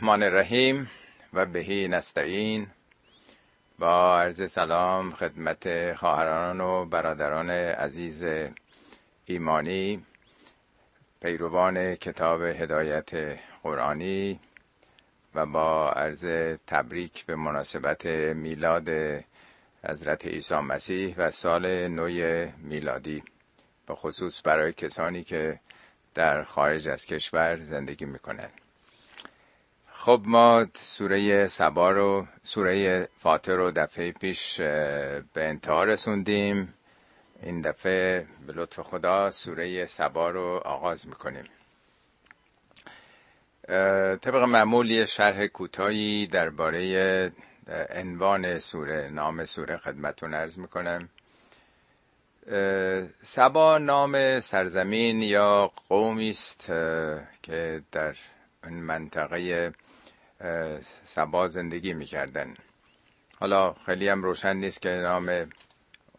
الرحمن الرحیم و بهی نستعین. با عرض سلام خدمت خواهران و برادران عزیز ایمانی پیروان کتاب هدایت قرآنی و با عرض تبریک به مناسبت میلاد حضرت عیسی مسیح و سال نو میلادی. به خصوص برای کسانی که در خارج از کشور زندگی می‌کنند. خب ما سوره سبا رو سوره فاتر رو دفعه پیش به انتها رسوندیم. این دفعه به لطف خدا سوره سبا رو آغاز می‌کنیم. طبق معمول یه شرح کوتاهی درباره عنوان سوره نام سوره خدمتون ارز می‌کنم. سبا نام سرزمین یا قومی است که در این منطقه سبا زندگی می‌کردن. حالا خیلی هم روشن نیست که نام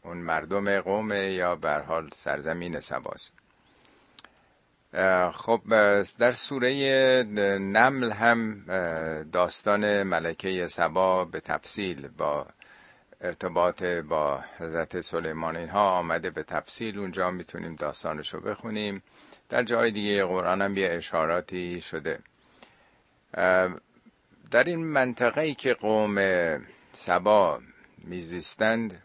اون مردم قوم یا بر حال سرزمین سباست. خب در سوره نمل هم داستان ملکه سبا به تفصیل با ارتباط با حضرت سلیمان اینها آمده به تفصیل. اونجا می‌تونیم داستانش رو بخونیم. در جای دیگه قرآن هم یه اشاراتی شده. در این منطقه ای که قوم سبا میزیستند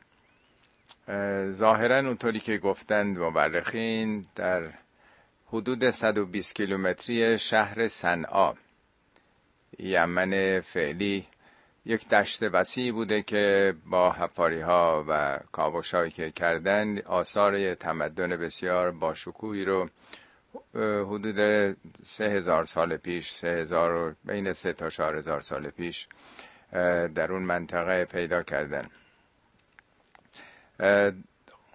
ظاهرا اونطوری که گفتند مورخین در حدود 120 کیلومتری شهر صنعا. یمن فعلی یک دشت وسیع بوده که با حفاری ها و کاوشایی که کردن آثار تمدن بسیار باشکوهی رو حدود سه هزار سال پیش سه هزار بین سه تا چهار هزار سال پیش در اون منطقه پیدا کردن.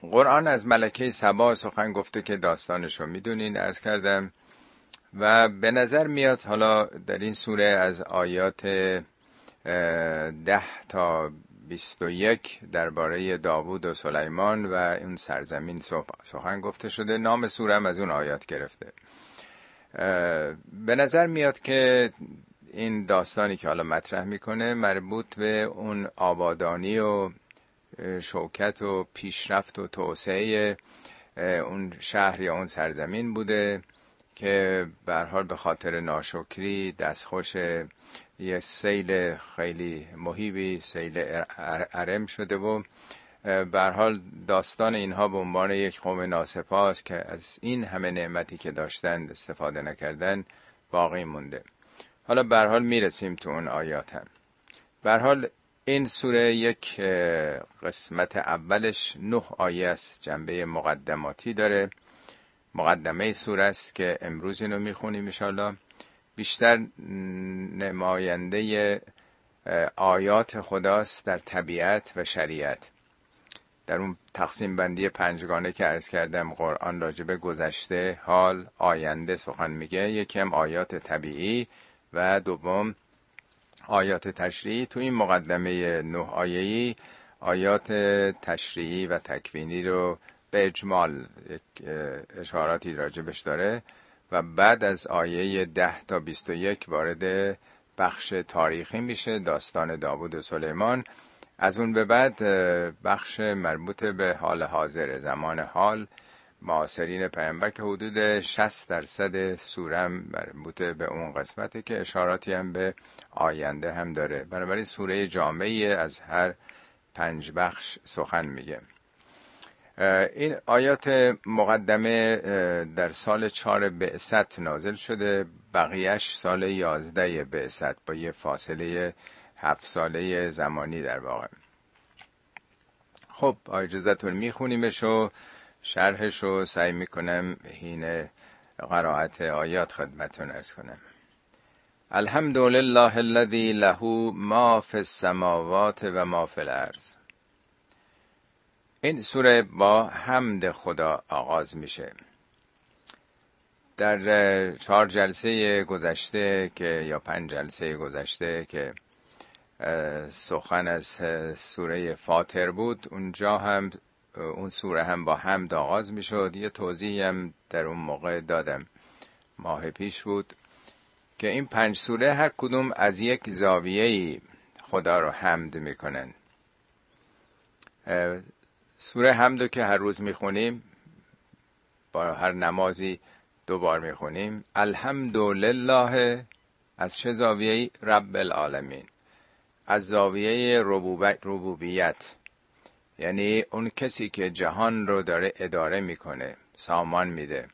قرآن از ملکه سبا سخن گفته که داستانش رو می‌دونین ارز کردم. و به نظر میاد حالا در این سوره از آیات ده تا 21 درباره داوود و سلیمان و اون سرزمین سخن گفته شده. نام سورم از اون آیات گرفته. به نظر میاد که این داستانی که حالا مطرح می‌کنه مربوط به اون آبادانی و شوکت و پیشرفت و توسعه اون شهر یا اون سرزمین بوده که حال به خاطر ناشکری دستخوش یه سیل خیلی مهیبی سیل عرم شده و به حال داستان اینها به عنوان یک قوم ناسپاس که از این همه نعمتی که داشتند استفاده نکردن باقی مونده. حالا به حال می‌رسیم تو اون آیات هم به حال این سوره یک قسمت اولش نه آیه است جنبه مقدماتی داره. مقدمه سوره است که امروز اینو می‌خونیم انشالله بیشتر نماینده آیات خداست در طبیعت و شریعت. در اون تقسیم بندی پنجگانه که عرض کردم قرآن راجبه گذشته حال آینده سخن میگه. یکم آیات طبیعی و دوم آیات تشریعی. تو این مقدمه نه آیهی آیات تشریعی و تکوینی رو به اجمال اشاراتی راجبش داره. و بعد از آیه ده تا 21 وارد بخش تاریخی میشه داستان داوود و سلیمان. از اون به بعد بخش مربوط به حال حاضر زمان حال. معاصرین پیامبر که حدود 60 درصد سوره مربوط به اون قسمته که اشاراتی هم به آینده هم داره. بنابراین سوره جامعی از هر پنج بخش سخن میگه. این آیات مقدمه در سال چهار بعثت نازل شده. بقیهش سال یازده بعثت با یه فاصله هفت ساله زمانی در واقع. خب اجازتون میخونیمش و شرحش رو سعی می‌کنم هین قرائت آیات خدمتون ارز کنم. الحمد لله الذي له ما فی السماوات و ما فی الارض. این سوره با حمد خدا آغاز میشه. در چهار جلسه گذشته که یا پنج جلسه گذشته که سخن از سوره فاتر بود اونجا هم اون سوره هم با حمد آغاز می‌شد. یه توضیحی هم در اون موقع دادم. ماه پیش بود که این پنج سوره هر کدوم از یک زاویه خدا رو حمد می‌کنن. سوره حمدو که هر روز می‌خونیم با هر نمازی دوبار می‌خونیم. الحمد لله از چه زاویه رب العالمین. از زاویه ربوبیت. یعنی اون کسی که جهان رو داره اداره می‌کنه سامان میده.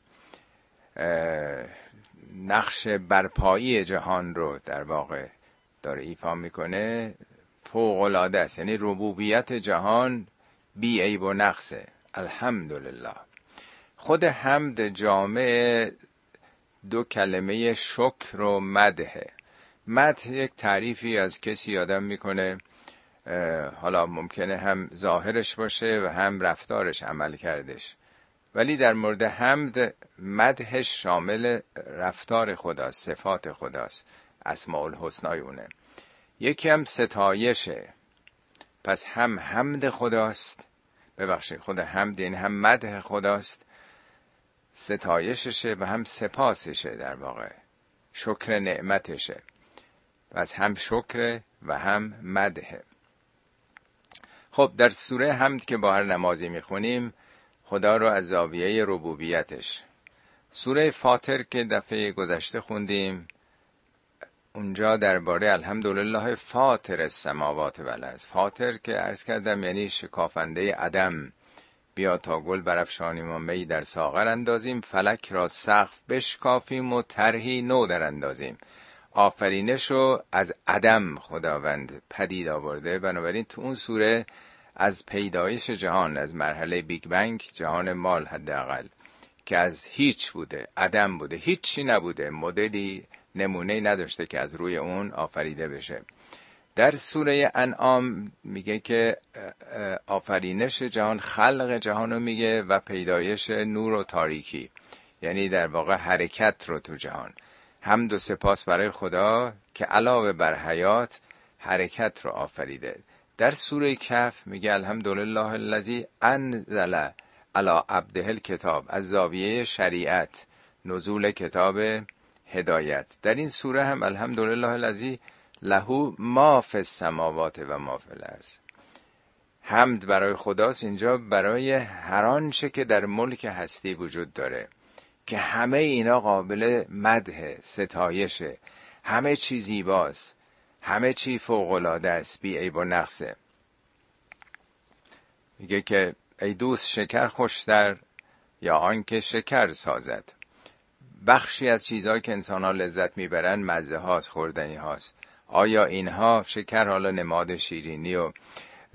نقش برپایی جهان رو در واقع داره ایفا می‌کنه. فوق العاده است. یعنی ربوبیت جهان بی عیب و نقصه الحمدلله. خود حمد جامع دو کلمه شکر و مدهه مدح یک تعریفی از کسی آدم می‌کنه حالا ممکنه هم ظاهرش باشه و هم رفتارش عمل کردش. ولی در مورد حمد مدهش شامل رفتار خداست صفات خداست. اسماء الحسنای اونه. یکی هم ستایشه. پس هم حمد خداست. ببخشید خود حمد یعنی هم مده خداست. ستایششه و هم سپاسشه در واقع. شکر نعمتشه. پس هم شکر و هم مده خب در سوره حمد که با هر نمازی می‌خونیم خدا رو از زاویه ربوبیتش. سوره فاطر که دفعه گذشته خوندیم اونجا درباره الحمدلله فاطر السماوات و فاطر که عرض کردم یعنی شکافنده عدم. بیا تا گل برافشانیم و می در ساغر اندازیم فلک را سقف بشکافیم و طرحی نو در اندازیم. آفرینش رو از عدم خداوند پدید آورده. بنابراین تو اون سوره از پیدایش جهان از مرحله بیگ بنگ جهان مال حداقل که از هیچ بوده عدم بوده هیچی نبوده مدلی نمونه نداشته که از روی اون آفریده بشه. در سوره انعام میگه که آفرینش جهان خلق جهان رو میگه و پیدایش نور و تاریکی. یعنی در واقع حرکت رو تو جهان. حمد و سپاس برای خدا که علاوه بر حیات حرکت رو آفریده. در سوره کف میگه الحمدلله الذی انزل علی عبده کتاب از زاویه شریعت. نزول کتاب هدایت. در این سوره هم الحمدلله الذی لهو ما فی السماوات و ما فی الارض. حمد برای خداست اینجا برای هر آنچه که در ملک هستی وجود داره که همه اینا قابل مده ستایشه. همه چی زیباست همه چی فوق العاده است بی عیب و نقصه. میگه که ای دوست شکر خوشتر یا آنکه شکر سازد. بخشی از چیزهایی که انسان ها لذت می‌برن مزه هاست خوردنی هاست. آیا اینها شکر حالا نماد شیرینی و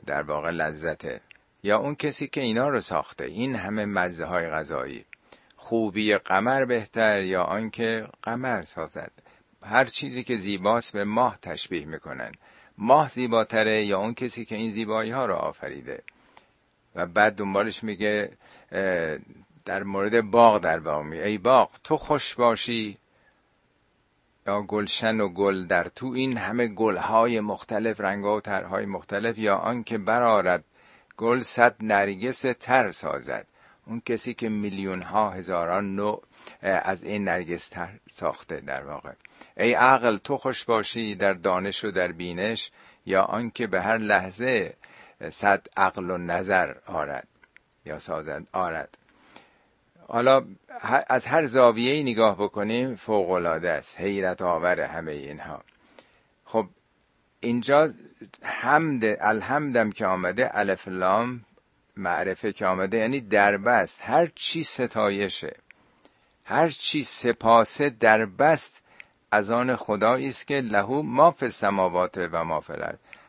در واقع لذته یا اون کسی که اینا رو ساخته؟ این همه مزه های غذایی. خوبی قمر بهتر یا آنکه قمر سازد؟ هر چیزی که زیباست به ماه تشبیه می‌کنن. ماه زیباتره یا اون کسی که این زیبایی ها رو آفریده؟ و بعد دنبالش میگه در مورد باغ در باغ می ای باغ تو خوش باشی. یا گلشن و گل در تو. این همه گلهای مختلف رنگا و ترهای مختلف یا آنکه برارد گل صد نرگس تر سازد. اون کسی که میلیون ها هزاران نوع از این نرگس تر ساخته در واقع. ای عقل تو خوش باشی در دانش و در بینش یا آنکه به هر لحظه صد عقل و نظر آرد یا سازد آرد. حالا از هر زاویه نگاه بکنیم فوق العاده است. حیرت آور همه اینها. خب اینجا حمد الحمدم که آمده الف لام معرفه که آمده یعنی دربست. هر چی ستایشه هر چی سپاسه دربست از آن خدایی است که لهو ما فی السماوات و ما فی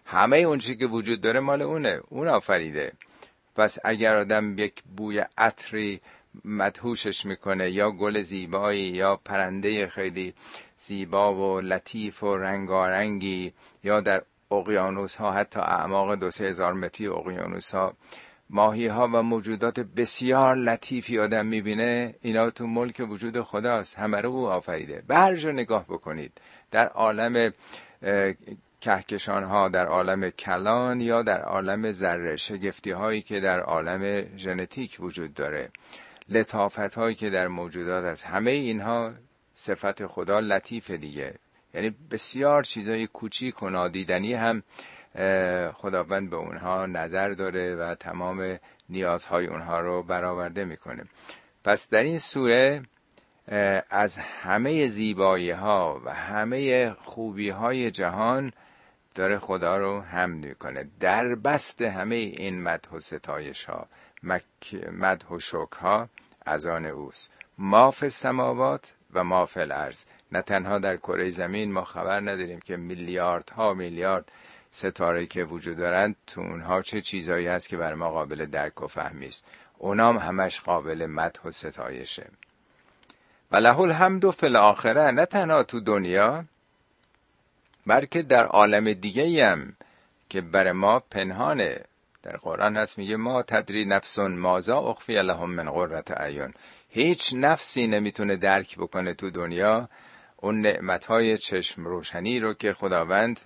همه اون چی که وجود داره مال اونه اون آفریده. پس اگر آدم یک بوی عطری مدهوشش می‌کنه یا گل زیبایی یا پرنده خیلی زیبا و لطیف و رنگارنگی یا در اقیانوس ها حتی اعماق دو سه هزار متری اقیانوس ها ماهی ها و موجودات بسیار لطیفی آدم می‌بینه. اینا تو ملک وجود خداست. همه رو او آفریده. به هر نگاه بکنید. در عالم کهکشان ها در عالم کلان یا در عالم ذره شگفتی هایی که در عالم ژنتیک وجود داره. لطافت هایی که در موجودات از همه اینها صفت خدا لطیف دیگه. یعنی بسیار چیزای کوچیک و نادیدنی هم خداوند به اونها نظر داره و تمام نیازهای اونها رو برآورده می‌کنه. پس در این سوره از همه زیبایی ها و همه خوبی های جهان داره خدا رو هم می‌کنه. در بست همه این مدح و ستایش ها مدح و شکر ها از آن اوست. ماف سماوات و ماف الارض. نه تنها در کره زمین ما خبر نداریم که میلیاردها میلیارد ستاره که وجود دارند تو اونها چه چیزایی هست که بر ما قابل درک و فهمی است اونام همش قابل مدح و ستایشه. و له الحمد و فل آخره نه تنها تو دنیا بلکه در عالم دیگه هم که بر ما پنهانه. در قرآن هست میگه ما تدری نفسون مازا اخفی لهم من قررت عیون هیچ نفسی نمی‌تونه درک بکنه تو دنیا اون نعمتهای چشم روشنی رو که خداوند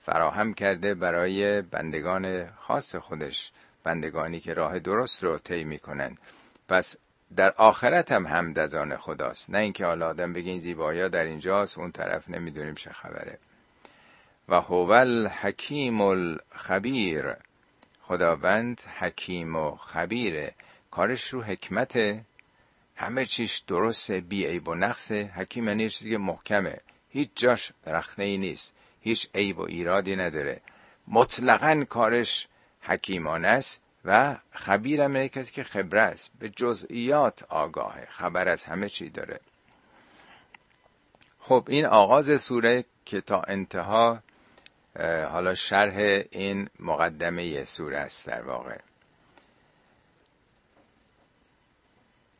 فراهم کرده برای بندگان خاص خودش بندگانی که راه درست رو طی می‌کنن. پس در آخرت هم حمد از آن خداست. نه اینکه حالا آدم بگین زیبایا در اینجاست اون طرف نمی‌دونیم چه خبره. و هو الحکیم الخبیر. خداوند حکیم و خبیره کارش رو حکمته همه چیش درسته بی عیب و نقصه. حکیم یعنی چیزی که محکمه. هیچ جاش رخنه ای نیست. هیچ عیب و ایرادی نداره. مطلقا کارش حکیمانه است و خبیرم اینه کسی که خبره است. به جزئیات آگاهه خبر از همه چی داره. خب این آغاز سوره که تا انتها حالا شرح این مقدمه سوره است در واقع.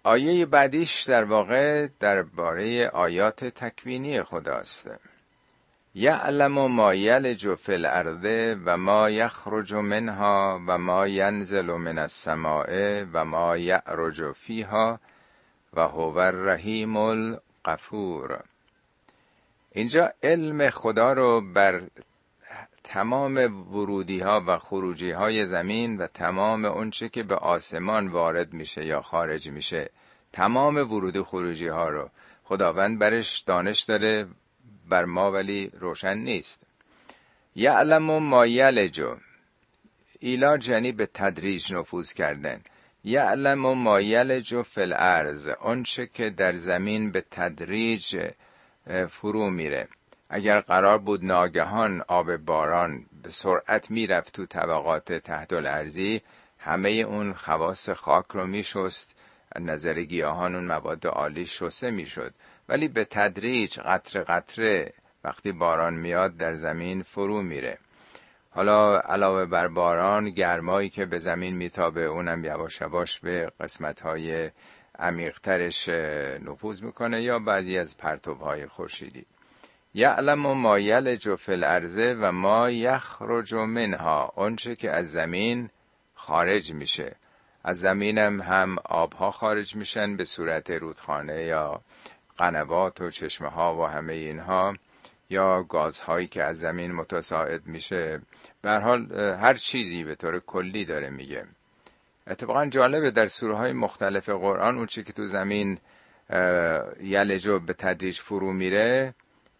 آیه بعدیش در واقع درباره آیات تکوینی خداست. یعلم ما یلج فی الارض و ما یخرج منها و ما ینزل من السماء و ما یعرج فیها و هو الرحیم الغفور. اینجا علم خدا رو بر تمام ورودی ها و خروجی های زمین و تمام اونچه که به آسمان وارد میشه یا خارج میشه تمام ورود و خروجی ها رو. خداوند برش دانش داره بر ما ولی روشن نیست. یعلم و ما یلجو ایلاج یعنی به تدریج نفوذ کردن. یعلم و ما یلجو فی الارض آنچه که در زمین به تدریج فرو میره. اگر قرار بود ناگهان آب باران به سرعت می‌رفت تو طبقات تحت الارضی همه اون خواص خاک رو میشست نظر گیاهان اون مواد عالی شسته می‌شد. ولی به تدریج قطره قطره وقتی باران میاد در زمین فرو میره. حالا علاوه بر باران گرمایی که به زمین میتابه اونم یواش یواش به قسمت های عمیقترش نفوذ می‌کنه یا بعضی از پرتوب های خورشیدی. یعلم ما یلج فی الارض و ما یخرج منها. اونچه که از زمین خارج میشه. از زمینم هم آبها خارج میشن به صورت رودخانه یا قنوات و چشمه ها و همه اینها یا گازهایی که از زمین متساعد میشه. به حال هر چیزی به طور کلی داره میگه. اتفاقا جالبه در سوره های مختلف قرآن اون چی که تو زمین یلجو به تدریج فرو میره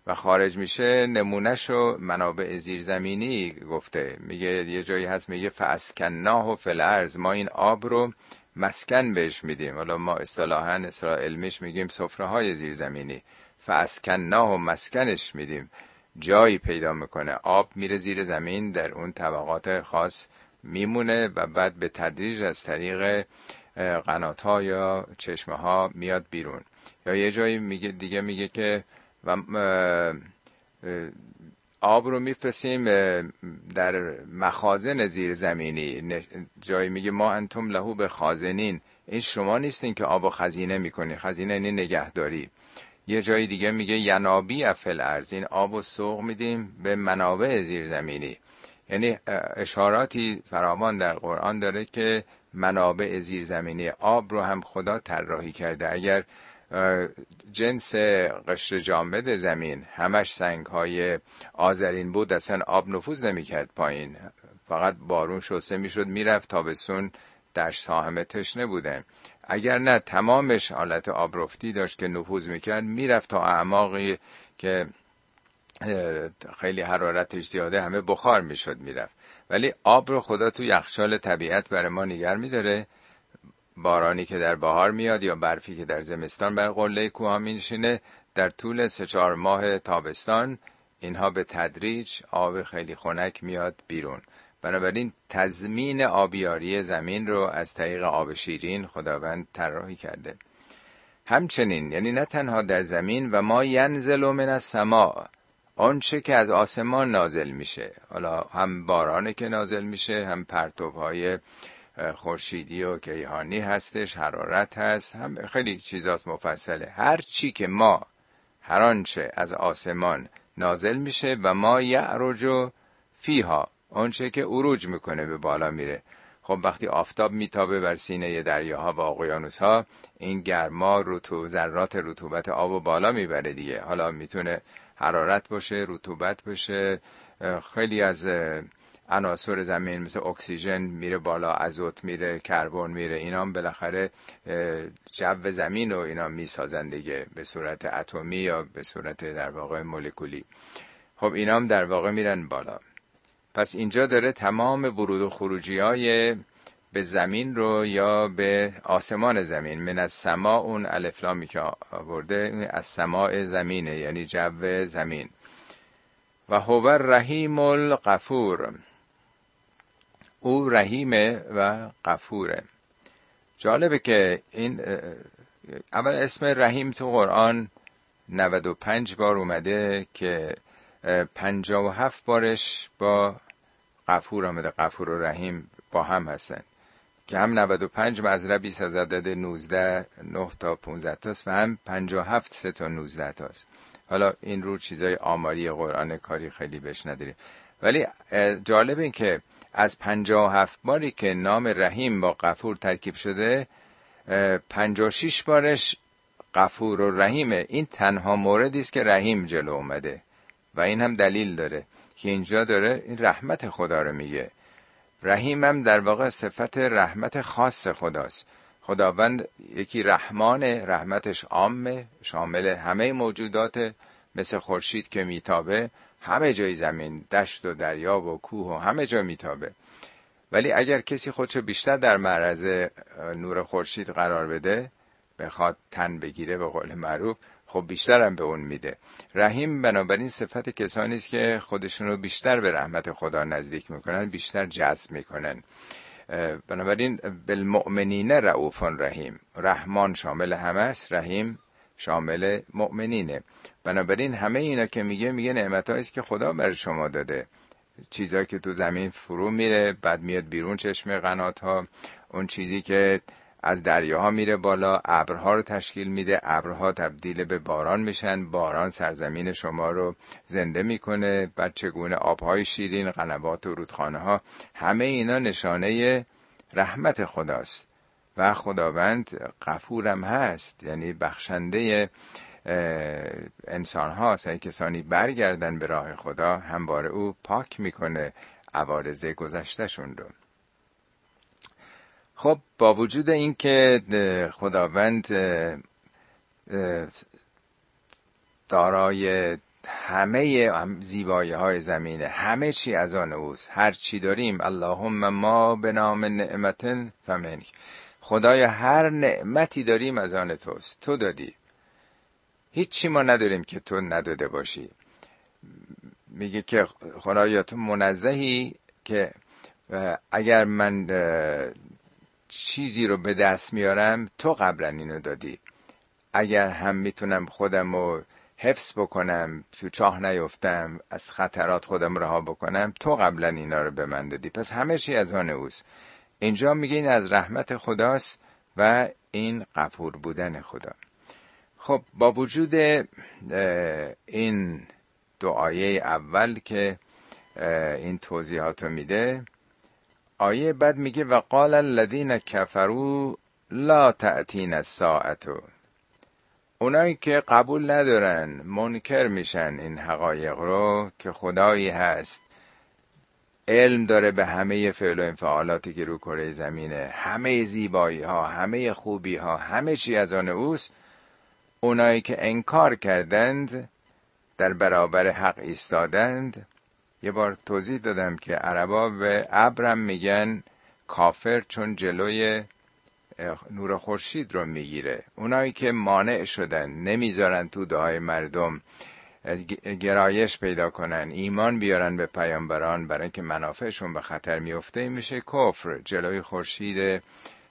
و خارج میشه نمونهش و منابع زیرزمینی گفته. میگه یه جایی هست میگه فاسکناه و فلرز ما این آب رو مسکن بهش میدیم. حالا ما اصطلاحا اصطلاح علمیش میگیم سفره های زیرزمینی. فاسکناه و مسکنش میدیم. جایی پیدا می‌کنه. آب میره زیر زمین در اون طبقات خاص میمونه و بعد به تدریج از طریق قنات ها یا چشمه ها میاد بیرون. یا یه جایی میگه دیگه میگه که و آب رو میفرستیم در مخازن زیر زمینی. جایی میگه ما انتم لهو به خازنین این شما نیستین که آب و خزینه می‌کنی. خزینه این نگهداری. یه جای دیگه میگه ینابی افل ارز این آب و سوق میدیم به منابع زیرزمینی یعنی اشاراتی فراوان در قرآن داره که منابع زیرزمینی آب رو هم خدا طراحی کرده. اگر جنس قشر جامد زمین. همش سنگ های آذرین بود. اصلا آب نفوذ نمی‌کرد پایین. فقط بارون شسته می‌شد می‌رفت تابستون. دشت ها همه تشنه بودن. اگر نه تمامش حالت آبرفتی داشت که نفوذ می‌کرد. می‌رفت تا اعماقی که خیلی حرارتش زیاده همه بخار می‌شد می‌رفت. ولی آب رو خدا تو یخچال طبیعت برای ما نگر میداره. بارانی که در بهار میاد یا برفی که در زمستان بر قله کوها مینشینه در طول سه چهار ماه تابستان اینها به تدریج آب خیلی خنک میاد بیرون. بنابراین تضمین آبیاری زمین رو از طریق آب شیرین خداوند طراحی کرده. همچنین یعنی نه تنها در زمین و ما ینزل من از سما آنچه که از آسمان نازل میشه. حالا هم بارانه که نازل میشه هم پرتوهای خورشیدی و کیهانی هستش حرارت هست هم خیلی چیزات مفصله. هر چی که ما هر آنچه از آسمان نازل میشه و ما یعرج فیها آنچه که اروج می‌کنه به بالا میره. خب وقتی آفتاب میتابه بر سینه دریاها و اقیانوس ها این گرما رطو ذرات رطوبت آب و بالا می‌بره دیگه. حالا می‌تونه حرارت باشه رطوبت باشه خیلی از عناصر زمین مثل اکسیژن میره بالا ازوت میره کربن میره اینا هم بالاخره جو زمین رو اینا می‌سازن دیگه به صورت اتمی یا به صورت در واقع مولکولی. خب اینا هم در واقع میرن بالا. پس اینجا داره تمام ورود و خروجی های به زمین رو یا به آسمان زمین. من از سما اون الفلامی که آورده از سماع زمینه یعنی جو زمین. و هو رحیم القفور او رحیمه و قفوره جالبه که این اول اسم رحیم تو قرآن 95 بار اومده که 57 بارش با قفور آمده قفور و رحیم با هم هستن. که هم 95 مذرب 20 از عدد 19 9 تا 15 تاست و هم 57 3 تا 19 تاست. حالا این رو چیزای آماری قرآن کاری خیلی بهش نداریم. ولی جالب این که از 57 باری که نام رحیم با قفور ترکیب شده 56 بارش قفور و رحیمه. این تنها موردی است که رحیم جلو اومده و این هم دلیل داره که اینجا داره این رحمت خدا رو میگه. رحیم هم در واقع صفت رحمت خاص خداست. خداوند یکی رحمان رحمتش عامه شامل همه موجودات مثل خورشید که میتابه. همه جای زمین دشت و دریا و کوه و همه جا میتابه. ولی اگر کسی خودشو بیشتر در معرض نور خورشید قرار بده بخواد تن بگیره به قول معروف خب بیشتر هم به اون میده. رحیم بنابراین صفت کسانی است که خودشون بیشتر به رحمت خدا نزدیک می‌کنن بیشتر جذب می‌کنن. بنابراین بالمؤمنین رعوفان رحیم رحمان شامل همه است. رحیم شامل مؤمنینه. بنابراین همه اینا که میگه میگه نعمت است که خدا بر شما داده. چیزایی که تو زمین فرو میره بعد میاد بیرون چشم قنات ها اون چیزی که از دریاها میره بالا ابرها رو تشکیل میده. ابرها تبدیل به باران میشن. باران سرزمین شما رو زنده می‌کنه. بعد چگونه آبهای شیرین قنوات و رودخانه ها همه اینا نشانه رحمت خداست. و خداوند قفورم هست. یعنی بخشنده انسان هاست کسانی برگردن به راه خدا همواره او پاک می‌کنه عوارض گذشتهشون رو. خب با وجود اینکه خداوند دارای همه زیبایی های زمینه همه چی از آن اوست. هر چی داریم اللهم ما به نام نعمتن فمنک. خدایا هر نعمتی داریم از آن توست. تو دادی. هیچی ما نداریم که تو نداده باشی. میگه که خدایا تو منزهی که اگر من چیزی رو به دست میارم تو قبلا اینو دادی. اگر هم می‌تونم خودم رو حفظ بکنم تو چاه نیفتم از خطرات خودم رها بکنم تو قبلا اینا رو به من دادی. پس همه چی از آن اوست. اینجا میگه این از رحمت خداست و این قفور بودن خدا. خب با وجود این دعایه اول که این توضیحات رو میده آیه بعد میگه و قال الذین کفروا لا تأتین الساعتو اونایی که قبول ندارن منکر میشن این حقایق رو که خدایی هست. علم داره به همه فعل و انفعالاتی که رو کره زمینه همه زیبایی ها همه خوبی ها همه چی از آن اوست. اونایی که انکار کردند در برابر حق ایستادند. یه بار توضیح دادم که عربا به ابرم میگن کافر چون جلوی نور خورشید رو می‌گیره. اونایی که مانع شدن نمی‌ذارن تو دعای مردم گرایش پیدا کنن. ایمان بیارن به پیامبران. برای اینکه منافعشون به خطر میفته میشه کفر. جلوی خورشید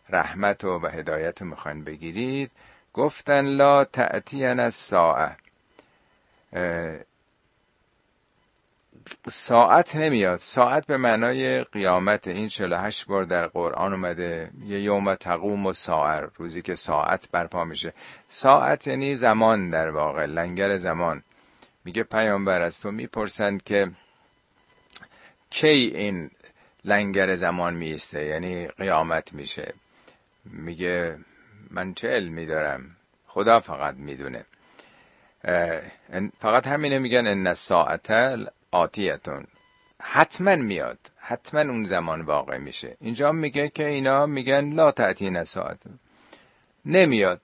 رحمت و, و هدایت می‌خواین بگیرید. گفتن لا تأتین از ساعه ساعت نمیاد. ساعت به معنای قیامت این 48 بار در قرآن اومده. یه یوم تقوم و ساعر روزی که ساعت برپا میشه. ساعت یعنی زمان در واقع. لنگر زمان. میگه پیامبر از تو می‌پرسند که کی این لنگر زمان میسته یعنی قیامت میشه. میگه من چه علمی دارم؟ خدا فقط می‌دونه. فقط همینه میگن ان ساعت آتیتون حتما میاد. حتما اون زمان واقع میشه. اینجا میگه که اینا میگن لا تعتین ساعت نمیاد.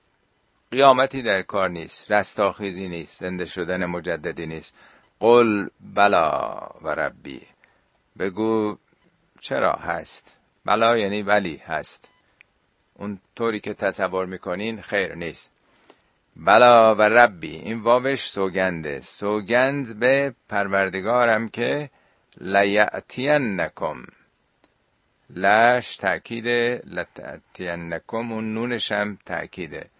قیامتی در کار نیست رستاخیزی نیست زنده شدن مجددی نیست. قل بلا و ربی. بگو چرا هست؟ بلا یعنی ولی هست. اون طوری که تصور می‌کنین خیر نیست. بلا و ربی این واوش سوگنده. سوگند به پروردگارم که لیعتین نکم لش تأکیده نکم اون نونش هم تأکیده.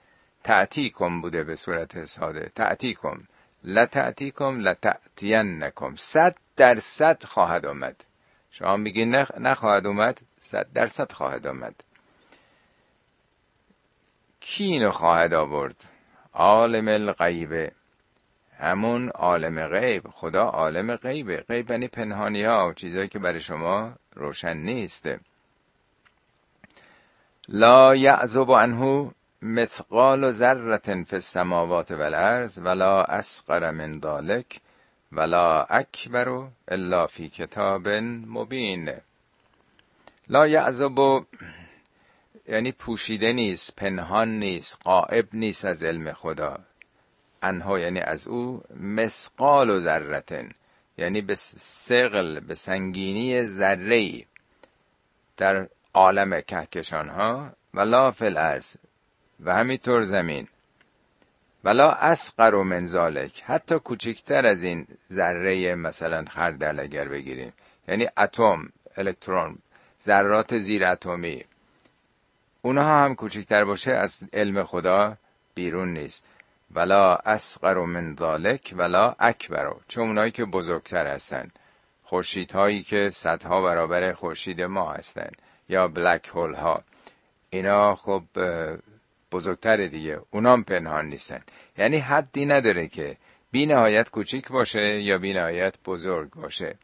کم بوده به صورت ساده. کم لتعتیکم لتعتین نکم صد درصد خواهد آمد. شما میگی نخواهد اومد صد درصد خواهد آمد. کی اینو خواهد آورد؟ عالم الغیبه. همون عالم غیب. خدا عالم غیبه. غیب یعنی پنهانی ها چیزایی که برای شما روشن نیست لا یعذب عنه مثقال ذره فی السماوات والارض ولا اصغر من ذلك ولا اکبر الا فی کتاب مبین لا یعذب یعنی پوشیده نیست پنهان نیست قائب نیست از علم خدا. انها یعنی از او مسقال و ذرتن یعنی به سقل به سنگینی ذره در عالم کهکشان ها ولا فی الارض. و همینطور زمین. ولا اسقر و منزالک حتی کوچکتر از این ذره مثلا خردل اگر بگیریم. یعنی اتم الکترون ذرات زیر اتمی. اونها هم کوچکتر باشه از علم خدا بیرون نیست. ولا اسقر من ذالک ولا اکبر. چون اونایی که بزرگتر هستند هایی که صدها برابر خورشید ما هستند یا بلک هول ها اینا خب بزرگتر دیگه. اونام پنهان نیستن. یعنی حدی نداره که بی نهایت کوچیک باشه یا بی نهایت بزرگ باشه.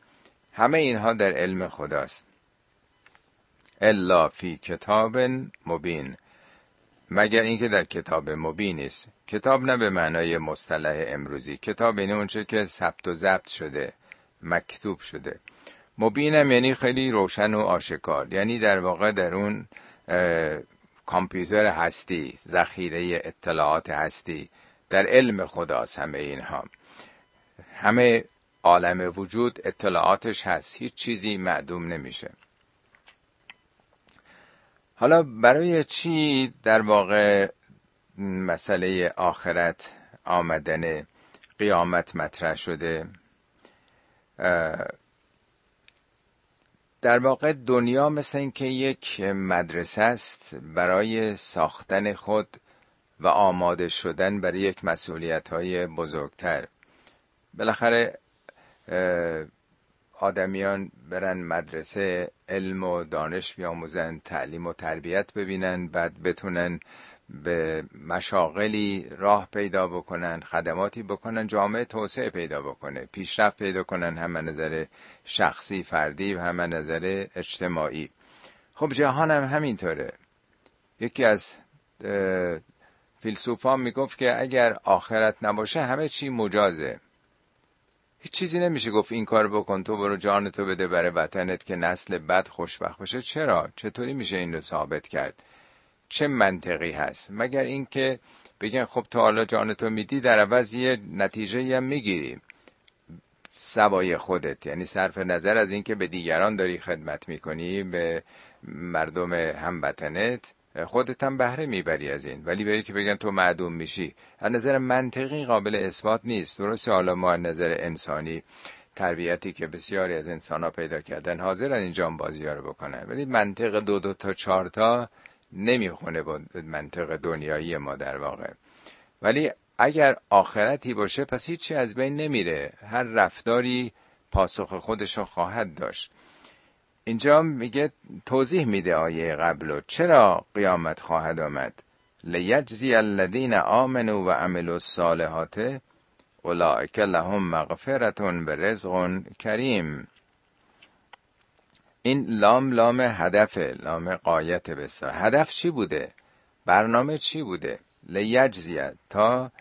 همه اینها در علم خداست. الا فی کتاب مبین. مگر اینکه در کتاب مبین است کتاب نه به معنای مصطلح امروزی. کتاب اینه اونچه که ثبت و ضبط شده مکتوب شده. مبینم یعنی خیلی روشن و آشکار. یعنی در واقع در اون کامپیوتر هستی ذخیره اطلاعات هستی در علم خداست همه اینها. همه عالم وجود اطلاعاتش هست هیچ چیزی معدوم نمیشه. حالا برای چی در واقع مسئله آخرت آمدن قیامت مطرح شده. در واقع دنیا مثل اینکه یک مدرسه است برای ساختن خود و آماده شدن برای یک مسئولیت های بزرگتر. بالاخره آدمیان برن مدرسه علم و دانش بیاموزن تعلیم و تربیت ببینن بعد بتونن به مشاغلی راه پیدا بکنن خدماتی بکنن جامعه توسعه پیدا بکنه پیشرفت پیدا کنن هم نظر شخصی فردی و هم نظر اجتماعی. خب جهان هم همینطوره. یکی از فیلسوفان می‌گفت که اگر آخرت نباشه همه چی مجازه. هیچ چیزی نمیشه گفت این کار بکن تو برو جان تو بده برای وطنت که نسل بد خوشبخت باشه. چرا؟ چطوری میشه این رو ثابت کرد؟ چه منطقی هست؟ مگر اینکه بگن خب تو حالا جان تو میدی در عوض یه نتیجه هم می‌گیری. سوای خودت. یعنی صرف نظر از اینکه به دیگران داری خدمت می‌کنی به مردم هموطنت خودت هم بهره می‌بری از این. ولی به که بگن تو معدوم میشی از نظر منطقی قابل اثبات نیست. درست حالا ما از نظر انسانی تربیتی که بسیاری از انسان ها پیدا کردن حاضرن این جان بازی ها رو بکنن. ولی منطق دو دو تا چهار تا نمی‌خونه با منطق دنیایی ما در واقع. ولی اگر آخرتی باشه پس هیچی از بین نمیره. هر رفتاری پاسخ خودشو خواهد داشت. اینجا میگه توضیح میده آیه قبلو. چرا قیامت خواهد آمد؟ لیجزی الذین آمنوا و عملوا الصالحات اولئک لهم مغفرتون به رزق کریم. این لام لام هدفه لام قایت بسیار هدف چی بوده؟ برنامه چی بوده؟ لیجزیت تا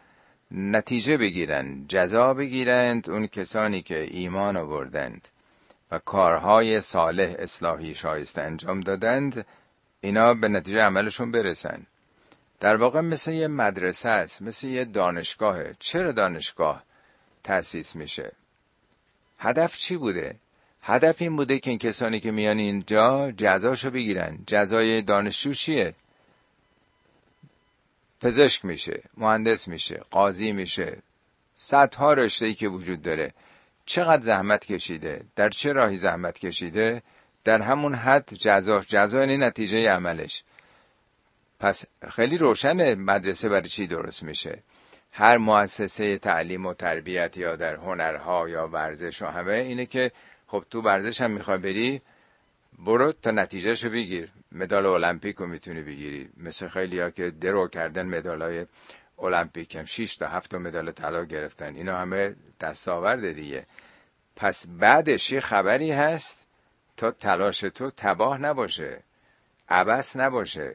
نتیجه بگیرند جزا بگیرند اون کسانی که ایمان آوردند و کارهای صالح اصلاحی شایسته انجام دادند اینا به نتیجه عملشون برسن. در واقع مثل یه مدرسه است مثل یه دانشگاهه. چرا دانشگاه تأسیس میشه؟ هدف چی بوده؟ هدف این بوده که این کسانی که میان اینجا جزاشو بگیرن. جزای دانشجو چیه؟ پزشک میشه مهندس میشه قاضی میشه. صدها رشته ای که وجود داره. چقدر زحمت کشیده؟ در چه راهی زحمت کشیده؟ در همون حد جزا جزا یعنی نتیجه عملش. پس خیلی روشن مدرسه برای چی درست میشه. هر مؤسسه تعلیم و تربیت یا در هنرها یا ورزش و همه اینه که خب تو ورزش هم می‌خوای بری برو تا نتیجهشو بگیر. مدال المپیک رو می‌تونی بگیری. مثل خیلی ها که درو کردن مدال های المپیک هم. 6 تا 7 مدال طلا گرفتن. اینا همه دستاورد دیگه. پس بعدش یه خبری هست تا تلاش تو تباه نباشه. عبس نباشه.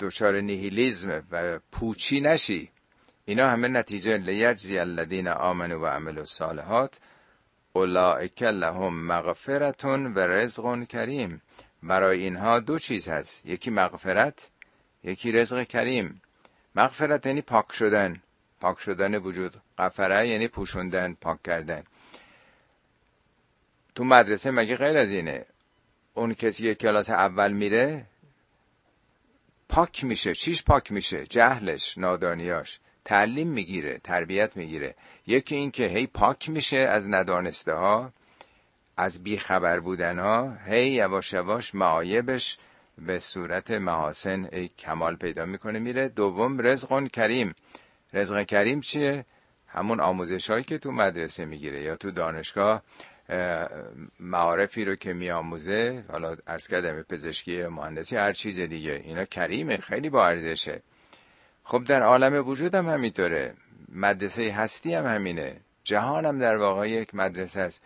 دچار نیهیلیزم و پوچی نشی. اینا همه نتیجه لیجزی الذین آمنوا و عملوا الصالحات اولئک لهم مغفرتون و رزق کریم. برای اینها دو چیز هست. یکی مغفرت یکی رزق کریم. مغفرت یعنی پاک شدن. پاک شدن وجود. غفره یعنی پوشوندن پاک کردن. تو مدرسه مگه غیر از اینه؟ اون کسی که کلاس اول میره پاک میشه. چیش پاک میشه؟ جهلش نادانیاش. تعلیم می‌گیره تربیت می‌گیره. یکی این که هی پاک میشه از ندانسته ها از بیخبر بودن ها هی یواش یواش معایبش به صورت محاسن ای کمال پیدا می‌کنه میره. دوم رزق کریم. رزق کریم چیه؟ همون آموزش هایی که تو مدرسه می‌گیره یا تو دانشگاه معارفی رو که میآموزه حالا عرض کردم پزشکی مهندسی هر چیز دیگه. اینا کریمه خیلی با ارزشه. خب در عالم وجود هم همینطوره. مدرسه هستی هم همینه. جهان هم در واقع یک مدرسه است.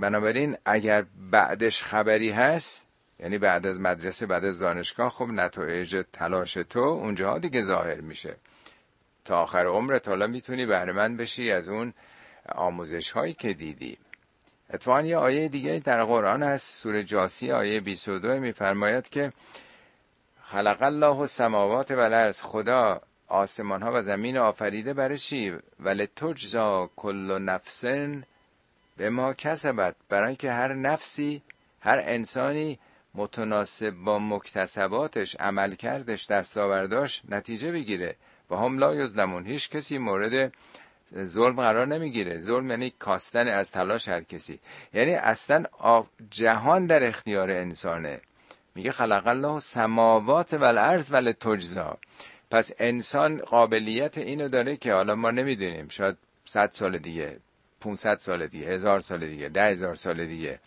بنابراین اگر بعدش خبری هست یعنی بعد از مدرسه بعد از دانشگاه خب نتایج تلاش تو اونجا دیگه ظاهر میشه. تا آخر عمرت حالا می‌تونی بهرمند بشی از اون آموزش هایی که دیدی. اتفاقا یه آیه دیگه در قرآن هست سوره جاسی آیه 22 میفرماید که خلق الله السماوات و الارض خدا آسمان ها و زمین آفریده برای چی؟ ولی تجزا کل نفسن به ما کسبت. برای که هر نفسی هر انسانی متناسب با مکتسباتش عمل کردش دستاورداش نتیجه بگیره. و هم لا یظلمون. هیچ کسی مورد ظلم قرار نمی‌گیره. ظلم یعنی کاستن از تلاش هر کسی. یعنی اصلا جهان در اختیار انسانه. میگه خلق الله سماوات و الارض ول تجزا پس انسان قابلیت اینو داره که حالا ما نمی‌دونیم شاید صد سال دیگه 500 سال دیگه هزار سال دیگه ده هزار سال دیگه.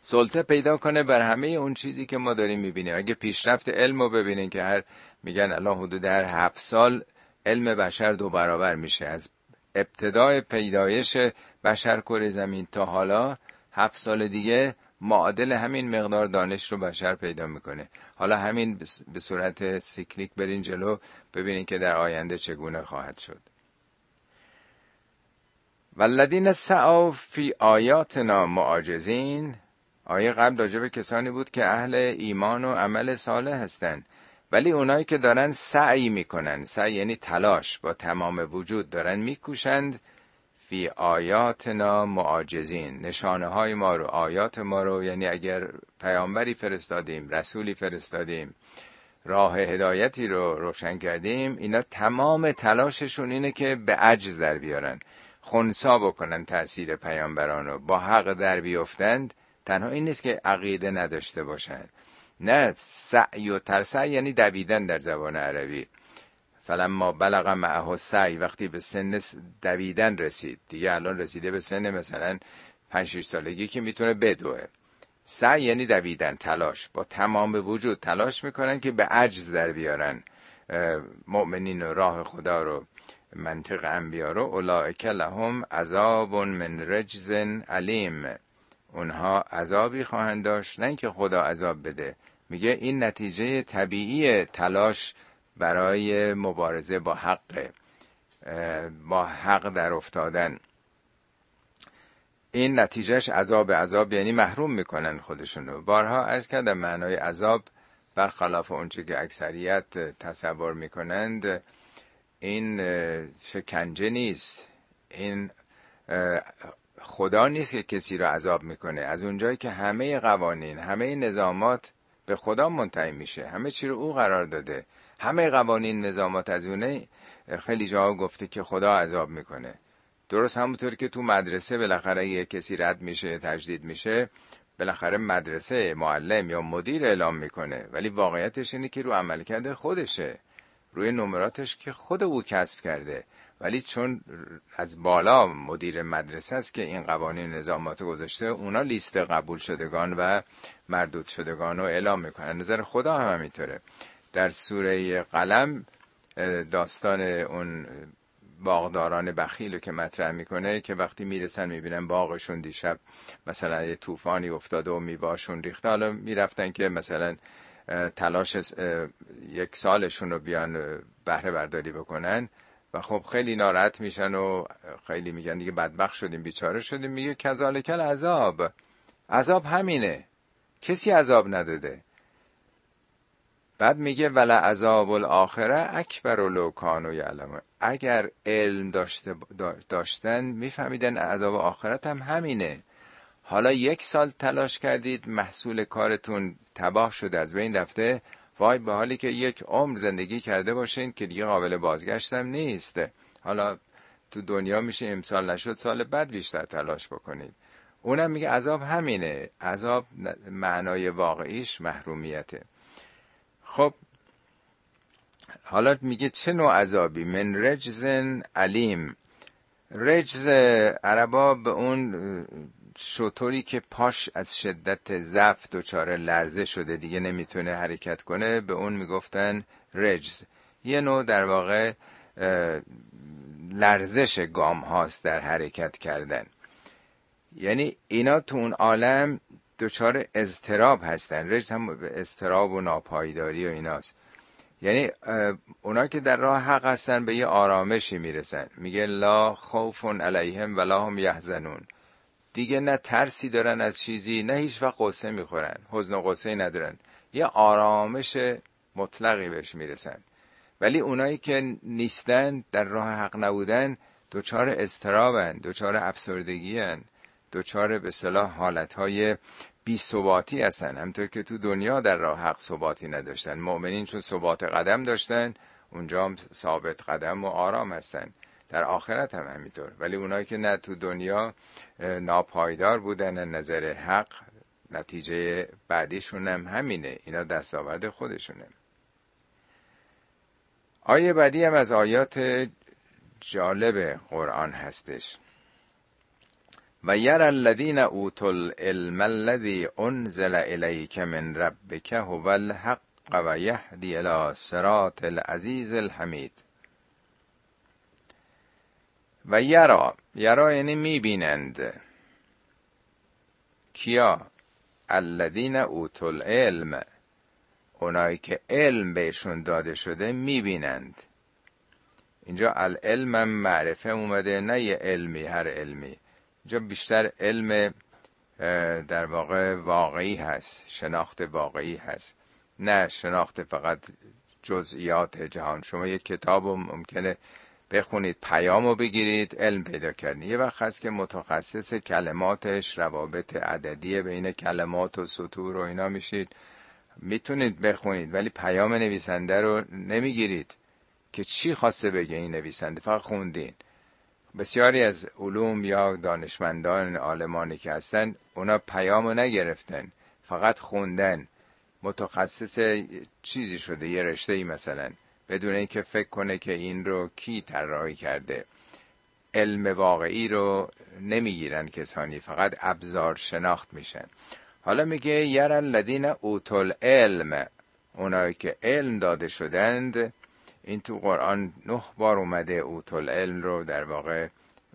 سلطه پیدا کنه بر همه اون چیزی که ما داریم می‌بینیم. اگه پیشرفت علم رو ببینیم که هر میگن الان حدود هر هفت سال علم بشر دو برابر میشه. از ابتدای پیدایش بشر کره زمین تا حالا هفت سال دیگه معادل همین مقدار دانش رو بشر پیدا می‌کنه. حالا همین به صورت سیکلیک برین جلو ببینید که در آینده چگونه خواهد شد. والذین سعوا فی آیاتنا معاجزین آیه قبل راجع کسانی بود که اهل ایمان و عمل صالح هستند. ولی اونایی که دارن سعی می‌کنن سعی یعنی تلاش با تمام وجود دارن میکوشند. فی آیاتنا معاجزین. نشانه های ما رو آیات ما رو یعنی اگر پیامبری فرستادیم رسولی فرستادیم راه هدایتی رو روشن کردیم اینا تمام تلاششون اینه که به عجز در بیارن. خونسا بکنن تاثیر پیامبران رو. با حق در بیفتند. تنها این نیست که عقیده نداشته باشن. نه سعی و ترسع یعنی دویدن در زبان عربی. فلما بلغ معه سعی وقتی به سن دویدن رسید. دیگه الان رسیده به سن مثلا 5 سالگی که می‌تونه بدوه. سعی یعنی دویدن تلاش. با تمام وجود تلاش می‌کنن که به عجز در بیارن. مؤمنین و راه خدا رو منطق انبیا رو. اولائک لهم عذاب من رجز علیم. اونها عذابی خواهند داشت. نه اینکه خدا عذاب بده. میگه این نتیجه طبیعی تلاش برای مبارزه با حق با حق در افتادن. این نتیجهش عذاب عذاب یعنی محروم می‌کنن خودشونو. بارها از کردم معنای عذاب برخلاف اونچه که اکثریت تصور می‌کنند این شکنجه نیست. این خدا نیست که کسی را عذاب می‌کنه. از اونجایی که همه قوانین همه نظامات به خدا منتهی میشه. همه چی رو او قرار داده. همه قوانین نظامات از اونه خیلی جاها گفته که خدا عذاب می‌کنه. درست همونطور که تو مدرسه بالاخره یه کسی رد میشه تجدید میشه بالاخره مدرسه معلم یا مدیر اعلام می‌کنه. ولی واقعیتش اینه که رو عمل کرده خودشه. روی نمراتش که خود او کسب کرده. ولی چون از بالا مدیر مدرسه است که این قوانین نظامات گذاشته اونا لیست قبول شدگان و مردود شدگان رو اعلام می‌کنن. نظر خدا هم همینطوره. در سوره قلم داستان اون باغداران بخیل که مطرح می‌کنه که وقتی می‌رسن می‌بینن باغشون دیشب مثلا یه طوفانی افتاده و میواشون ریخته. حالا می‌رفتن که مثلا تلاش یک سالشون رو بیان بهره برداری بکنن و خب خیلی ناراحت میشن و خیلی میگن دیگه بدبخت شدیم بیچاره شدیم. میگه کذالکل عذاب عذاب همینه. کسی عذاب نداده. بعد میگه ول عذاب الاخره اکبر و لوکان و یعلم اگر علم داشته داشتن میفهمیدن عذاب آخرت هم همینه. حالا یک سال تلاش کردید محصول کارتون تباه شده از بین رفته. وای به حالی که یک عمر زندگی کرده باشین که دیگه قابل بازگشتم نیست. حالا تو دنیا میشه امسال نشد سال بعد بیشتر تلاش بکنید. اونم میگه عذاب همینه. عذاب معنای واقعیش محرومیته. خب حالا میگه چه نوع عذابی؟ من رجزن علیم. رجز عربا به اون شطوری که پاش از شدت ضعف دچار لرزه شده دیگه نمی‌تونه حرکت کنه به اون می‌گفتن رجز. یه نوع در واقع لرزش گام هاست در حرکت کردن. یعنی اینا تو اون عالم دچار اضطراب هستن. رجز هم اضطراب و ناپایداری و ایناست. یعنی اونا که در راه حق هستن به یه آرامشی می‌رسن. میگه لا خوف علیهم ولا هم یحزنون. دیگه نه ترسی دارن از چیزی نه هیچ وقت قصه می‌خورن. حزن و قصه ندارن. یه آرامش مطلقی بهش می‌رسن. ولی اونایی که نیستن در راه حق نبودن دوچار استرابن دوچار افسردگی هن دوچار به صلاح حالتهای بی ثباتی هستن. همطور که تو دنیا در راه حق ثباتی نداشتن. مؤمنین چون ثبات قدم داشتن اونجا هم ثابت قدم و آرام هستن. در آخرت هم همینطور. ولی اونایی که نه تو دنیا ناپایدار بودن نظر حق نتیجه بعدیشون هم همینه. اینا دستاورد خودشونه. آیه بعدی هم از آیات جالب قرآن هستش. و یر الذین اوتوا العلم الذی انزل الیک من ربک هو الحق و یهدی الی صراط العزیز الحمید. و یرا یرا یعنی می‌بینند. کیا؟ الذین اوتوا العلم. اونایی که علم بهشون داده شده می‌بینند. اینجا العلم معرفه اومده نه یه علمی هر علمی. اینجا بیشتر علم در واقع واقعی هست شناخت واقعی هست. نه شناخت فقط جزئیات جهان. شما یک کتاب ممکنه بخونید پیام رو بگیرید علم پیدا کردید یه وقت هست که متخصص کلماتش روابط عددی بین کلمات و سطور و اینا میشید. می‌تونید بخونید ولی پیام نویسنده رو نمی‌گیرید که چی خواسته بگه این نویسنده؟ فقط خوندین. بسیاری از علوم یا دانشمندان آلمانی که هستن اونا پیام رو نگرفتن فقط خوندن. متخصص چیزی شده یه رشته ای مثلا بدون اینکه فکر کنه که این رو کی طراحی کرده. علم واقعی رو نمی‌گیرن کسانی فقط ابزار شناخت میشن. حالا میگه یر الذین اوتل علم اونایی که علم داده شدند این تو قرآن نه بار اومده اوتل علم رو در واقع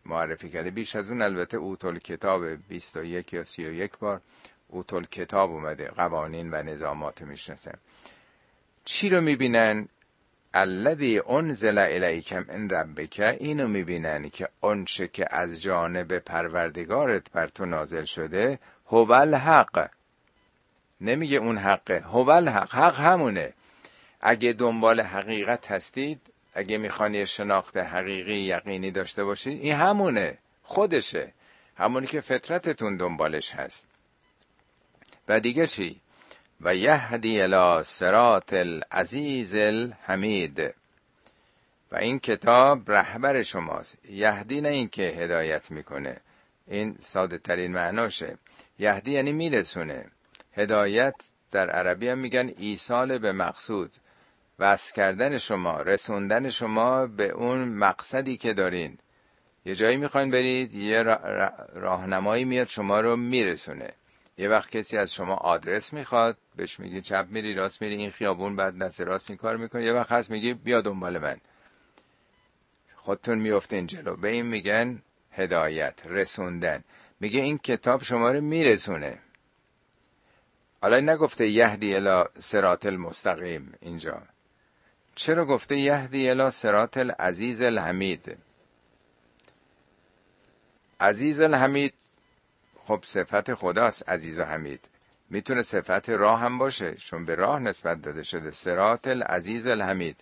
معرفی کرده. بیش از اون البته اوتل کتاب 21 یا 31 بار اوتل کتاب اومده قوانین و نظامات می‌شناسن. چی رو می‌بینن؟ الذی انزل الیک من ربک. اینو می‌بینن که آنچه که از جانب پروردگارت بر تو نازل شده هو الحق. نمیگه اون حقه هو الحق حق همونه. اگه دنبال حقیقت هستید اگه می‌خوان شناخت حقیقی یقینی داشته باشید این همونه خودشه. همونی که فطرتتون دنبالش هست. و دیگه چی؟ و یهدی الی صراط العزیز الحمید. و این کتاب رهبر شماست. یهدی نه اینکه هدایت می‌کنه. این ساده ترین معناشه. یهدی یعنی میرسونه. هدایت در عربی هم میگن ایصال به مقصود. وصل کردن شما رسوندن شما به اون مقصدی که دارین. یه جایی می‌خواین برید یه راهنمایی میاد شما رو میرسونه. یه وقت کسی از شما آدرس می‌خواد بهش میگی چپ میری راست میری این خیابون بعد دست راست این کار می‌کنه یه وقت هست میگی بیا دنبال من. خودتون میفتین جلو. به این میگن هدایت رسوندن. میگه این کتاب شما رو میرسونه. حالا نگفته یهدی الا سرات المستقیم اینجا. چرا گفته یهدی الا سرات العزیز الحمید؟ عزیز الحمید خب صفت خداست عزیز و حمید. می‌تونه صفت راه هم باشه چون به راه نسبت داده شده سرات العزیز الحمید.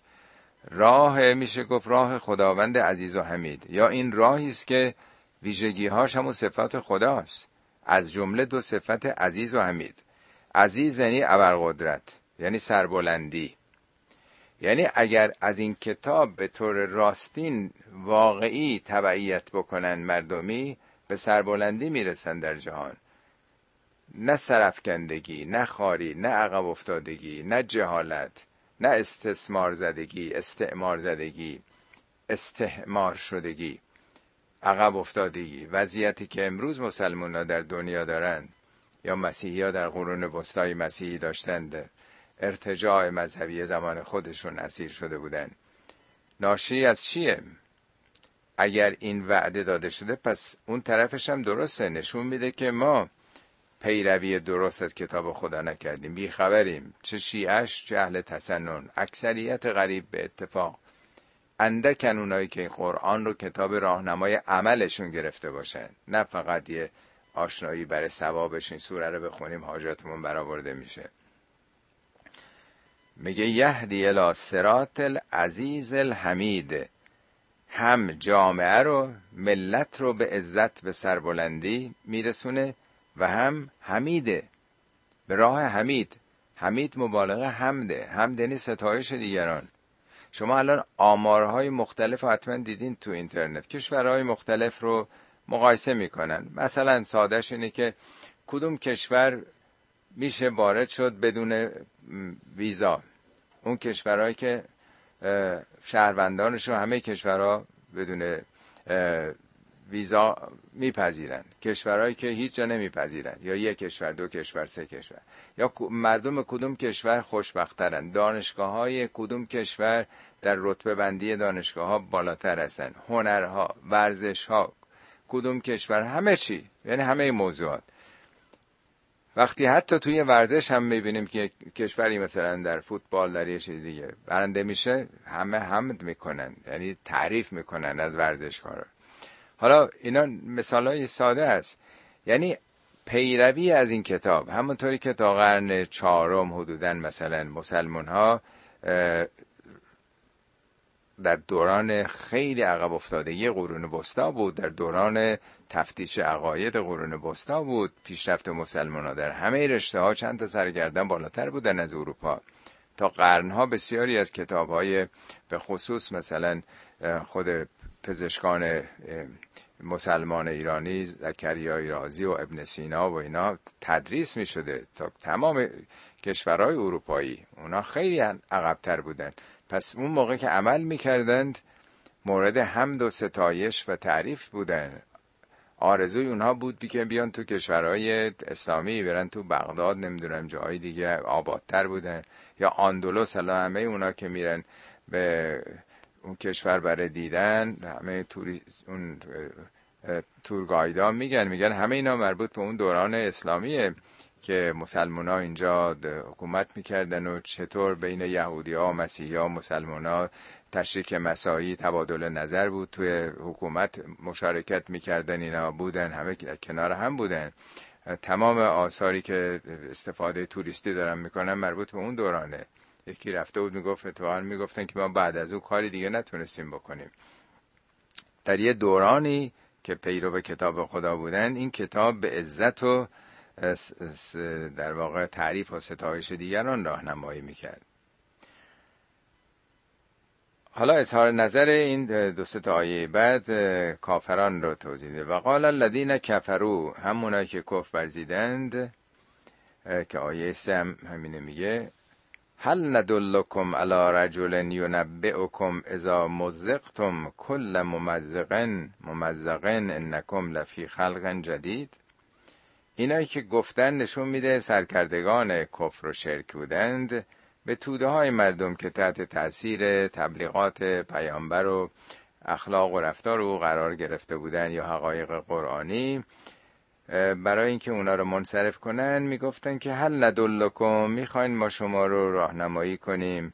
راه میشه گفت راه خداوند عزیز و حمید. یا این راهی است که ویژگی هاش همون صفات خداست. از جمله دو صفت عزیز و حمید. عزیز یعنی ابرقدرت یعنی سربلندی. یعنی اگر از این کتاب به طور راستین واقعی تبعیت بکنن مردمی به سربلندی می‌رسن در جهان. نه سرفکندگی نه خاری نه عقب افتادگی نه جهالت نه استثمار زدگی استعمار زدگی استعمار شدگی عقب افتادگی. وضعیتی که امروز مسلمان در دنیا دارند یا مسیحی در قرون وسطای مسیحی داشتند ارتجاع مذهبی زمان خودشون اسیر شده بودند ناشی از چیه؟ اگر این وعده داده شده پس اون طرفش هم درسته. نشون میده که ما پیروی درست از کتاب خدا نکردیم. بیخبریم چه شیعش چه اهل تسنن. اکثریت غریب به اتفاق. اندکن اونایی که قرآن رو کتاب راهنمای عملشون گرفته باشن. نه فقط یه آشنایی برای ثوابش این سوره رو بخونیم حاجاتمون برآورده میشه. میگه یهدی الی صراط العزیز الحمید. هم جامعه رو ملت رو به عزت به سربلندی میرسونه و هم حمیده. به راه حمید. حمید مبالغه حمده. حمد یعنی ستایش دیگران. شما الان آمارهای مختلف حتما دیدین تو اینترنت. کشورهای مختلف رو مقایسه می‌کنن. مثلا سادش اینه که کدوم کشور میشه وارد شد بدون ویزا. اون کشورهایی که شهروندانش رو همه کشورها بدون ویزا میپذیرن. کشورهایی که هیچ جا نمیپذیرن. یا یک کشور دو کشور سه کشور. یا مردم کدوم کشور خوشبخترن. دانشگاه های کدوم کشور در رتبه بندی دانشگاه ها بالاتر هستن. هنرها ورزش ها کدوم کشور همه چی. یعنی همه موضوعات. وقتی حتی توی ورزش هم می‌بینیم که کشوری مثلا در فوتبال در یه چیز دیگه برنده میشه همه حمد می‌کنن یعنی تعریف می‌کنن از ورزشکارا. حالا اینا مثال های ساده است. یعنی پیروی از این کتاب همونطوری که تا قرن چهارم حدودا مثلا مسلمان ها در دوران خیلی عقب افتاده. یه قرون بستا بود در دوران تفتیش عقاید قرون بستا بود. پیشرفت مسلمان ها در همه رشته ها چند تا سرگردن بالاتر بودن از اروپا. تا قرنها بسیاری از کتاب های به خصوص مثلا خود پزشکان مسلمان ایرانی زکریای رازی و ابن سینا و اینا تدریس می شده تا تمام کشورهای اروپایی. اونا خیلی عقبتر بودن. پس اون موقع که عمل می‌کردند مورد حمد و ستایش و تعریف بودن. آرزوی اونها بود که بیان تو کشورهای اسلامی برن تو بغداد نمی‌دونم جای دیگه آبادتر بودن. یا آندولوس حالا همه اونا که میرن به اون کشور برای دیدن همه توری اون تورگایدا میگن میگن همه اینا مربوط به اون دوران اسلامیه. که مسلمان ها اینجا حکومت می‌کردن و چطور بین یهودی ها و مسیحی ها مسلمان ها تشریک مسایی تبادل نظر بود. توی حکومت مشارکت می‌کردن اینا بودن همه کنار هم بودن. تمام آثاری که استفاده توریستی دارن می‌کنن مربوط به اون دورانه. یکی رفته بود می‌گفت اتفاقا می‌گفتن که ما بعد از اون کاری دیگه نتونستیم بکنیم. در یه دورانی که پیرو کتاب خدا بودن این کتاب به عزت و در واقع تعریف و ستایش دیگران راهنمایی می‌کرد. حالا اظهار نظر این دو تا آیه بعد کافران رو توضیح ده و قال الذین کفرو همونایی که کفر ورزیدند که آیه سه هم همینه میگه. هل ندلکم علی رجل ینبئکم اذا مزقتم کل ممزقن. ممزقن انکم لفی خلق جدید. اینایی که گفتن نشون میده سرکردگان کفر و شرک بودند به توده های مردم که تحت تاثیر تبلیغات پیامبر و اخلاق و رفتار او قرار گرفته بودند یا حقایق قرآنی برای اینکه اونا رو منصرف کنن می‌گفتن که هل ندلکم می‌خواین ما شما رو راهنمایی کنیم.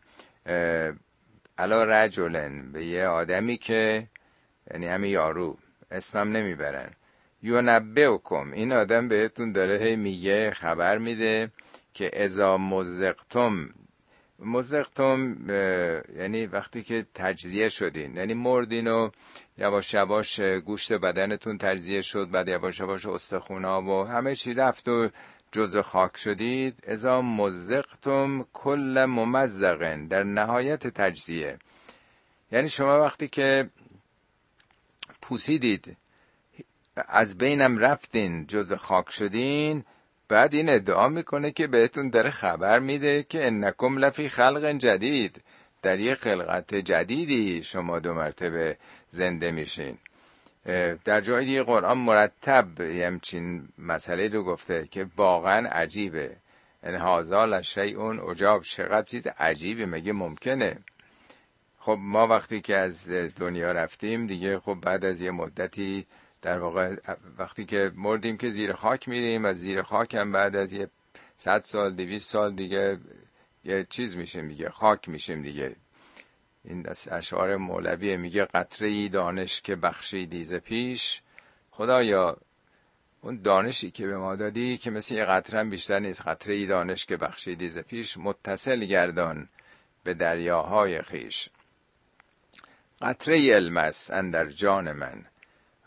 علا رجلن به یه آدمی که یعنی همین یارو اسمم نمی‌برن. یونبئکم. این آدم بهتون داره هی میگه خبر میده که ازا مزقتم. مزقتم یعنی وقتی که تجزیه شدین. یعنی مردین و یواش یواش گوشت بدنتون تجزیه شد بعد یواش یواش استخونا و همه چی رفت و جز خاک شدید. ازا مزقتم کل ممزقن در نهایت تجزیه. یعنی شما وقتی که پوسیدید از بینم رفتین جز خاک شدین. بعد این ادعا می‌کنه که بهتون داره خبر میده که انکم لفی خلق جدید. در یه خلقت جدیدی شما دو مرتبه زنده میشین. در جای دیگه قرآن مرتب همچین مسئله رو گفته که واقعا عجیبه. ان هازال اون اجاب چقدر چیز عجیبه مگه ممکنه؟ خب ما وقتی که از دنیا رفتیم دیگه خب بعد از یه مدتی در واقع وقتی که مردیم که زیر خاک میریم از زیر خاک هم بعد از یه صد سال دویست سال دیگه یه چیز میشیم دیگه خاک میشیم دیگه. این اشعار مولوی میگه قطره ای دانش که بخشی دیزه پیش. خدایا اون دانشی که به ما دادی که مثل یه قطره بیشتر نیست. قطره ای دانش که بخشی دیزه پیش متصل گردان به دریاهای خیش. قطره علم است اندر جان من.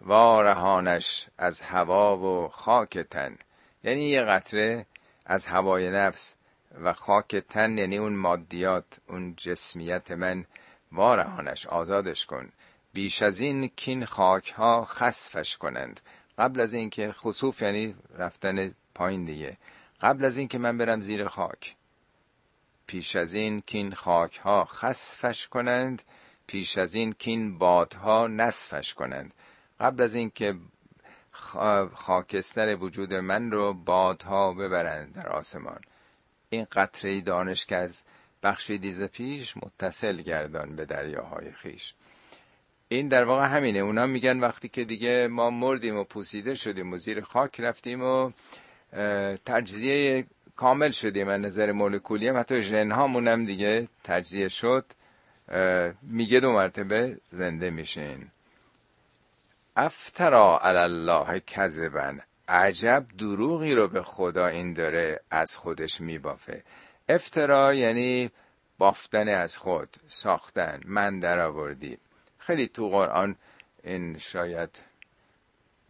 وارهانش از هوا و خاک تن یعنی یه قطره از هوای نفس و خاک تن یعنی اون مادیات اون جسمیت من وارهانش آزادش کن. بیش از این کین خاک ها خصفش کنند. قبل از اینکه خصوف یعنی رفتن پایین دیگه. قبل از اینکه من برم زیر خاک. پیش از این کین خاک ها خصفش کنند. پیش از این کین بادها نصفش کنند. قبل از اینکه خاکستر وجود من رو بادها ببرند در آسمان. این قطره دانش که از بخشی دیز پیش متصل گردان به دریاهای خیش. این در واقع همینه. اونا میگن وقتی که دیگه ما مردیم و پوسیده شدیم و زیر خاک رفتیم و تجزیه کامل شدیم. از نظر مولکولی هم حتی ژن هامون دیگه تجزیه شد. میگه دو مرتبه زنده میشین. افترا علی الله کذبن عجب دروغی رو به خدا این داره از خودش میبافه. افترا یعنی بافتن از خود ساختن من در آوردی خیلی تو قرآن این شاید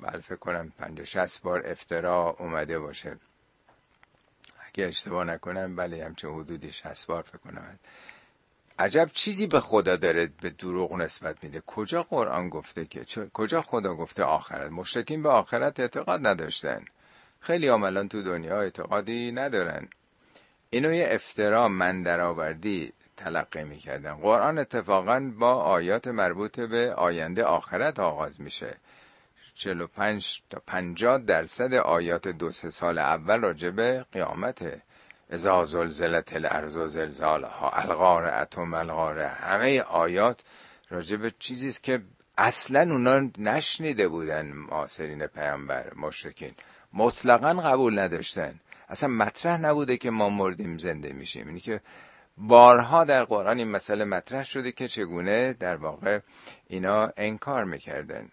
بله کنم پنج شست بار افترا اومده باشه. اگه اشتباه نکنم بله همچه حدودی شست بار فکر کنم. عجب چیزی به خدا داره به دروغ نسبت میده. کجا قرآن گفته که کجا خدا گفته آخرت؟ مشرکین به آخرت اعتقاد نداشتن. خیلی عملا تو دنیا اعتقادی ندارن. اینو یه افترا من درآوردی تلقی می‌کردن قرآن اتفاقا با آیات مربوط به آینده آخرت آغاز میشه. 45 تا 50 درصد آیات دو سال اول راجع به قیامته. ازا زلزلت الارض و زلزالها الغار اتم الغاره همه آیات راجع به چیزی است که اصلا اونا نشنیده بودن معاصرین پیامبر مشرکین. مطلقا قبول نداشتن. اصلا مطرح نبوده که ما مردیم زنده میشیم. اینی که بارها در قرآن این مسئله مطرح شده که چگونه در واقع اینا انکار می‌کردن.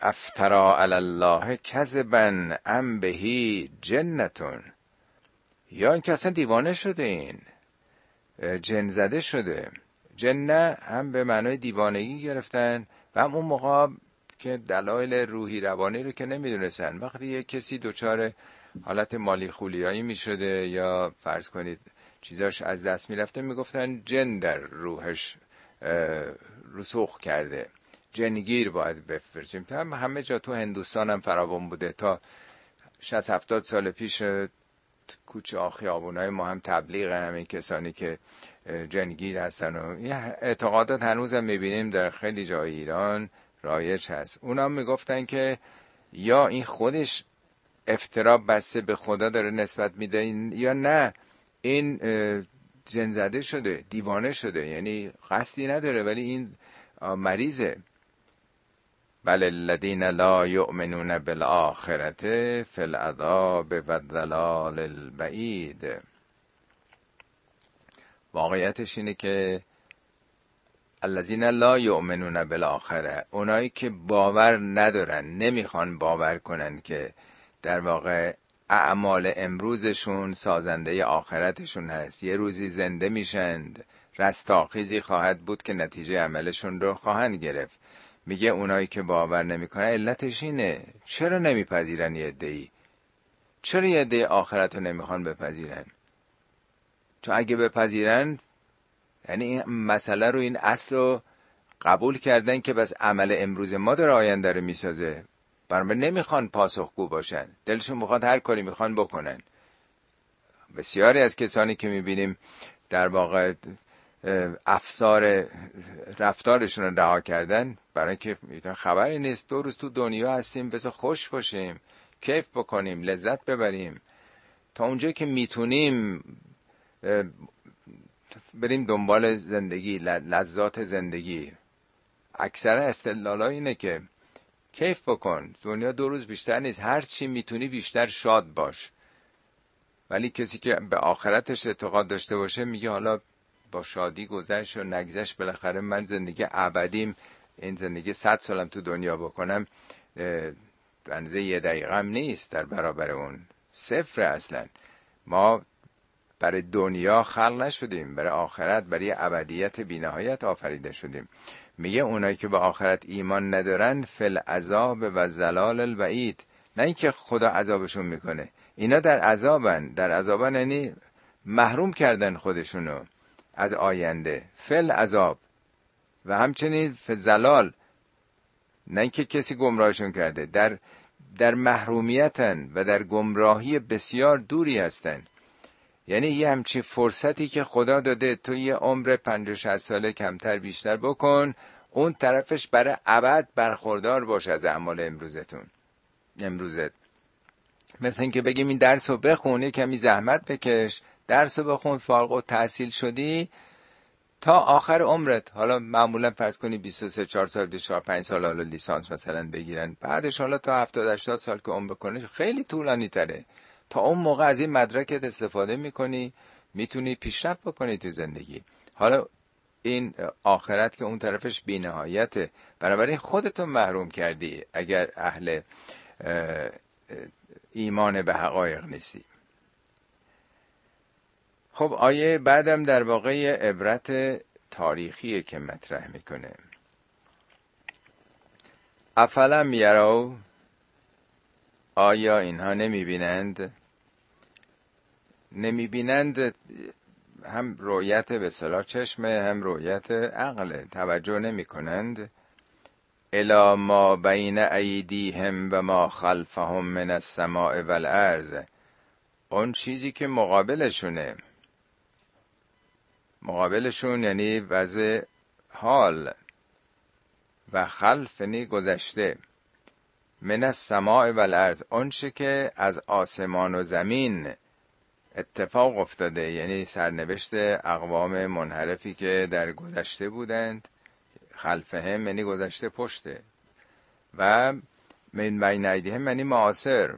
افترا علی الله کذبا ام بهی جنتون. یا اینکه اصلا دیوانه شده این جن زده شده. جنه هم به معنای دیوانگی گرفتن و هم اون موقع که دلایل روحی روانی رو که نمی‌دونستن. وقتی یک کسی دچار حالت مالی خولیایی می شده یا فرض کنید چیزاش از دست می‌رفته می‌گفتن جن در روحش رسوخ کرده. جنگیر باید بفرستیم. هم همه جا تو هندوستان هم فراوان بوده. تا 60 70 سال پیش کوچه های ما هم تبلیغ همین کسانی که جنگیر هستن و اعتقادات هنوز هم می‌بینیم در خیلی جای ایران رایج هست. اونا می‌گفتن که یا این خودش افترا بسته به خدا داره نسبت میده یا نه. این جن زده شده دیوانه شده یعنی قصدی نداره ولی این مریضه. بل الذین لا یؤمنون بالآخرت فی العذاب و الضلال البعید. واقعیتش اینه که الذین لا یؤمنون بالآخره اونایی که باور ندارن نمی‌خوان باور کنن که در واقع اعمال امروزشون سازنده آخرتشون هست. یه روزی زنده میشند رستاخیزی خواهد بود که نتیجه عملشون رو خواهند گرفت. میگه اونایی که باور نمی‌کنن علتش اینه. چرا نمیپذیرن یه ای چرا یه عده آخرت رو نمی‌خوان بپذیرن؟ تو اگه بپذیرن یعنی این مسئله رو این اصل رو قبول کردن که بس عمل امروز ما داره آینده رو می‌سازه. برای نمی‌خوان پاسخگو باشن. دلشون می‌خواد هر کاری می‌خوان بکنن. بسیاری از کسانی که می‌بینیم در واقع افسار رفتارشون رو رها کردن برای که خبری نیست. دو روز تو دنیا هستیم بذار خوش باشیم. کیف بکنیم لذت ببریم. تا اونجا که می‌تونیم بریم دنبال زندگی لذات زندگی. اکثر استدلالا اینه که کیف بکن. دنیا دو روز بیشتر نیست. هر چی می‌تونی بیشتر شاد باش. ولی کسی که به آخرتش اعتقاد داشته باشه میگه حالا با شادی گذشت و نگذشت. بالاخره من زندگی ابدیم. این زندگی صد سالم تو دنیا بکنم اندازه یه دقیقه هم نیست در برابر اون صفر اصلا. ما برای دنیا خلق نشدیم برای آخرت برای ابدیت بینهایت آفریده شدیم. میگه اونایی که به آخرت ایمان ندارن فل عذاب و زلال البعید. نه اینکه خدا عذابشون می‌کنه. اینا در عذابن. در عذابن یعنی محروم کردن خودشونو. از آینده. فل عذاب. و همچنین فزلال نه اینکه کسی گمراهشون کرده در در محرومیتن و در گمراهی بسیار دوری هستن. یعنی یه همچی فرصتی که خدا داده تو یه عمر 50 ساله کمتر بیشتر بکن اون طرفش برای ابد برخوردار باش از اعمال امروزتون. امروزت. مثل اینکه بگیم این درس رو بخون کمی زحمت بکش. درس بخون فارغ و تحصیل شدی تا آخر عمرت. حالا معمولا فرض کنی 23 4 سال 24 5 سال حالا لیسانس مثلا بگیرن. بعدش حالا تا 70 80 سال که عمر کنه خیلی طولانی تره. تا اون موقع از این مدرکت استفاده می‌کنی می‌تونی پیشرفت بکنی تو زندگی. حالا این آخرت که اون طرفش بینهایته. بنابراین خودتو محروم کردی اگر اهل ایمان به حقایق نیستی. خب آیه بعدم در واقع عبرت تاریخی که مطرح می‌کنه. افلم یرو آیا اینها نمی‌بینند؟ نمی‌بینند هم رویت به صلاح چشمه هم رویت عقل. توجه نمی کنند الا ما بین ایدیهم و ما خلفهم من السماء والارض اون چیزی که مقابلشونه. مقابلشون یعنی وضع حال و خلف یعنی گذشته. من السماء والارض اون که از آسمان و زمین اتفاق افتاده یعنی سرنوشت اقوام منحرفی که در گذشته بودند خلفهم یعنی گذشته پشته و من بین هم یعنی معاصر.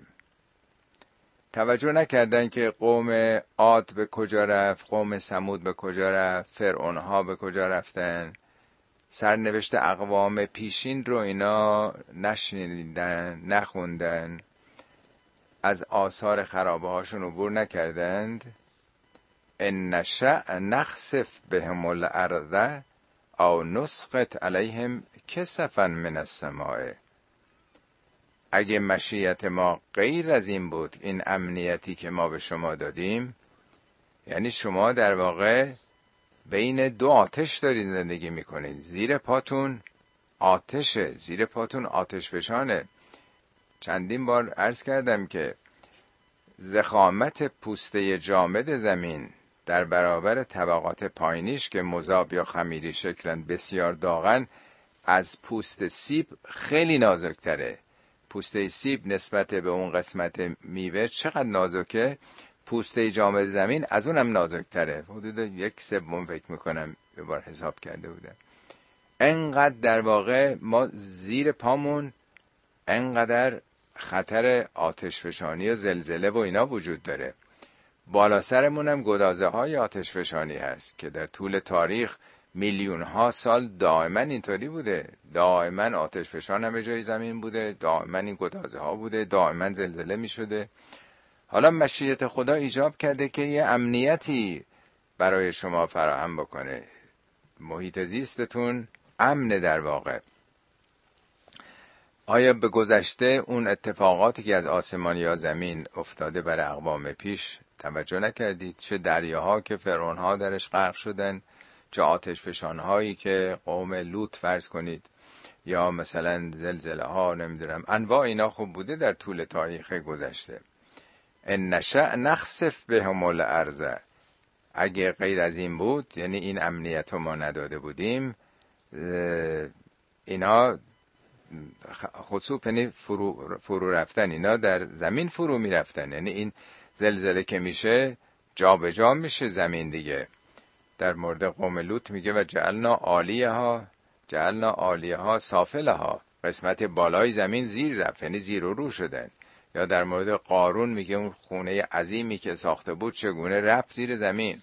توجه نکردن که قوم عاد به کجا رفت قوم سمود به کجا رفت فرعونها به کجا رفتن. سرنوشت اقوام پیشین رو اینا نشنیدن نخوندن. از آثار خرابه هاشون عبور نکردند. ان نشع نخسف بهم الارض او نسقط علیهم کسفا من السماء. اگه مشیت ما غیر از این بود این امنیتی که ما به شما دادیم یعنی شما در واقع بین دو آتش دارید زندگی می‌کنید زیر پاتون آتشه زیر پاتون آتش فشانه. چندین بار عرض کردم که زخامت پوسته جامد زمین در برابر طبقات پایینیش که مذاب یا خمیری شکلن بسیار داغن از پوست سیب خیلی نازکتره. پوسته سیب نسبت به اون قسمت میوه چقدر نازکه؟ پوسته جامد زمین از اونم نازکتره. حدود یک سوم فکر می‌کنم به بار حساب کرده بودم. انقدر در واقع ما زیر پامون انقدر خطر آتشفشانی و زلزله و اینا وجود داره. بالا سرمون هم گدازه های آتشفشانی هست که در طول تاریخ میلیون ها سال دائما اینطوری بوده. دائما آتش فشان هم به جای زمین بوده دائما این گدازه ها بوده دائما زلزله می شده حالا مشیت خدا ایجاب کرده که یه امنیتی برای شما فراهم بکنه. محیط زیستتون امن در واقع. آیا به گذشته اون اتفاقاتی که از آسمان یا زمین افتاده بر اقوام پیش توجه نکردید؟ چه دریاها که فرعونها درش غرق شدن؟ چه آتش فشانهایی که قوم لوط فرض کنید یا مثلا زلزله ها نمی‌دونم. انواع اینا خوب بوده در طول تاریخ گذشته. ان نشع نخسف بهم الارض. اگه غیر از این بود یعنی این امنیت رو ما نداده بودیم اینا خصوص یعنی فرو, فرو رفتن اینا در زمین فرو می رفتن یعنی این زلزله که میشه جابجا جا میشه زمین دیگه. در مورد قوم لوط میگه و جعلنا عالیه ها جعلنا عالیه ها سافله ها قسمت بالای زمین زیر رفت یعنی زیر و رو شدن. یا در مورد قارون میگه اون خونه عظیمی که ساخته بود چگونه رفت زیر زمین.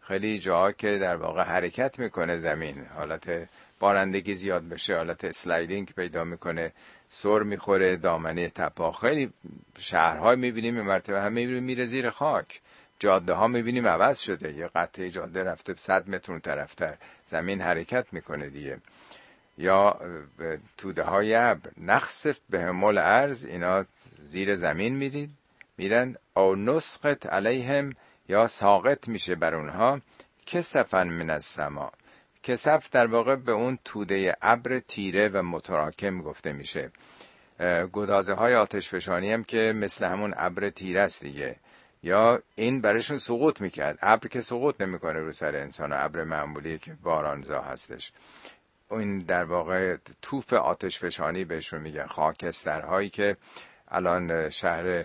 خیلی جاها که در واقع حرکت می‌کنه زمین. حالت بارندگی زیاد بشه حالت اسلایدینگ پیدا می‌کنه سر می‌خوره دامنه تپا خیلی شهرهای می‌بینیم به مرتبه هم می‌بینیم میره زیر خاک. جاده ها می‌بینیم عوض شده. یه قطعه جاده رفته صد متر طرفتر. زمین حرکت می‌کنه دیگه. یا توده های ابر. به همول ارز اینا زیر زمین میرید میرن. او نسقت علیهم یا ساقط میشه بر اونها. کسفن من از سما کسف در واقع به اون توده ابر تیره و متراکم گفته میشه. گدازه های آتش فشانی هم که مثل همون ابر تیره است دیگه. یا این برشون سقوط می‌کرد. ابر که سقوط نمی‌کنه رو سر انسان ابر معمولی که بارانزا هستش. این در واقع توف آتش فشانی بهشون میگن خاکسترهایی که الان شهر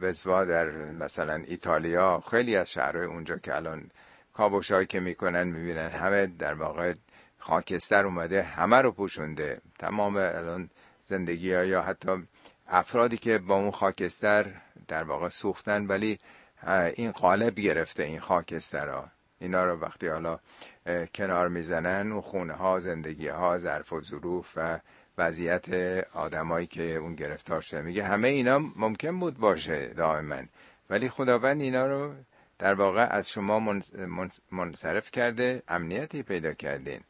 وزوا در مثلا ایتالیا خیلی از شهرهای اونجا که الان کابوشایی که می‌کنن می‌بینن همه در واقع خاکستر اومده همه رو پوشونده. تمام الان زندگی ها یا حتی افرادی که با اون خاکستر در واقع سوختن ولی این قالب گرفته این خاکستر ها اینا رو وقتی حالا کنار می‌زنن و خونه ها زندگی ها ظرف و ظروف و وضعیت آدمایی که اون گرفتار شده. میگه همه اینا ممکن بود باشه دائما. ولی خداوند اینا رو در واقع از شما منصرف کرده امنیتی پیدا کردین.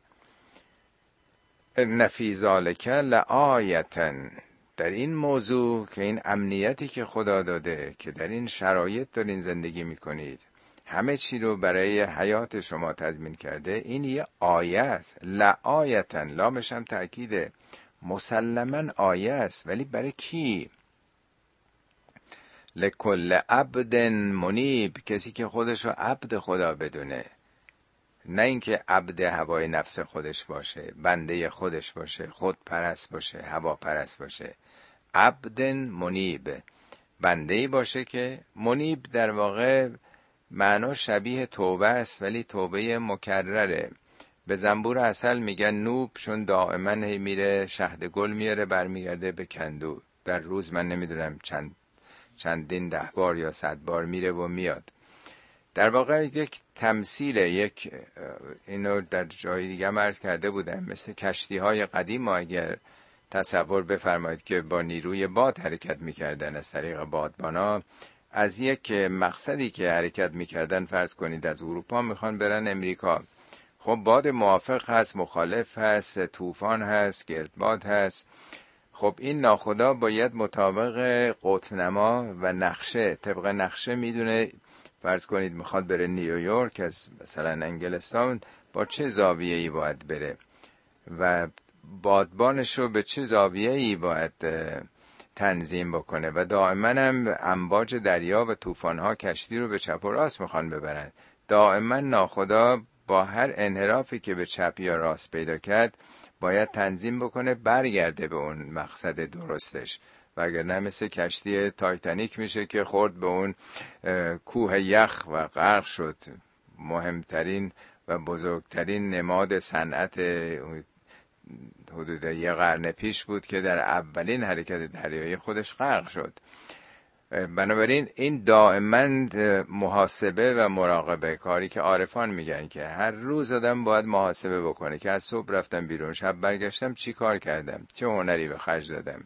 نفی ذالک لآیتن در این موضوع که این امنیتی که خدا داده که در این شرایط دارین زندگی می‌کنید همه چی رو برای حیات شما تضمین کرده این یه آیه است. لآیتن لامش هم تأکیده. مسلما آیه است. ولی برای کی؟ لکل عبد منیب کسی که خودش رو عبد خدا بدونه. نه اینکه عبد هوای نفس خودش باشه بنده خودش باشه خود پرست باشه هوا پرست باشه. عبد منیب. بنده باشه که منیب در واقع معنا شبیه توبه است ولی توبه مکرره. به زنبور اصل میگن نوب چون دائما میره شهد گل میاره برمیگرده به کندو. در روز من نمی‌دونم چند چندین ده بار یا صد بار میره و میاد. در واقع یک تمثیل یک اینو در جای دیگه مرز کرده بودم مثل کشتی های قدیم اگر تصور بفرمایید که با نیروی باد حرکت می‌کردن از طریق بادبانا. از یک مقصدی که حرکت می‌کردن فرض کنید از اروپا می‌خوان برن امریکا. خب باد موافق هست مخالف هست طوفان هست گردباد هست. خب این ناخدا باید مطابق قطنما و نقشه طبق نقشه می‌دونه. فرض کنید می‌خواد بره نیویورک از مثلا انگلستان با چه زاویه ای باید بره؟ و بادبانش رو به چه زاویه ای باید تنظیم بکنه؟ و دائما هم امواج دریا و طوفان ها کشتی رو به چپ و راست می‌خوان ببرن. دائما ناخدا با هر انحرافی که به چپ یا راست پیدا کرد باید تنظیم بکنه برگرده به اون مقصد درستش. وگرنه مثل کشتی تایتانیک میشه که خورد به اون کوه یخ و غرق شد. مهمترین و بزرگترین نماد صنعت حدود یه قرن پیش بود که در اولین حرکت دریایی خودش غرق شد. بنابراین این دائما محاسبه و مراقبه کاری که عارفان میگن که هر روز آدم باید محاسبه بکنه که از صبح رفتم بیرون شب برگشتم چی کار کردم چه هنری به خرج دادم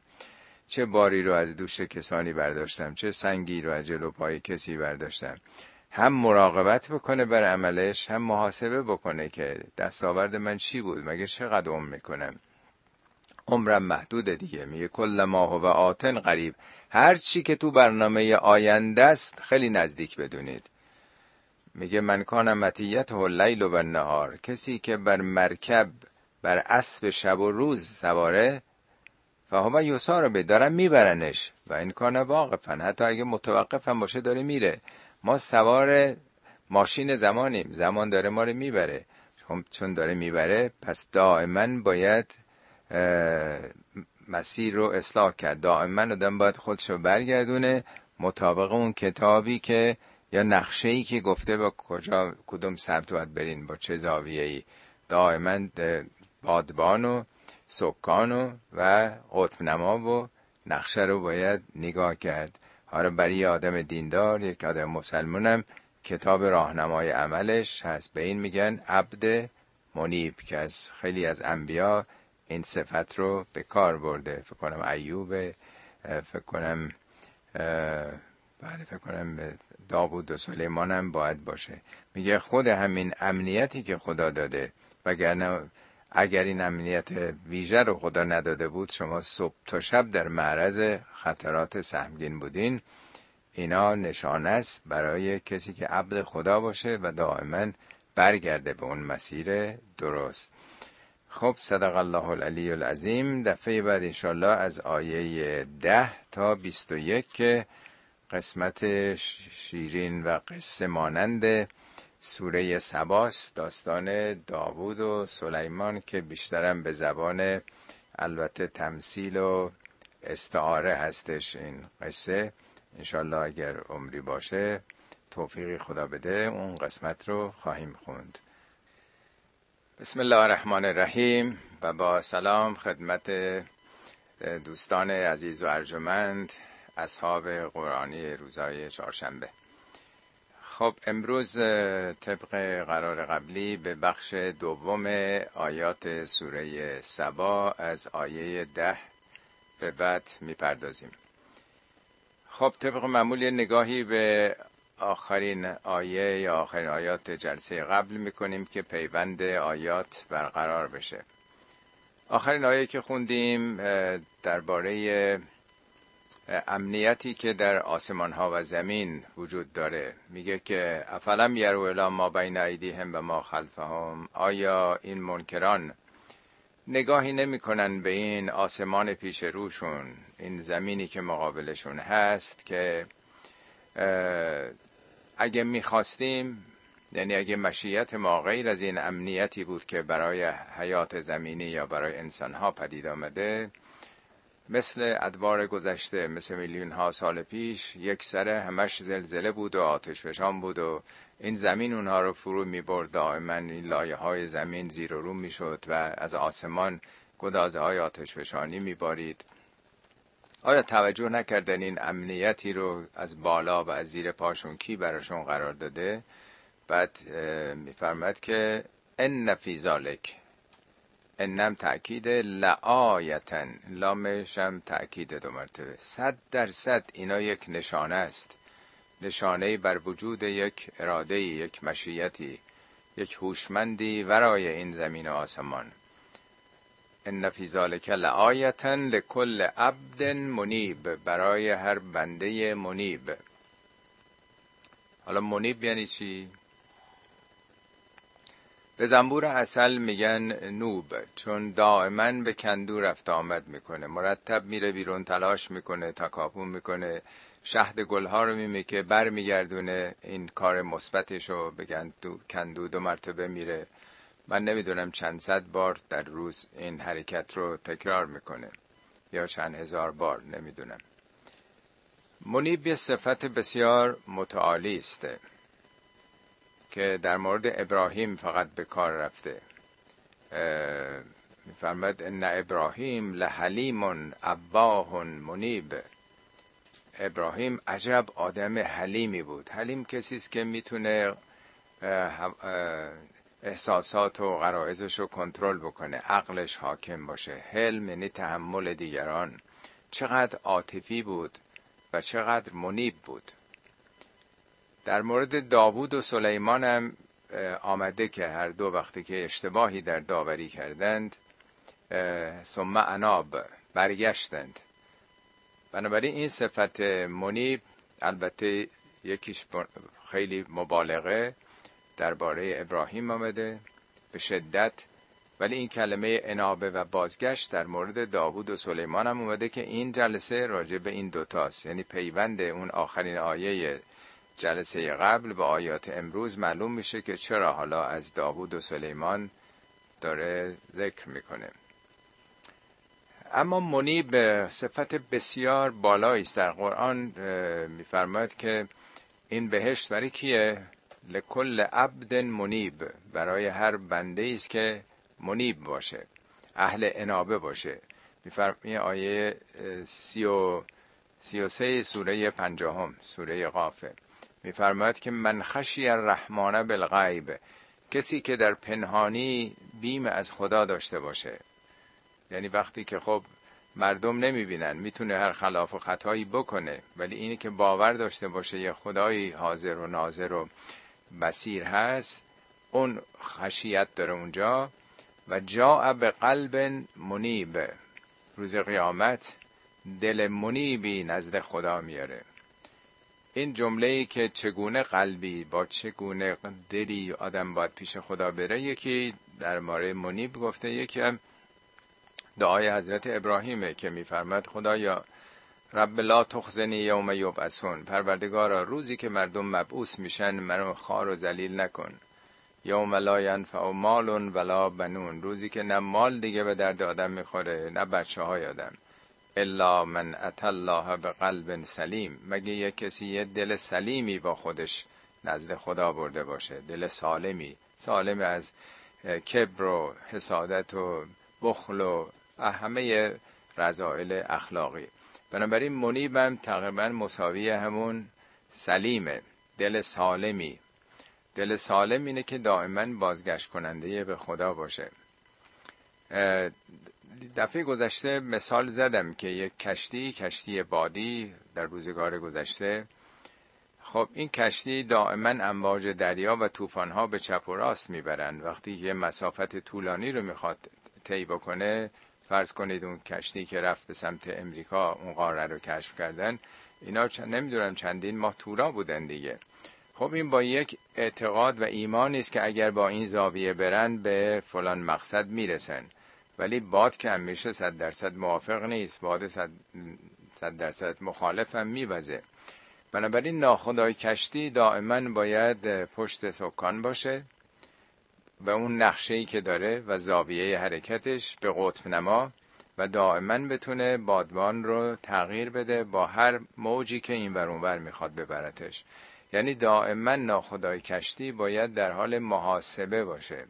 چه باری رو از دوش کسانی برداشتم چه سنگی رو از جلو پای کسی برداشتم. هم مراقبت بکنه بر عملش هم محاسبه بکنه که دستاورد من چی بود مگه چقدر عمر می‌کنم؟ عمرم محدوده دیگه. میگه کل ماه و آتن قریب. هر چی که تو برنامه آینده است خیلی نزدیک بدونید. میگه من کانم متیت و لیل و نهار کسی که بر مرکب بر اسب شب و روز سواره فهو یسار به دارن میبرنش. و این کان واقفا حتی اگه متوقف هم باشه داره میره. ما سوار ماشین زمانیم. زمان داره ما رو می‌بره. چون داره می‌بره پس دائما باید مسیر رو اصلاح کرد. دائما آدم باید خودش رو برگردونه مطابق اون کتابی که یا نقشه ای که گفته با کجا کدوم سمت باید برین با چه زاویه ای دائما بادبان و سکان و, و قطب نما و نقشه رو باید نگاه کرد. حالا برای آدم دیندار یک آدم مسلمانم کتاب راهنمای عملش هست. به این میگن عبد منیب که از خیلی از انبیا این صفت رو به کار برده. فکر کنم ایوب فکر کنم بله فکر کنم داوود و سلیمان هم باید باشه. میگه خود همین امنیتی که خدا داده وگرنه اگر این امنیت ویژه رو خدا نداده بود شما صبح تا شب در معرض خطرات سهمگین بودین. اینا نشانه است برای کسی که عبد خدا باشه و دائما برگرده به اون مسیر درست. خب صدق الله العلی العظیم. دفعه بعد انشالله از آیه ده تا بیست و یک که قسمت شیرین و قصه مانند سوره سباس داستان داوود و سلیمان که بیشترم به زبان البته تمثیل و استعاره هستش این قصه. انشالله اگر عمری باشه توفیقی خدا بده اون قسمت رو خواهیم خوند. بسم الله الرحمن الرحیم و با سلام خدمت دوستان عزیز و ارجمند اصحاب قرآنی روزای چهارشنبه. خب امروز طبق قرار قبلی به بخش دوم آیات سوره سبا از آیه ده به بعد می‌پردازیم. خب طبق معمول نگاهی به آخرین آیه یا آخرین آیات جلسه قبل می‌کنیم که پیوند آیات برقرار بشه. آخرین آیه که خوندیم درباره امنیتی که در آسمان ها و زمین وجود داره. میگه که افلم یرو الا ما بین ایدیهم و ما خلفهم. آیا این منکران نگاهی نمی‌کنن به این آسمان پیش روشون این زمینی که مقابلشون هست که اگه می‌خواستیم یعنی اگه مشیت ما غیر از این امنیتی بود که برای حیات زمینی یا برای انسان ها پدید آمده مثل ادوار گذشته مثل میلیون ها سال پیش یک سره همش زلزله بود و آتش فشان بود و این زمین اونها رو فرو می برد دائما این لایه های زمین زیر و رو می شد و از آسمان گدازه های آتش فشانی می بارید آیا توجه نکردن این امنیتی رو از بالا و از زیر پاشون کی براشون قرار داده؟ بعد میفرماد که ان فی ذالک انم تأکید لعایتن لامش هم تأکید دو مرتبه. صد درصد اینا یک نشانه است. نشانه بر وجود یک اراده یک مشیتی یک هوشمندی ورای این زمین و آسمان. ان فی ذالک لآیتا لکل عبد منیب برای هر بنده منیب. حالا منیب یعنی چی؟ به زنبور اصل میگن نوب چون دائما به کندو رفت آمد می‌کنه. مرتب میره بیرون تلاش می‌کنه تکاپون می‌کنه شهد گلها رو میمی که بر میگردونه این کار مثبتش رو به کندو دو مرتبه میره. من نمی‌دونم چند صد بار در روز این حرکت رو تکرار می‌کنه یا چند هزار بار نمی‌دونم. منیب یه صفت بسیار متعالی است. که در مورد ابراهیم فقط به کار رفته. میفرمد ان ابراهیم لحلیم اباه منیب. ابراهیم عجب آدم حلیمی بود. حلیم کسی است که می‌تونه احساسات و غرائزش رو کنترل بکنه عقلش حاکم باشه حلم یعنی تحمل دیگران. چقدر عاطفی بود و چقدر منیب بود. در مورد داوود و سلیمان هم آمده که هر دو وقتی که اشتباهی در داوری کردند ثم اناب برگشتند. بنابراین این صفت منیب البته یکیش خیلی مبالغه درباره ابراهیم آمده به شدت ولی این کلمه انابه و بازگشت در مورد داوود و سلیمان هم اومده که این جلسه راجع به این دوتاست. یعنی پیوند اون آخرین آیه جلسه قبل به آیات امروز معلوم میشه که چرا حالا از داوود و سلیمان داره ذکر می‌کنه. اما منیب صفت بسیار بالایی است. در قرآن میفرماید که این بهشت برای کیه؟ لکل عبد منیب. برای هر بنده است که منیب باشه اهل انابه باشه. میفرمایه آیه سی و, سی و سه سوره پنجاهم سوره قافه. میفرماید که من خشی الرحمن بالغیب. کسی که در پنهانی بیم از خدا داشته باشه. یعنی وقتی که خب مردم نمی‌بینن می‌تونه هر خلاف و خطایی بکنه ولی اینی که باور داشته باشه یه خدایی حاضر و ناظر و بسیر هست اون خشیت داره اونجا و جا به قلب منیب. روز قیامت دل منیبی نزد خدا میاره. این جمله ای که چگونه قلبی با چگونه دلی آدم باید پیش خدا بره یکی در ماره منیب گفته یکی هم دعای حضرت ابراهیمه که میفرماد خدایا رب لا تخزنی یوم یبعثون پروردگارا روزی که مردم مبعوث میشن منو خار و ذلیل نکن. یوم لا ینفع مال ولا بنون روزی که نه مال دیگه به درد آدم می‌خوره نه بچه های آدم. الا من ات الله به قلب سلیم مگه یه کسی یه دل سلیمی با خودش نزد خدا برده باشه؟ دل سالمی. سالم از کبر و حسادت و بخل و همه رضائل اخلاقی. بنابراین منیبم تقریبا مساوی همون سلیمه. دل سالمی. دل سالم اینه که دائما بازگشت کننده به خدا باشه. دفعه گذشته مثال زدم که یک کشتی کشتی بادی در روزگار گذشته. خب این کشتی دائما امواج دریا و طوفان‌ها به چپ و راست می‌برن وقتی یه مسافت طولانی رو می‌خواد طی بکنه فرض کنید اون کشتی که رفت به سمت امریکا اون قاره رو کشف کردن اینا چند نمی‌دونم چندین ماه تورا بودن دیگه. خب این با یک اعتقاد و ایمان است که اگر با این زاویه برن به فلان مقصد می‌رسن. ولی باد که همیشه صد درصد موافق نیست. باد صد, صد درصد مخالف هم میوزه. بنابراین ناخدای کشتی دائما باید پشت سکان باشه و اون نقشه ای که داره و زاویه حرکتش به قطب نما و دائما بتونه بادبان رو تغییر بده با هر موجی که این ور می‌خواد ببرتش. یعنی دائما ناخدای کشتی باید در حال محاسبه باشه.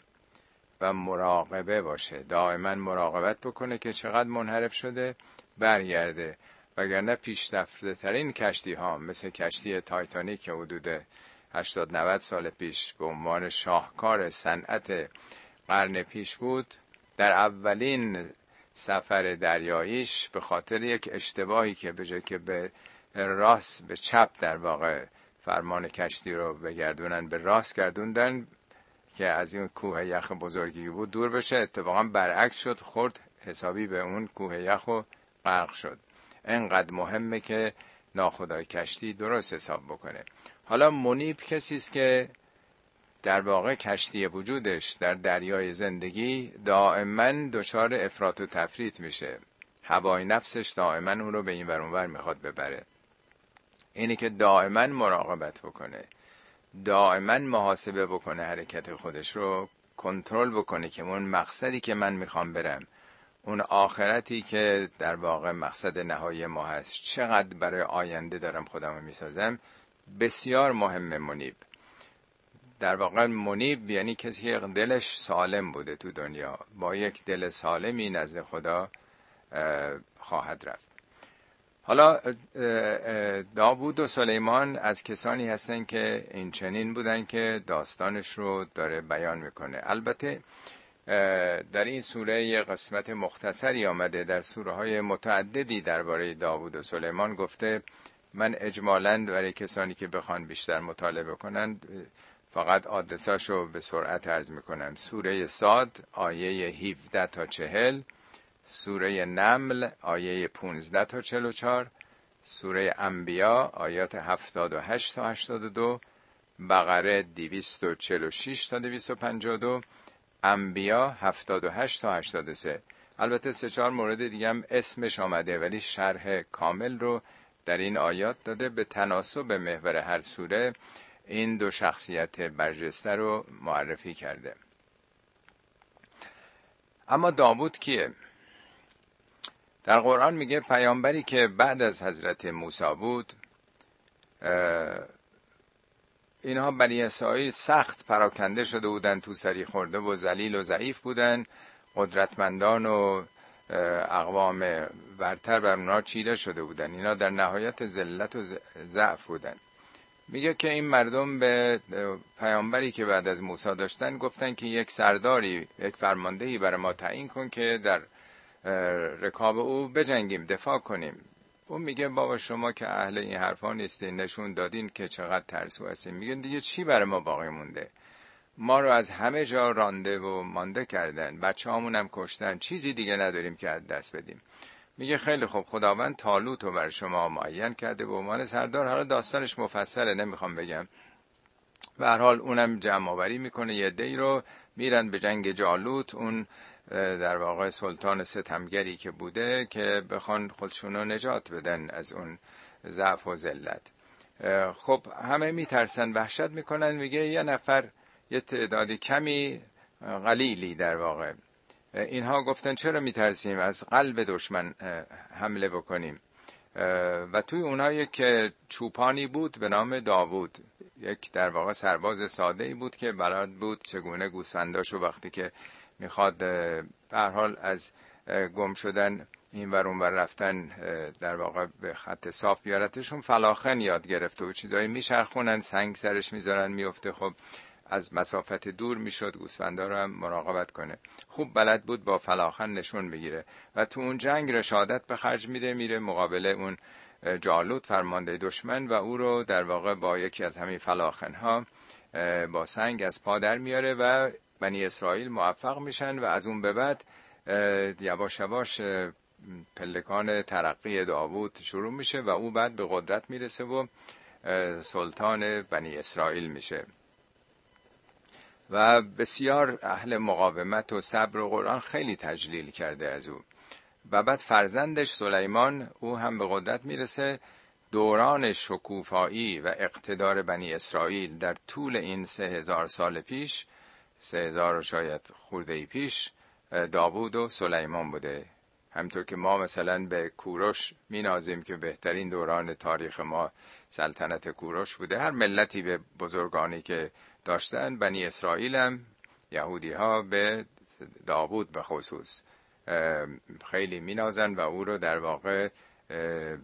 و مراقبه باشه. دائما مراقبت بکنه که چقدر منحرف شده برگرده. وگرنه پیشرفته ترین کشتی ها مثل کشتی تایتانیک که حدود 80 90 سال پیش به عنوان شاهکار صنعت قرن پیش بود در اولین سفر دریاییش به خاطر یک اشتباهی که به جای که به راست به چپ در واقع فرمان کشتی رو بگردونن به راست گردوندن که از این کوه یخ بزرگی بود دور بشه اتفاقا برعکس شد خورد حسابی به اون کوه یخ و غرق شد. انقدر مهمه که ناخدای کشتی درست حساب بکنه. حالا منیب کسی است که در واقع کشتی وجودش در دریای زندگی دائما دچار افراط و تفریط میشه. هوای نفسش دائما اون رو به این ور می‌خواد ببره. اینی که دائما مراقبت بکنه. دائما محاسبه بکنه حرکت خودش رو کنترل بکنه که اون مقصدی که من می‌خوام برم اون آخرتی که در واقع مقصد نهایی ما هست چقدر برای آینده دارم خودم رو می‌سازم. بسیار مهم منیب. در واقع منیب یعنی کسی که دلش سالم بوده تو دنیا. با یک دل سالمی نزد خدا خواهد رفت. حالا داوود و سلیمان از کسانی هستند که این چنین بودن که داستانش رو داره بیان می‌کنه. البته در این سوره قسمت مختصری آمده در سوره های متعددی درباره داوود و سلیمان گفته من اجمالا برای کسانی که بخوان بیشتر مطالعه کنند فقط آدرساشو به سرعت عرض می‌کنم. سوره ساد آیه 17 تا 40 سوره نمل آیه 15 تا 44 سوره انبیا آیات 78 تا 82 بقره 246 تا 252 انبیا 78 تا 83 البته سه چهار مورد دیگه هم اسمش آمده ولی شرح کامل رو در این آیات داده به تناسب محور هر سوره. این دو شخصیت برجسته رو معرفی کرده. اما داوود کیه؟ در قرآن میگه پیامبری که بعد از حضرت موسی بود اینها بنی اسرائیل سخت پراکنده شده بودن تو سری خورده و ذلیل و ضعیف بودن قدرتمندان و اقوام برتر بر اونها چیره شده بودن اینا در نهایت ذلت و ضعف بودن میگه که این مردم به پیامبری که بعد از موسی داشتن گفتن که یک سرداری یک فرماندهی برای ما تعیین کن که در رکاب او بجنگیم دفاع کنیم. اون میگه بابا شما که اهل این حرفا نیستین نشون دادین که چقدر ترسو هستین. میگن دیگه چی برای ما باقی مونده؟ ما رو از همه جا رانده و مانده کردن. بچه هم کشتن. چیزی دیگه نداریم که از دست بدیم. میگه خیلی خوب خداوند تالوت رو بر شما معین کرده به عنوان سردار. حالا داستانش مفصله نمی‌خوام بگم. به هر حال اونم جمع آوری می‌کنه. یه دی رو میرن به جنگ جالوت. اون در واقع سلطان ستمگری که بوده که بخوان خودشون رو نجات بدن از اون ضعف و ذلت. خب همه میترسن وحشت می‌کنن میگه یه نفر یه تعدادی کمی قلیلی در واقع. اینها گفتن چرا میترسیم از قلب دشمن حمله بکنیم؟ و توی اونها یک چوپانی بود به نام داوود. یک در واقع سرباز ساده ای بود که بلد بود چگونه گوسفنداشو وقتی که می‌خواد به حال از گم شدن این ور اون رفتن در واقع به خط صاف بیارتشون فلاخن یاد گرفته و چیزایی میشرخونن سنگ سرش می‌ذارن میفته. خب از مسافت دور می‌شد گوسفندا رو هم مراقبت کنه. خوب بلد بود با فلاخن نشون بگیره و تو اون جنگ رشادت به خرج میده میره مقابل اون جالوت فرمانده دشمن و او رو در واقع با یکی از همین فلاخن ها با سنگ از پا در میاره و بنی اسرائیل موفق میشن و از اون به بعد یواش یواش پلکان ترقی داوود شروع میشه و او بعد به قدرت می‌رسه و سلطان بنی اسرائیل میشه. و بسیار اهل مقاومت و صبر و قرآن خیلی تجلیل کرده از او. و بعد فرزندش سلیمان او هم به قدرت می‌رسه. دوران شکوفایی و اقتدار بنی اسرائیل در طول این سه هزار سال پیش سه هزار شاید خورده ای پیش داوود و سلیمان بوده. همطور که ما مثلا به کوروش مینازیم که بهترین دوران تاریخ ما سلطنت کوروش بوده. هر ملتی به بزرگانی که داشتن بنی اسرائیل هم یهودی ها به داوود به خصوص خیلی مینازن و او رو در واقع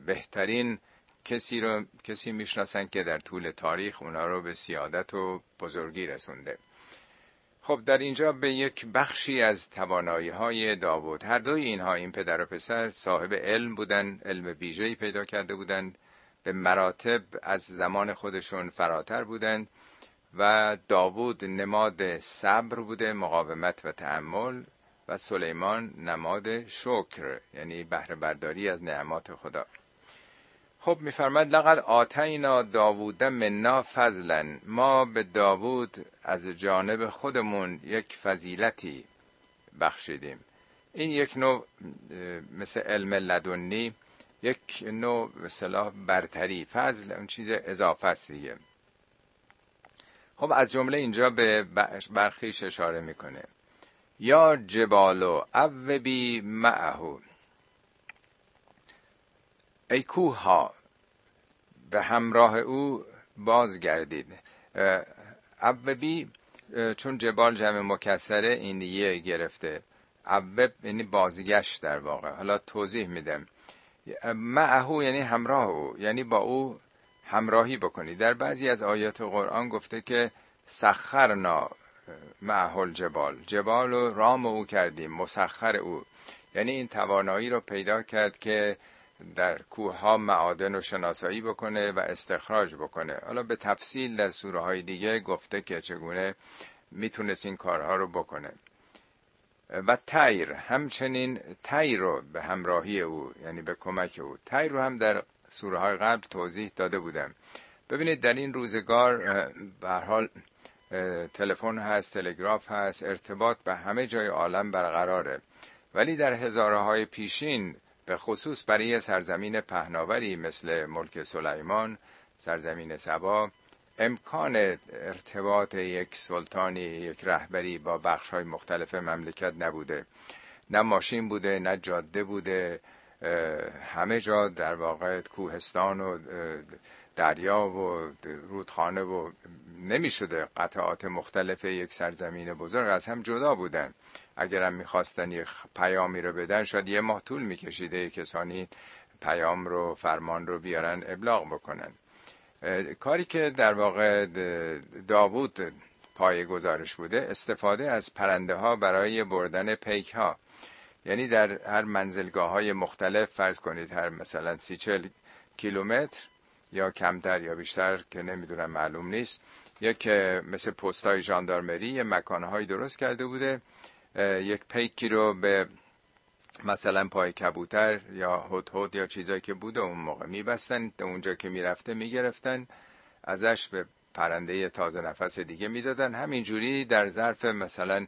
بهترین کسی رو کسی می‌شناسن که در طول تاریخ اونا رو به سیادت و بزرگی رسونده. خب در اینجا به یک بخشی از توانایی های داوود. هر دوی اینها این پدر و پسر صاحب علم بودن علم ویژه‌ای پیدا کرده بودند. به مراتب از زمان خودشون فراتر بودند و داوود نماد صبر بوده مقاومت و تحمل و سلیمان نماد شکر یعنی بهره برداری از نعمات خدا. خب میفرماد لقد آتینا داوود منا فضلا. ما به داوود از جانب خودمون یک فضیلتی بخشیدیم. این یک نوع مثل علم لدنی یک نوع مثلا برتری. فضل اون چیز اضافه است دیگه. خب از جمله اینجا به برخیش اشاره می‌کنه. یا جبالو اوبی معهو ای کوه ها به همراه او بازگردید. اوبی چون جبال جمع مکسره این یه گرفته. اوب یعنی بازگشت در واقع. حالا توضیح میدم. معهو یعنی همراه او. یعنی با او همراهی بکنید. در بعضی از آیات قرآن گفته که سخرنا معهل جبال جبال رو رام او کردیم مسخر او. یعنی این توانایی رو پیدا کرد که در کوه ها معادن و شناسایی بکنه و استخراج بکنه. حالا به تفصیل در سوره های دیگه گفته که چگونه می‌تونست این کارها رو بکنه. و تیر همچنین تیر رو به همراهی او یعنی به کمک او. تیر رو هم در سوره های قبل توضیح داده بودم. ببینید در این روزگار به حال تلفن هست تلگراف هست ارتباط به همه جای عالم برقراره. ولی در هزاره های پیشین به خصوص برای سرزمین پهناوری مثل ملک سلیمان سرزمین سبا امکان ارتباط یک سلطانی یک رهبری با بخش های مختلف مملکت نبوده. نه ماشین بوده نه جاده بوده. همه جا در واقع کوهستان و دریا و رودخانه و نمی شده قطعات مختلف یک سرزمین بزرگ از هم جدا بودن. اگرم می‌خواستن یک پیامی رو بدن شاید یه ماه طول میکشیده کسانی پیام رو فرمان رو بیارن ابلاغ بکنن. کاری که در واقع داوود پای گزارش بوده استفاده از پرنده ها برای بردن پیک ها یعنی در هر منزلگاه های مختلف فرض کنید هر مثلا سی چل کیلومتر یا کمتر یا بیشتر که نمی‌دونم معلوم نیست. یک مثل پستای ژاندارمری یه مکانهایی درست کرده بوده. یک پیکی رو به مثلا پای کبوتر یا هد یا چیزایی که بوده اون موقع میبستن. اونجا که می‌رفته می‌گرفتن. ازش به پرنده تازه نفس دیگه می‌دادن. همینجوری در ظرف مثلا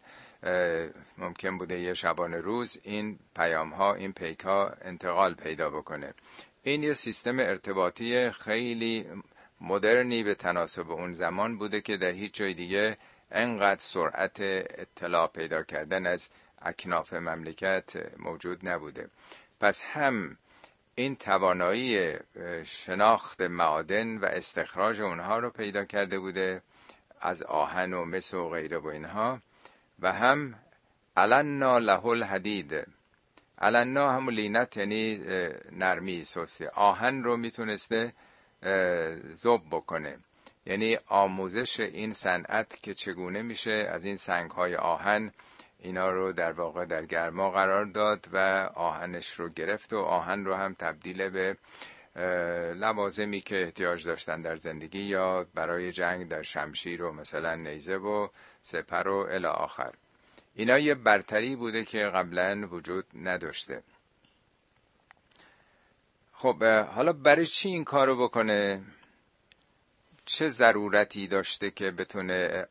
ممکن بوده یه شبانه روز این پیام ها این پیک ها انتقال پیدا بکنه. این یه سیستم ارتباطی خیلی مدرنی به تناسب اون زمان بوده که در هیچ جای دیگه انقدر سرعت اطلاع پیدا کردن از اکناف مملکت موجود نبوده. پس هم این توانایی شناخت معادن و استخراج اونها رو پیدا کرده بوده از آهن و مس و غیره و اینها. و هم علنا له الحدید. علنا همون لینت یعنی نرمی سوسه آهن رو می‌تونسته زوب بکنه. یعنی آموزش این صنعت که چگونه میشه از این سنگ های آهن اینا رو در واقع در گرما قرار داد و آهنش رو گرفت و آهن رو هم تبدیل به لوازمی که احتیاج داشتن در زندگی یا برای جنگ در شمشیر و مثلا نیزه و سپر و الی آخر. اینا یه برتری بوده که قبلا وجود نداشته. خب حالا برای چی این کارو بکنه؟ چه ضرورتی داشته که بتونه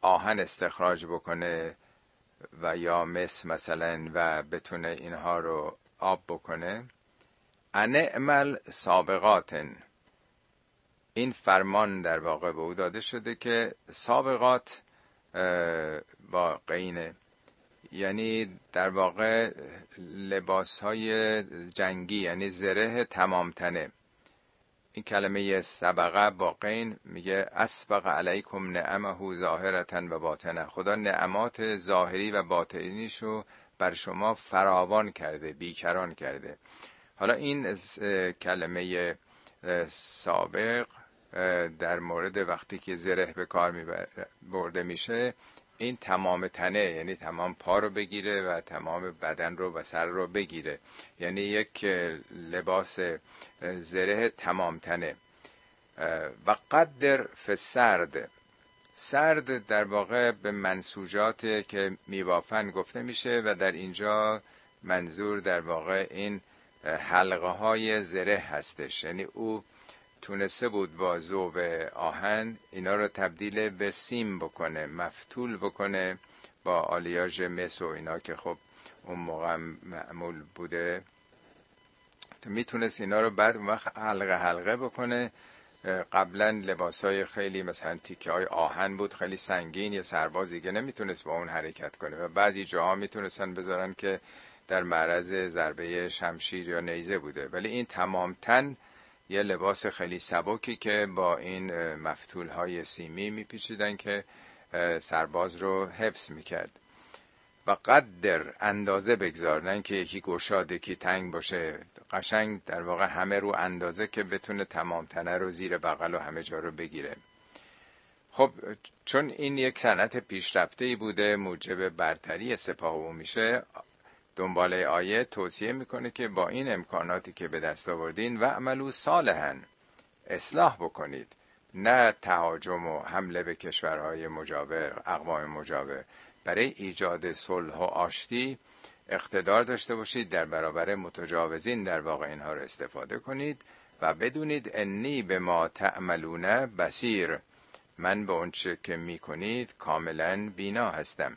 آهن استخراج بکنه و یا مس مثلا و بتونه اینها رو آب بکنه؟ انعمل سابقاتن. این فرمان در واقع به او داده شده که سابقات با قینه. یعنی در واقع لباس های جنگی یعنی زره تمام تنه این کلمه سبقه با قین میگه اسبق علیکم نعمه ظاهرتن و باطنه. خدا نعمات ظاهری و باطنیشو بر شما فراوان کرده بیکران کرده. حالا این کلمه سابق در مورد وقتی که زره به کار برده میشه این تمام تنه یعنی تمام پا رو بگیره و تمام بدن رو و سر رو بگیره. یعنی یک لباس زره تمام تنه. و قدر فسرد سرد. در واقع به منسوجات که میبافن گفته میشه و در اینجا منظور در واقع این حلقه های زره هستش. یعنی او تونسته بود با زوب آهن اینا رو تبدیل به سیم بکنه مفتول بکنه با آلیاژ مس و اینا که خب اون موقع معمول بوده. می‌تونست اینا رو بعد وقت حلقه حلقه بکنه. قبلا لباس های خیلی مثلا تیکه های آهن بود خیلی سنگین یه سرباز دیگه نمی‌تونست با اون حرکت کنه. و بعضی جاها می‌تونستن بذارن که در معرض ضربه شمشیر یا نیزه بوده. ولی این تمام تن یه لباس خیلی سبکی که با این مفتول های سیمی میپیچیدن که سرباز رو حفظ می‌کرد. و قدر اندازه بگذار نه که یکی گشاد یکی تنگ باشه. قشنگ در واقع همه رو اندازه که بتونه تمام تنه رو زیر بغل و همه جا رو بگیره. خب چون این یک صنعت پیشرفته ای بوده موجب برتری سپاه او میشه دنباله آیه توصیه می‌کنه که با این امکاناتی که به دست آوردین و عملو صالحا. اصلاح بکنید. نه تهاجم و حمله به کشورهای مجاور اقوام مجاور. برای ایجاد صلح و آشتی اقتدار داشته باشید در برابر متجاوزین در واقع اینها رو استفاده کنید و بدونید انی به ما تعملون بسیر من به اونچه که می‌کنید کاملا بینا هستم.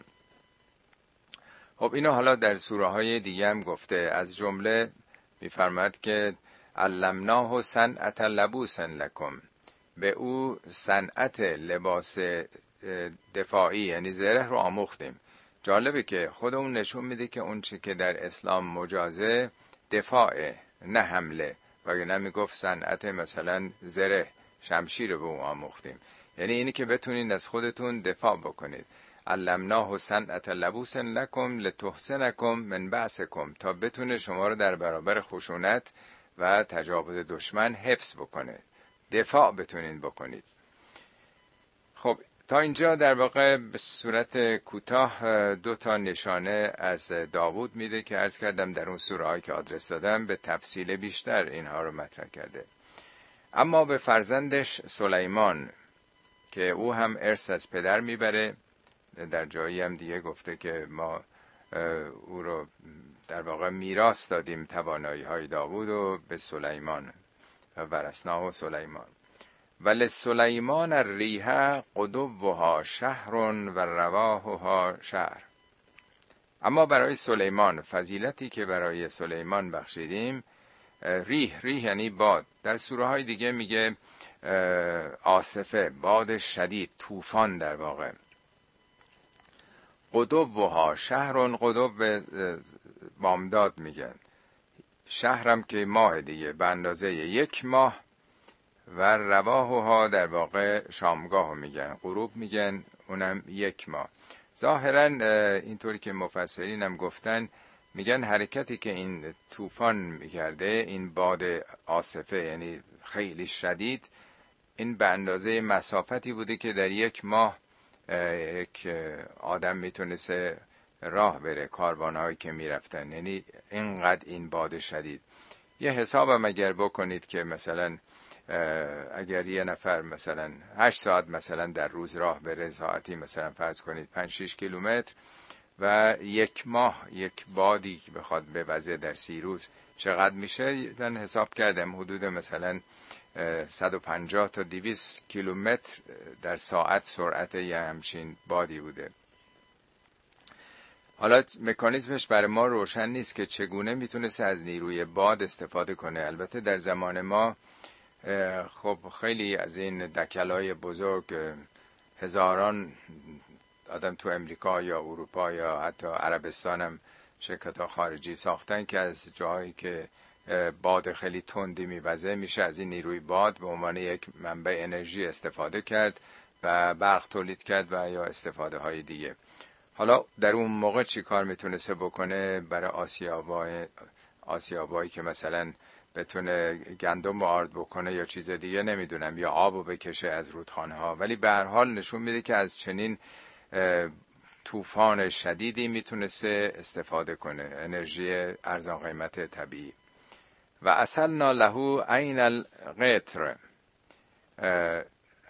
خب اینو حالا در سوره های دیگه هم گفته. از جمله میفرماد که علمناه و صنعت لبوسن لکم به او صنعت لباس دفاعی یعنی زره رو آموختیم. جالبه که خود اون نشون میده که اون چی که در اسلام مجازه دفاعه نه حمله. و نمی‌گفت صنعت مثلا زره شمشیر رو به اون آموختیم. یعنی اینی که بتونید از خودتون دفاع بکنید. علمناه صنعت لبوس لکم لتحسنکم من بعثکم تا بتونه شما رو در برابر خشونت و تجاوز دشمن حفظ بکنه. دفاع بتونین بکنید. خب تا اینجا در واقع به صورت کوتاه دو تا نشانه از داوود میده که ارز کردم در اون سوره که آدرس دادم به تفصیل بیشتر اینها رو مطرح کرده. اما به فرزندش سلیمان که او هم ارث از پدر می‌بره در جایی هم دیگه گفته که ما او رو در واقع میراث دادیم توانایی های داوود و به سلیمان و ورسنا و سلیمان. ولی سلیمان الریح قدوها شهر و رواهها شهر. اما برای سلیمان فضیلتی که برای سلیمان بخشیدیم ریح ریح یعنی باد. در سوره های دیگه میگه آصفه باد شدید طوفان در واقع. قدوها شهر قدو به بامداد میگن شهرم که ماه دیگه به اندازه یک ماه. و رواه ها در واقع شامگاه میگن غروب میگن اونم یک ماه. ظاهرا اینطوری که مفسرین هم گفتن میگن حرکتی که این طوفان می‌کرده این باد آصفه یعنی خیلی شدید این به اندازه مسافتی بوده که در یک ماه یک آدم می‌تونست راه بره کاروانهایی که می‌رفتن. یعنی اینقدر این باد شدید. یه حسابم اگر بکنید که مثلا اگر یه نفر مثلا هشت ساعت مثلا در روز راه بره ساعتی مثلا فرض کنید 5 6 کیلومتر و یک ماه یک بادی که بخواد بوزه در سی روز چقدر میشه؟ من حساب کردم. حدود مثلا 150 تا 200 کیلومتر در ساعت سرعت یه همچین بادی بوده. حالا مکانیزمش برای ما روشن نیست که چگونه می‌تونست از نیروی باد استفاده کنه. البته در زمان ما خب خیلی از این دکلای بزرگ هزاران آدم تو امریکا یا اروپا یا حتی عربستان هم شرکت خارجی ساختن که از جایی که باد خیلی تندی میوزه میشه از این نیروی باد به عنوان یک منبع انرژی استفاده کرد و برق تولید کرد و یا استفاده های دیگه. حالا در اون موقع چی کار می‌تونسته بکنه برای آسیابای آسیابایی که مثلا بتونه گندم رو آرد بکنه یا چیز دیگه نمی‌دونم یا آب رو بکشه از رودخانه ولی به هر حال نشون میده که از چنین طوفان شدیدی می‌تونسته استفاده کنه انرژی ارزان قیمت طبیعی. و اصلنا له عین القطر.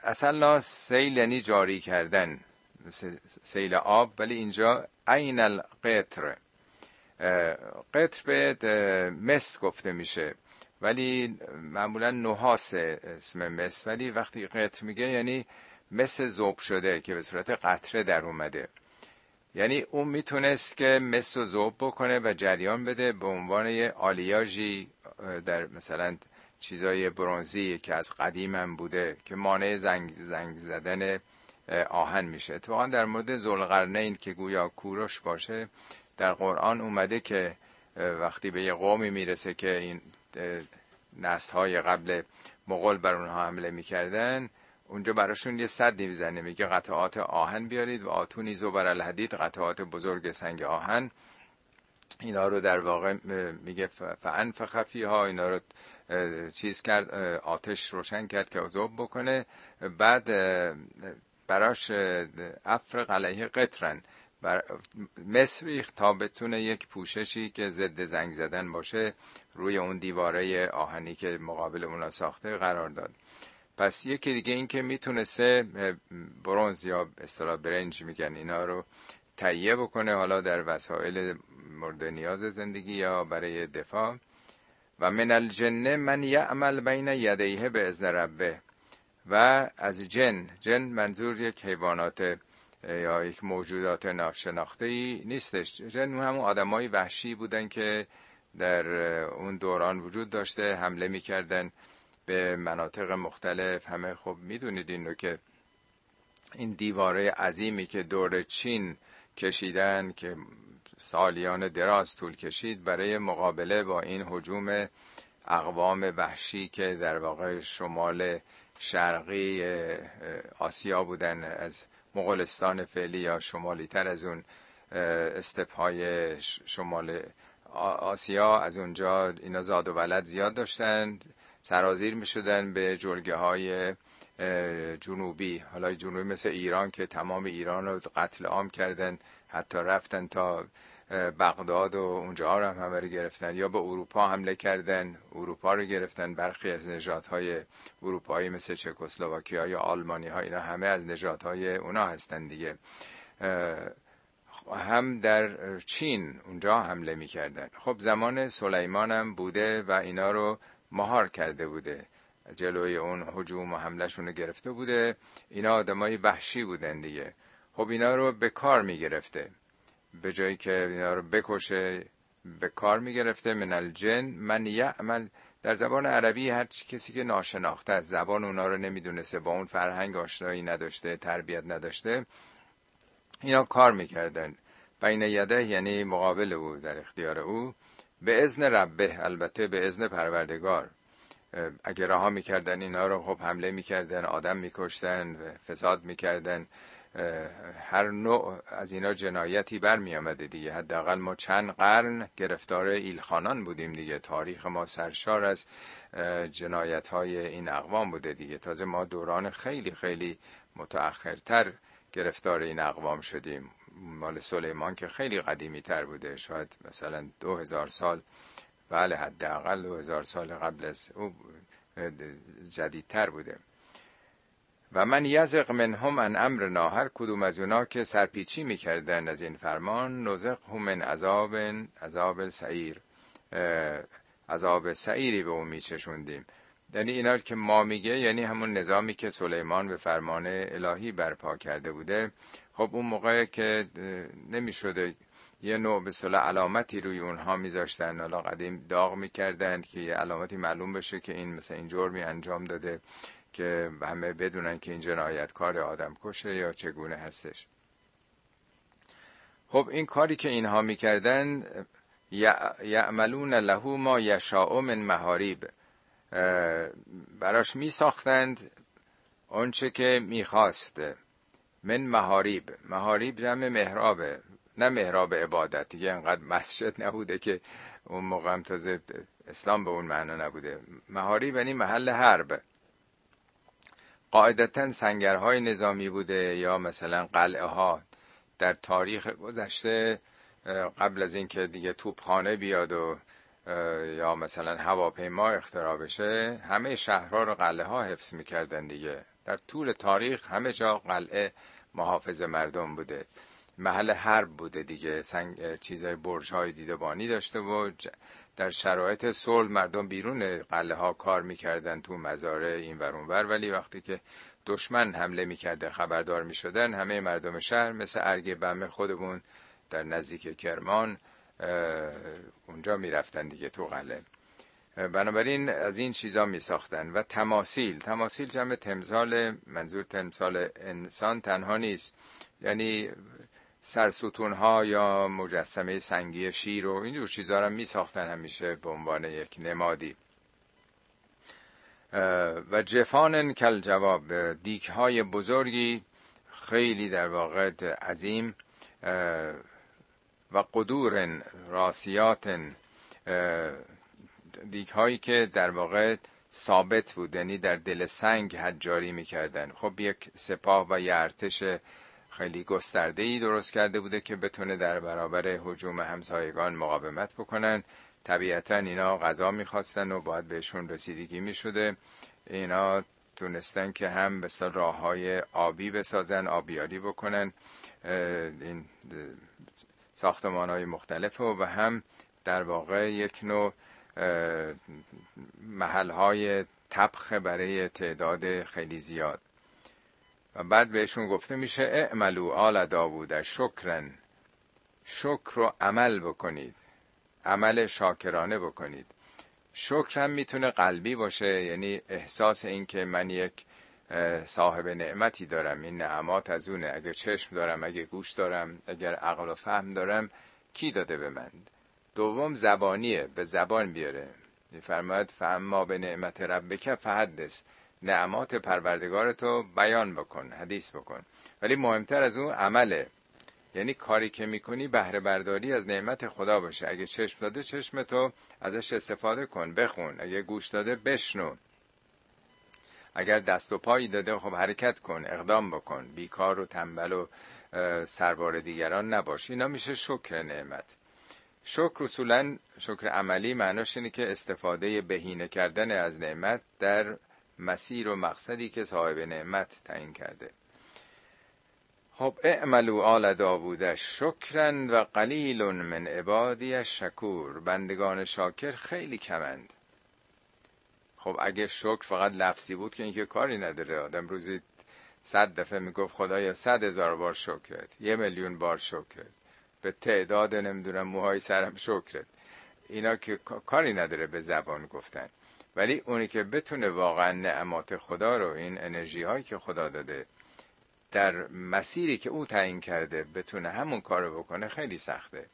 اصلنا سیل یعنی جاری کردن سیل آب ولی اینجا عین القطر. قطر به مس گفته میشه ولی معمولا نحاس اسم مس ولی وقتی قطر میگه یعنی مس زوب شده که به صورت قطره در اومده. یعنی اون می‌تونست که مس رو زوب بکنه و جریان بده به عنوان یه آلیاژی در مثلا چیزای برونزی که از قدیم هم بوده که مانع زنگ, زنگ زدن آهن میشه. اتفاقا در مورد زلقرنین که گویا کوروش باشه در قرآن اومده که وقتی به یه قومی می‌رسه که این نسل های قبل مغول بر اونها حمله می‌کردن اونجا براشون یه صدی می‌زنه میگه قطعات آهن بیارید و آتونی زبر الحدید قطعات بزرگ سنگ آهن. اینا رو در واقع میگه فعن فخفی ها اینا رو چیز کرد آتش روشن کرد که عذاب بکنه. بعد براش افرق علیه قطرن. بر مصر تا بتونه یک پوششی که ضد زنگ زدن باشه روی اون دیواره آهنی که مقابل اونا ساخته قرار داد. پس یکی دیگه این که می‌تونسته برونز یا اصطلاح برنج میگن اینا رو تهیه بکنه. حالا در وسایل مورد نیاز زندگی یا برای دفاع. و من الجنه من یعمل بین یدیه به ازن ربه. و از جن جن منظور یک حیوانات یا یک موجودات ناشناخته ای نیستش. جن همون آدمای وحشی بودن که در اون دوران وجود داشته حمله می‌کردن به مناطق مختلف. همه خب می‌دونید این رو که این دیواره عظیمی که دور چین کشیدن که سالیان دراز طول کشید برای مقابله با این حجوم اقوام وحشی که در واقع شمال شرقی آسیا بودن از مغولستان فعلی یا شمالی تر از اون استپهای شمال آسیا از اونجا اینا زاد و ولد زیاد داشتن سرازیر می شدن به جلگه های جنوبی. حالا جنوبی مثل ایران که تمام ایران رو قتل عام کردن حتی رفتن تا بغداد و اونجا رو هم همه رو گرفتن یا به اروپا حمله کردن اروپا رو گرفتن. برخی از نژادهای اروپایی مثل چکسلواکیا یا آلمانی ها اینا همه از نژادهای اونا هستن دیگه. هم در چین اونجا حمله می‌کردن. خب زمان سلیمان هم بوده و اینا رو مهار کرده بوده. جلوی اون حجوم و حملهشون رو گرفته بوده. اینا آدمای وحشی بودن دیگه. خب اینا رو به کار می‌گرفته. به جایی که اینا رو بکشه به کار می‌گرفته من الجن من یعمل. در زبان عربی هر کسی که ناشناخته از زبان اونا رو نمی‌دونسته با اون فرهنگ آشنایی نداشته تربیت نداشته اینا کار می‌کردن. بین یده یعنی مقابل او در اختیار او. به ازن ربه البته به ازن پروردگار. اگه رها می‌کردن اینا رو خب حمله می‌کردن آدم میکشتن فساد می‌کردن. هر نوع از اینا جنایتی برمی آمده دیگه. حداقل ما چند قرن گرفتار ایلخانان بودیم دیگه. تاریخ ما سرشار از جنایت های این اقوام بوده دیگه. تازه ما دوران خیلی خیلی متأخرتر گرفتار این اقوام شدیم. مال سلیمان که خیلی قدیمی تر بوده. شاید مثلا دو هزار سال. بله حداقل دو هزار سال قبل از او جدیدتر بوده. و من یزق منهم ان امر ناهر کدوم از اونا که سرپیچی می‌کردن از این فرمان نزق هم من عذاب عذاب سعیر عذاب سعیری به اون میچشوندیم. یعنی اینا که ما میگه یعنی همون نظامی که سلیمان به فرمان الهی برپا کرده بوده. خب اون موقع که نمی‌شده یه نوع به صلاح علامتی روی اونها میذاشتن. حالا قدیم داغ می‌کردن که یه علامتی معلوم بشه که این مثلا این جرمی انجام داده. که همه بدونن که این جنایتکار آدم کشه یا چگونه هستش. خب این کاری که اینها می‌کردن یعملون له ما یشاء من محاریب براش میساختند آنچه که می‌خواست. من محاریب محاریب جمع محرابه نه محراب عبادت. دیگه انقدر مسجد نبوده که اون موقع هم تازه اسلام به اون معنا نبوده. محاریب یعنی محل حرب. قاعدتا سنگرهای نظامی بوده یا مثلا قلعه ها. در تاریخ گذشته قبل از اینکه دیگه توپخانه بیاد و یا مثلا هواپیما اختراع بشه همه شهرها رو قلعه ها حفظ می‌کردن دیگه. در طول تاریخ همه جا قلعه محافظ مردم بوده. محل حرب بوده دیگه. سنگ چیزای برج های دیدبانی داشته و در شرایط صلح مردم بیرون قله ها کار می‌کردن تو مزاره این ور ولی وقتی که دشمن حمله می‌کرده خبردار می‌شدن همه مردم شهر مثل ارگ بمه خودمون در نزدیک کرمان اونجا می‌رفتن دیگه تو قله بنابراین از این چیزا می ساختن و تماسیل تماسیل جمع تمثال منظور تمثال انسان تنها نیست. یعنی سرستون ها یا مجسمه سنگی شیر و اینجور چیزها رو می ساختن همیشه به عنوان یک نمادی. و جفان کل جواب دیک های بزرگی خیلی در واقع عظیم و قدور راسیات دیک هایی که در واقع ثابت بود یعنی در دل سنگ حجاری می‌کردن. خب یک سپاه و یه ارتش خیلی گسترده ای درست کرده بوده که بتونه در برابر حجوم همسایگان مقاومت بکنن. طبیعتا اینا غذا می‌خواستن و باید بهشون رسیدگی می‌شده. اینا تونستن که هم مثل راه های آبی بسازن آبیاری بکنن این ساختمان های مختلف و هم در واقع یک نوع محل های تبخ برای تعداد خیلی زیاد. و بعد بهشون گفته میشه اعملو آل داوود شکرن. شکر رو عمل بکنید. عمل شاکرانه بکنید. شکر هم می‌تونه قلبی باشه یعنی احساس این که من یک صاحب نعمتی دارم. این نعمات از اونه. اگر چشم دارم اگر گوش دارم اگر عقل و فهم دارم کی داده به من؟ دوم زبانیه. به زبان بیاره. میفرماید فهم ما به نعمت ربک فحدث. نعمات پروردگارتو بیان بکن حدیث بکن. ولی مهمتر از اون عمله. یعنی کاری که می‌کنی بهره برداری از نعمت خدا باشه. اگه چشم داده چشم تو ازش استفاده کن بخون. اگه گوش داده بشنو. اگر دست و پایی داده خب حرکت کن اقدام بکن. بیکار و تنبل و سربار دیگران نباش. اینا میشه شکر نعمت. شکر اصولا شکر عملی معناش اینه که استفاده بهینه کردن از نعمت در مسیر و مقصدی که صاحب نعمت تعیین کرده. خب اعملو آل داوود شکرن و قلیل من عبادی شکور. بندگان شاکر خیلی کمند. خب اگه شکر فقط لفظی بود که اینکه کاری نداره. آدم روزی صد دفعه می‌گفت خدایا صد هزار بار شکرت یه میلیون بار شکرت. به تعداد نمی‌دونم موهای سرم شکرت. اینا که کاری نداره به زبان گفتن. ولی اونی که بتونه واقعا نعمات خدا رو این انرژی هایی که خدا داده در مسیری که او تعیین کرده بتونه همون کارو بکنه خیلی سخته.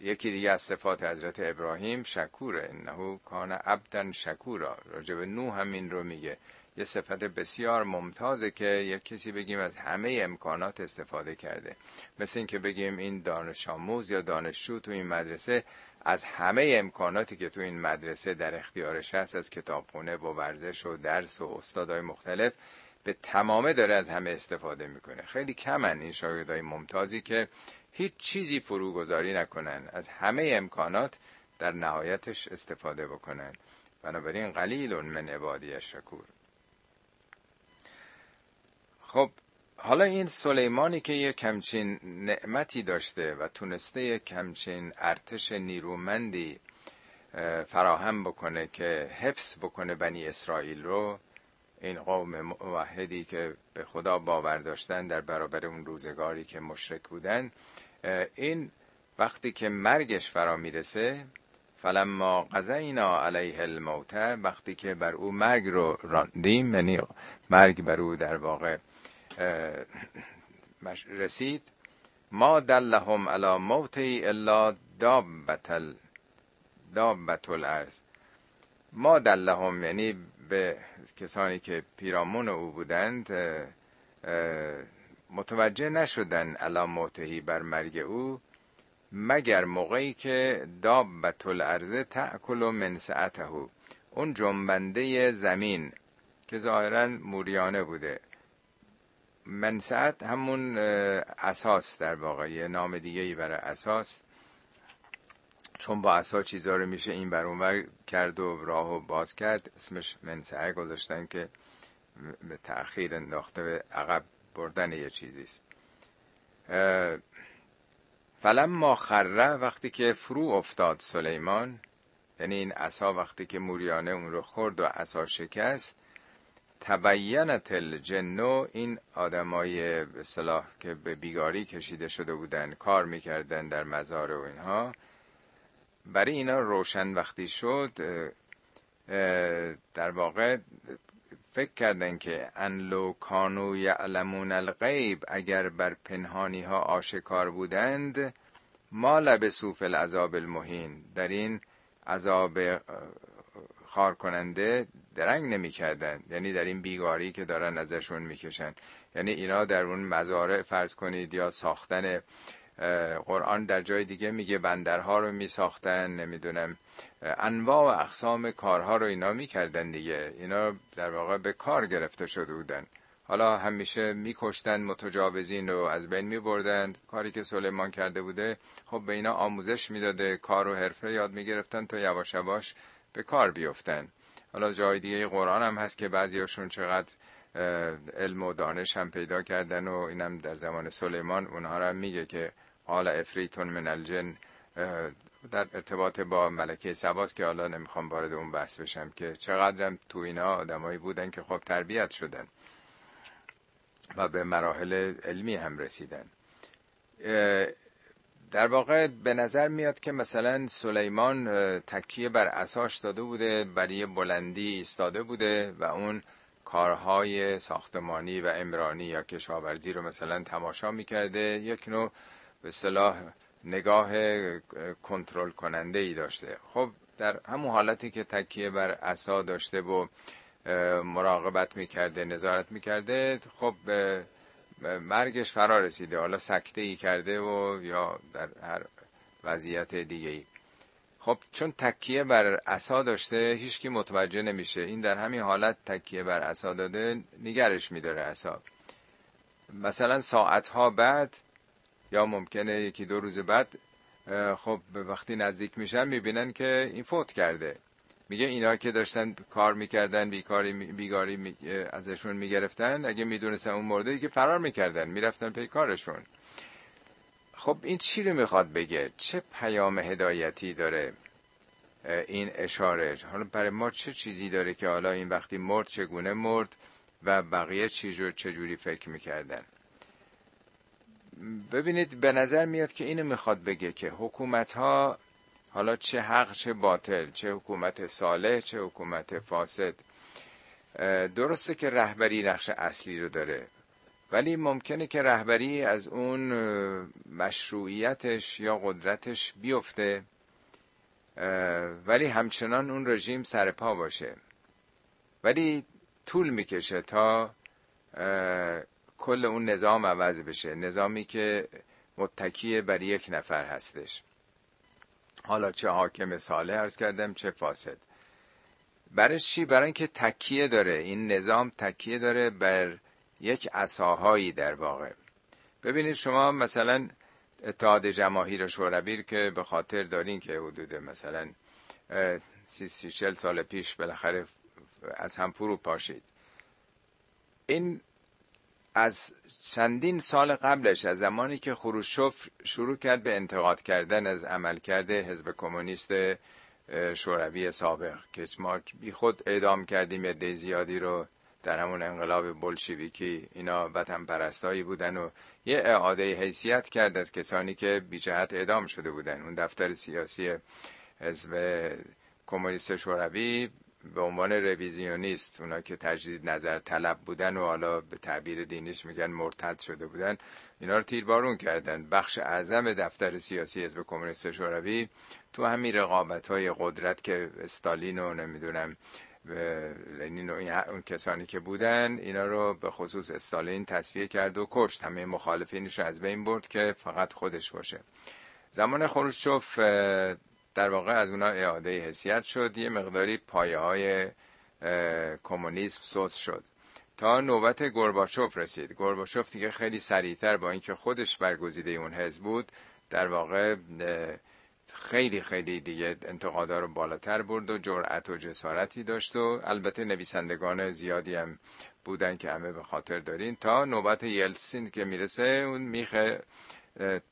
یکی دیگه از صفات حضرت ابراهیم شکوره انه کان عبدا شکورا. راجب نو همین رو میگه. یه صفت بسیار ممتازه که یک کسی بگیم از همه امکانات استفاده کرده. مثل اینکه بگیم این دانش آموز یا دانشجو تو این مدرسه از همه امکاناتی که تو این مدرسه در اختیارش هست از کتابخونه و ورزش و درس و استادای مختلف به تمامه داره از همه استفاده می‌کنه. خیلی کمن این شاگردای ممتازی که هیچ چیزی فروگذاری نکنن. از همه امکانات در نهایتش استفاده بکنن. بنابراین قلیل من عبادی شکور خب حالا این سلیمانی که یه کمچین نعمتی داشته و تونسته یه کمچین ارتش نیرومندی فراهم بکنه که حفظ بکنه بنی اسرائیل رو این قوم موحدی که به خدا باور داشتن در برابر اون روزگاری که مشرک بودن این وقتی که مرگش فرا می‌رسه فلما قضینا علیه الموت وقتی که بر او مرگ رو راندیم یعنی مرگ بر او در واقع رسید ما دلهم علی موتی الا دابت دابت الارض ما دلهم یعنی به کسانی که پیرامون او بودند متوجه نشدن علا موتهی بر مرگ او مگر موقعی که دابت الارض تأکل من سعته اون جنبنده زمین که ظاهرا موریانه بوده. منسعت همون اساس در واقع. یه نام دیگه ای برای اساس. چون با اساس چیزا رو میشه این بر اونور کرد و راه و باز کرد اسمش منسعه گذاشتن که به تأخیر انداخته به عقب بردن یه چیزیست ما خره وقتی که فرو افتاد سلیمان یعنی این عصا وقتی که موریانه اون رو خورد و عصا شکست تبینت الجنو این آدمای به صلاح که به بیگاری کشیده شده بودن کار می‌کردن در مزار و اینها. برای اینا روشن وقتی شد در واقع فکر کردن که ان لو کانو یعلمون الغیب اگر بر پنهانی ها آشکار بودند ما لبسو فی العذاب المهین. در این عذاب خار کننده درنگ نمی کردن. یعنی در این بیگاری که دارن ازشون می‌کشن. یعنی اینا در اون مزارع فرض کنید یا ساختن قرآن در جای دیگه میگه بندرها رو میساختن نمی‌دونم انواع و اقسام کارها رو اینا می‌کردن دیگه. اینا در واقع به کار گرفته شده بودن. حالا همیشه میکشتن متجاوزین رو از بین میبردند کاری که سلیمان کرده بوده خب به اینا آموزش می‌داده کار و حرفه یاد می‌گرفتن تا یواش یواش به کار بیفتن. حالا جای دیگه قرآن هم هست که بعضیاشون چقدر علم و دانش هم پیدا کردن و اینم در زمان سلیمان اونها هم میگه که حالا افریتون من الجن در ارتباط با ملکه سباس که حالا نمی‌خوام وارد اون بحث بشم که چقدرم تو اینا آدمایی بودن که خب تربیت شدن و به مراحل علمی هم رسیدن. در واقع به نظر میاد که مثلا سلیمان تکیه بر اساش داده بوده برای بلندی ایستاده بوده و اون کارهای ساختمانی و امرانی یا کشاورزی رو مثلا تماشا می‌کرده. یک نوع به صلاح نگاه کنترل کننده ای داشته. خب در همون حالتی که تکیه بر اسا داشته و مراقبت می‌کرده نظارت می‌کرده خب مرگش فرا رسیده. حالا سکته ای کرده و یا در هر وضعیت دیگه ای خب چون تکیه بر اسا داشته هیچکی متوجه نمیشه. این در همین حالت تکیه بر اسا داده نگرش میداره اسا مثلا ساعتها بعد یا ممکنه یکی دو روز بعد خب وقتی نزدیک میشن می‌بینن که این فوت کرده. میگه اینا که داشتن کار می‌کردن بیکاری بیگاری می... ازشون می‌گرفتن اگه می‌دونستن اون مرده که فرار می‌کردن می‌رفتن پی کارشون. خب این چی رو می‌خواد بگه؟ چه پیام هدایتی داره؟ این اشاره. حالا برای ما چه چیزی داره که حالا این وقتی مرد چگونه مرد و بقیه چیز چجوری فکر می‌کردن؟ ببینید به نظر میاد که اینو می‌خواد بگه که حکومت ها حالا چه حق چه باطل چه حکومت صالح چه حکومت فاسد. درسته که رهبری نقش اصلی رو داره ولی ممکنه که رهبری از اون مشروعیتش یا قدرتش بیفته ولی همچنان اون رژیم سر پا باشه. ولی طول می‌کشه تا کل اون نظام عوض بشه. نظامی که متکیه بر یک نفر هستش. حالا چه حاکم صالح ارز کردم چه فاسد. برای چی؟ برای اینکه تکیه داره. این نظام تکیه داره بر یک اساهایی در واقع. ببینید شما مثلا اتحاد جماهیر شوروی که به خاطر دارین که حدود مثلا سی سی چل سال پیش بالاخره از هم فرو پاشید. این از چندین سال قبلش از زمانی که خروشوف شروع کرد به انتقاد کردن از عملکرد حزب کمونیست شوروی سابق. که ما بی خود اعدام کردیم یه زیادی رو در همون انقلاب بلشویکی اینا وطن پرستایی بودن و یه اعاده حیثیت کرد از کسانی که بی جهت اعدام شده بودن. اون دفتر سیاسی حزب کمونیست شوروی به عنوان رویزیونیست اونا که تجدید نظر طلب بودن و حالا به تعبیر دینیش میگن مرتد شده بودن اینا رو تیربارون کردن. بخش اعظم دفتر سیاسی حزب کمونیست شوروی تو همین رقابت های قدرت که استالین و نمی‌دونم لنین و اون کسانی که بودن اینا رو به خصوص استالین تصفیه کرد و کشت. همه مخالفینش رو از بین برد که فقط خودش باشه. زمان خروشچوف در واقع از اونا اعاده حسیت شد یه مقداری پایه های کمونیسم سوس شد. تا نوبت گرباچوف رسید. گرباچوف دیگه خیلی سریعتر با اینکه خودش برگزیده اون حزب بود در واقع خیلی خیلی دیگه انتقادا رو بالاتر برد و جرأت و جسارتی داشت و البته نویسندگان زیادی هم بودن که همه به خاطر دارین. تا نوبت یلسین که می‌رسه اون میخ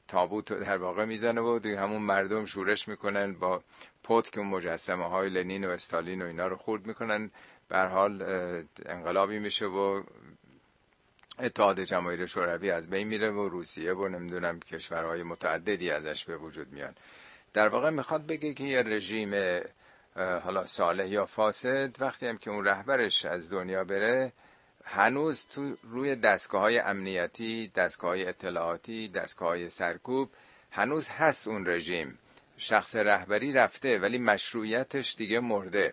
تابوت در واقع می‌زنه و دیگه همون مردم شورش می‌کنن با پوت که مجسمه های لنین و استالین و اینا رو خورد می‌کنن. بر حال انقلابی میشه و اتحاد جماهیر شوروی از بین میره و روسیه و نمی‌دونم کشورهای متعددی ازش به وجود میان. در واقع می‌خواد بگه که یه رژیم حالا صالح یا فاسد وقتی هم که اون رهبرش از دنیا بره هنوز تو روی دستگاه های امنیتی دستگاه های اطلاعاتی دستگاه های سرکوب هنوز هست اون رژیم. شخص رهبری رفته ولی مشروعیتش دیگه مرده.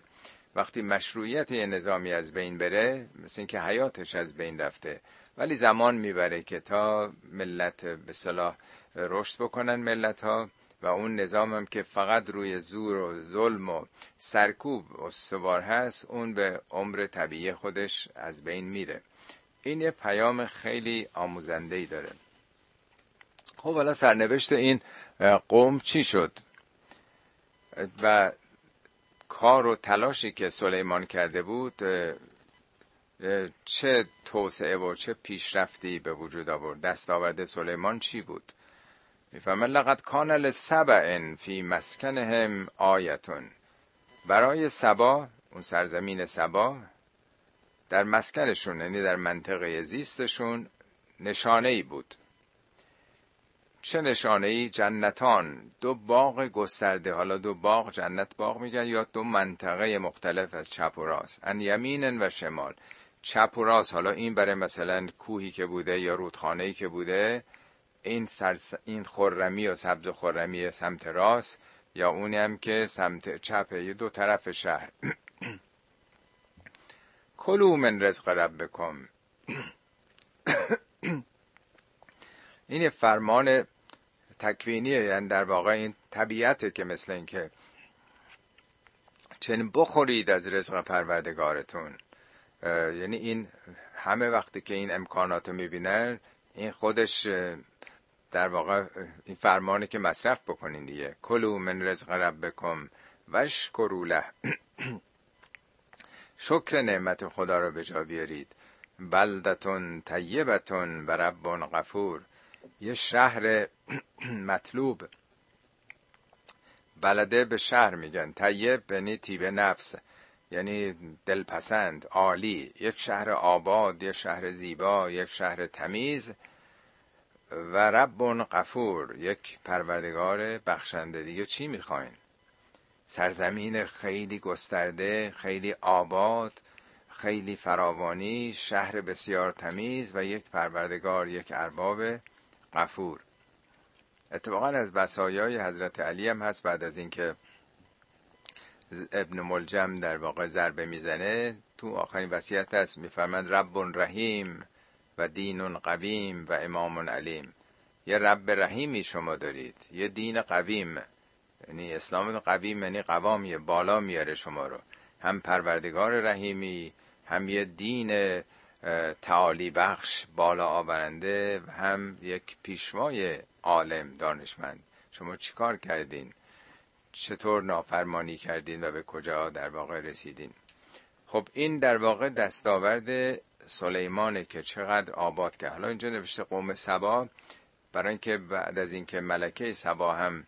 وقتی مشروعیت یه نظامی از بین بره مثل اینکه حیاتش از بین رفته. ولی زمان می‌بره که تا ملت به صلاح رشد بکنن ملت ها و اون نظام هم که فقط روی زور و ظلم و سرکوب استوار هست اون به عمر طبیعی خودش از بین میره. این یه پیام خیلی آموزنده داره. خب حالا سرنوشت این قوم چی شد؟ و کار و تلاشی که سلیمان کرده بود چه توسعه و چه پیشرفتی به وجود آورد؟ دستاورد سلیمان چی بود؟ می‌فهمن لقد کان لسبع فی مسکنهم آیتون. برای سبا اون سرزمین سبا در مسکنشون یعنی در منطقه زیستشون نشانه ای بود. چه نشانه ای جنتان. دو باغ گسترده. حالا دو باغ جنت باغ میگن یا دو منطقه مختلف از چپ و راست؟ ان یمین و شمال. چپ و راست. حالا این برای مثلا کوهی که بوده یا رودخانه ای که بوده این, سرس این خرمی و سبز خرمی سمت راست یا اونی که سمت چپ یه دو طرف شهر. کلو من رزق ربکم. این فرمان تکوینیه یعنی در واقع این طبیعته که مثل این که چنین بخورید از رزق پروردگارتون. یعنی این همه وقتی که این امکانات رو می‌بینن این خودش در واقع این فرمانه که مصرف بکنین دیگه. کلو من رزق ربکم وشکرو له. شکر نعمت خدا رو به جا بیارید. بلدتون طیبتون و رب غفور. یه شهر مطلوب. بلده به شهر میگن. طیب یعنی تیب نفس. یعنی دلپسند عالی. یک شهر آباد یک شهر زیبا یک شهر تمیز. و رب قفور یک پروردگار بخشنده. دیگه چی می‌خواین؟ سرزمین خیلی گسترده خیلی آباد خیلی فراوانی شهر بسیار تمیز و یک پروردگار یک ارباب غفور. اتفاقا از بسایای حضرت علی هم هست. بعد از اینکه ابن ملجم در واقع ضربه می‌زنه تو آخرین وصیت هست. میفرمند رب رحیم. و دین قویم و امام علیم. یه رب رحیمی شما دارید. یه دین قویم. یعنی اسلام قویم یعنی قوامیه. بالا میاره شما رو. هم پروردگار رحیمی هم یه دین تعالی بخش بالا آورنده و هم یک پیشوای عالم دانشمند. شما چیکار کردین؟ چطور نافرمانی کردین و به کجا در واقع رسیدین؟ خب این در واقع دستاورد سلیمانه که چقدر آباد کرد. حالا اینجا نوشته قوم سبا. برای اینکه بعد از اینکه ملکه سبا هم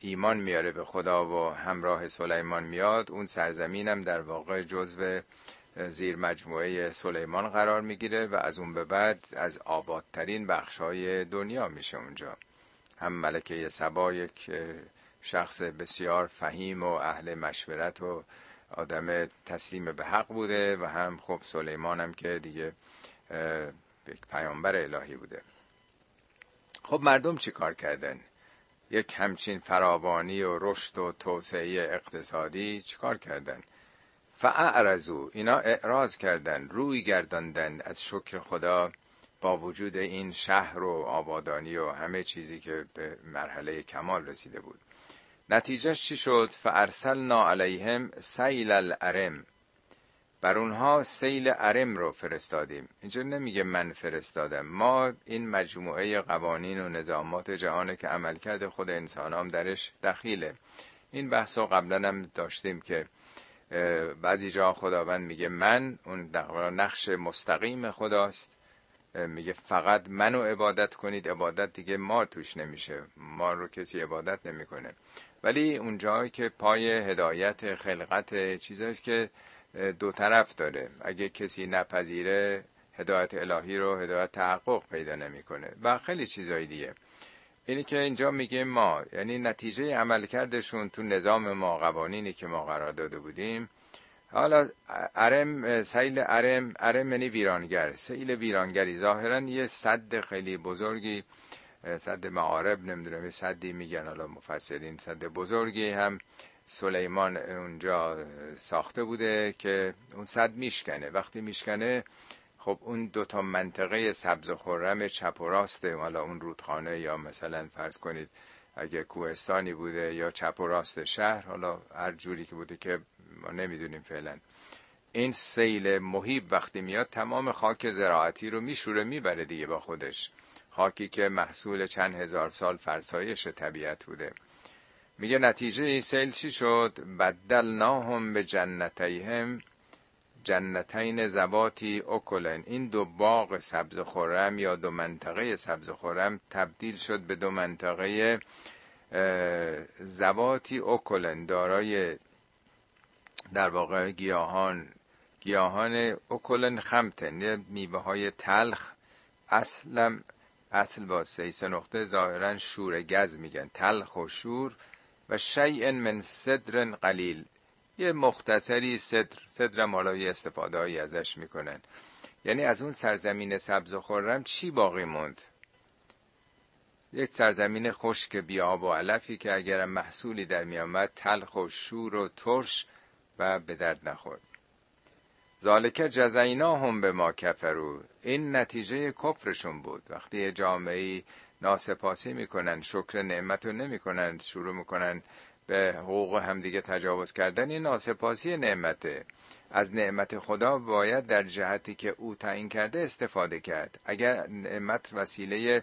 ایمان میاره به خدا و همراه سلیمان میاد اون سرزمینم در واقع جزو زیر مجموعه سلیمان قرار می‌گیره و از اون به بعد از آبادترین بخشای دنیا میشه اونجا. هم ملکه سبا یک شخص بسیار فهیم و اهل مشورت و آدم تسلیم به حق بوده و هم خب سلیمان هم که دیگه یک پیامبر الهی بوده. خب مردم چی کار کردن؟ یک همچین فراوانی و رشد و توسعه اقتصادی چیکار کردن؟ فاعرضو اینا اعراض کردن روی گرداندن. از شکر خدا با وجود این شهر و آبادانی و همه چیزی که به مرحله کمال رسیده بود. نتیجهش چی شد؟ فارسلنا علیهم سیل الارم بر اونها سیل ارم رو فرستادیم. اینجا نمیگه من فرستادم. ما این مجموعه قوانین و نظامات جهان که عمل کرده خود انسان هم درش دخیله. این بحث رو قبلا هم داشتیم که بعضی جا خداوند میگه من اون نقش مستقیم خداست. میگه فقط منو عبادت کنید. عبادت دیگه ما توش نمیشه. ما رو کسی عبادت نمی‌کنه. ولی اون جایی که پای هدایت خلقت چیزاست که دو طرف داره. اگه کسی نپذیره هدایت الهی رو هدایت تحقق پیدا نمی‌کنه و خیلی چیزایی دیگه. اینی که اینجا میگه ما یعنی نتیجه عملکردشون تو نظام ما قوانینی که ما قرار داده بودیم. حالا ارم سیل ارم ارم یعنی ویرانگر. سیل ویرانگری. ظاهرا یه صد خیلی بزرگی صد معارب نمی‌دونم یه صدی میگن حالا مفسرین صد بزرگی هم. سلیمان اونجا ساخته بوده که اون صد میشکنه. وقتی میشکنه خب اون دوتا منطقه سبز و خورم چپ و راسته حالا اون رودخانه یا مثلا فرض کنید اگه کوهستانی بوده یا چپ و راست شهر حالا هر جوری که بوده که ما نمی‌دونیم فعلا. این سیل محیب وقتی میاد تمام خاک زراعتی رو میشوره می‌بره دیگه با خودش. خاکی که محصول چند هزار سال فرسایش طبیعت بوده. میگه نتیجه این سیل چی شد؟ بدلناهم به جنتیهم جنتین زواتی اکلن این دو باغ سبز خورم یا دو منطقه سبز خورم تبدیل شد به دو منطقه زواتی اکلن دارای در واقع گیاهان. گیاهان اکلن خمتن. میوه های تلخ اصلا اصل با سیس نقطه ظاهرا شور گز میگن. تلخ و شور و شیء من صدر قلیل. یه مختصری صدر صدرم حالا استفاده هایی ازش می‌کنن. یعنی از اون سرزمین سبز و خورم چی باقی موند؟ یک سرزمین خشک بیاب و علفی که اگر محصولی در میامد تلخ و شور و ترش و به درد نخورد. ذالک جزینا هم به ما کفرو این نتیجه کفرشون بود. وقتی جامعه ناسپاسی می‌کنن شکر نعمت رو نمی‌کنن شروع می‌کنن به حقوق همدیگه تجاوز کردن این ناسپاسی نعمته از نعمت خدا باید در جهتی که او تعیین کرده استفاده کرد. اگر نعمت وسیله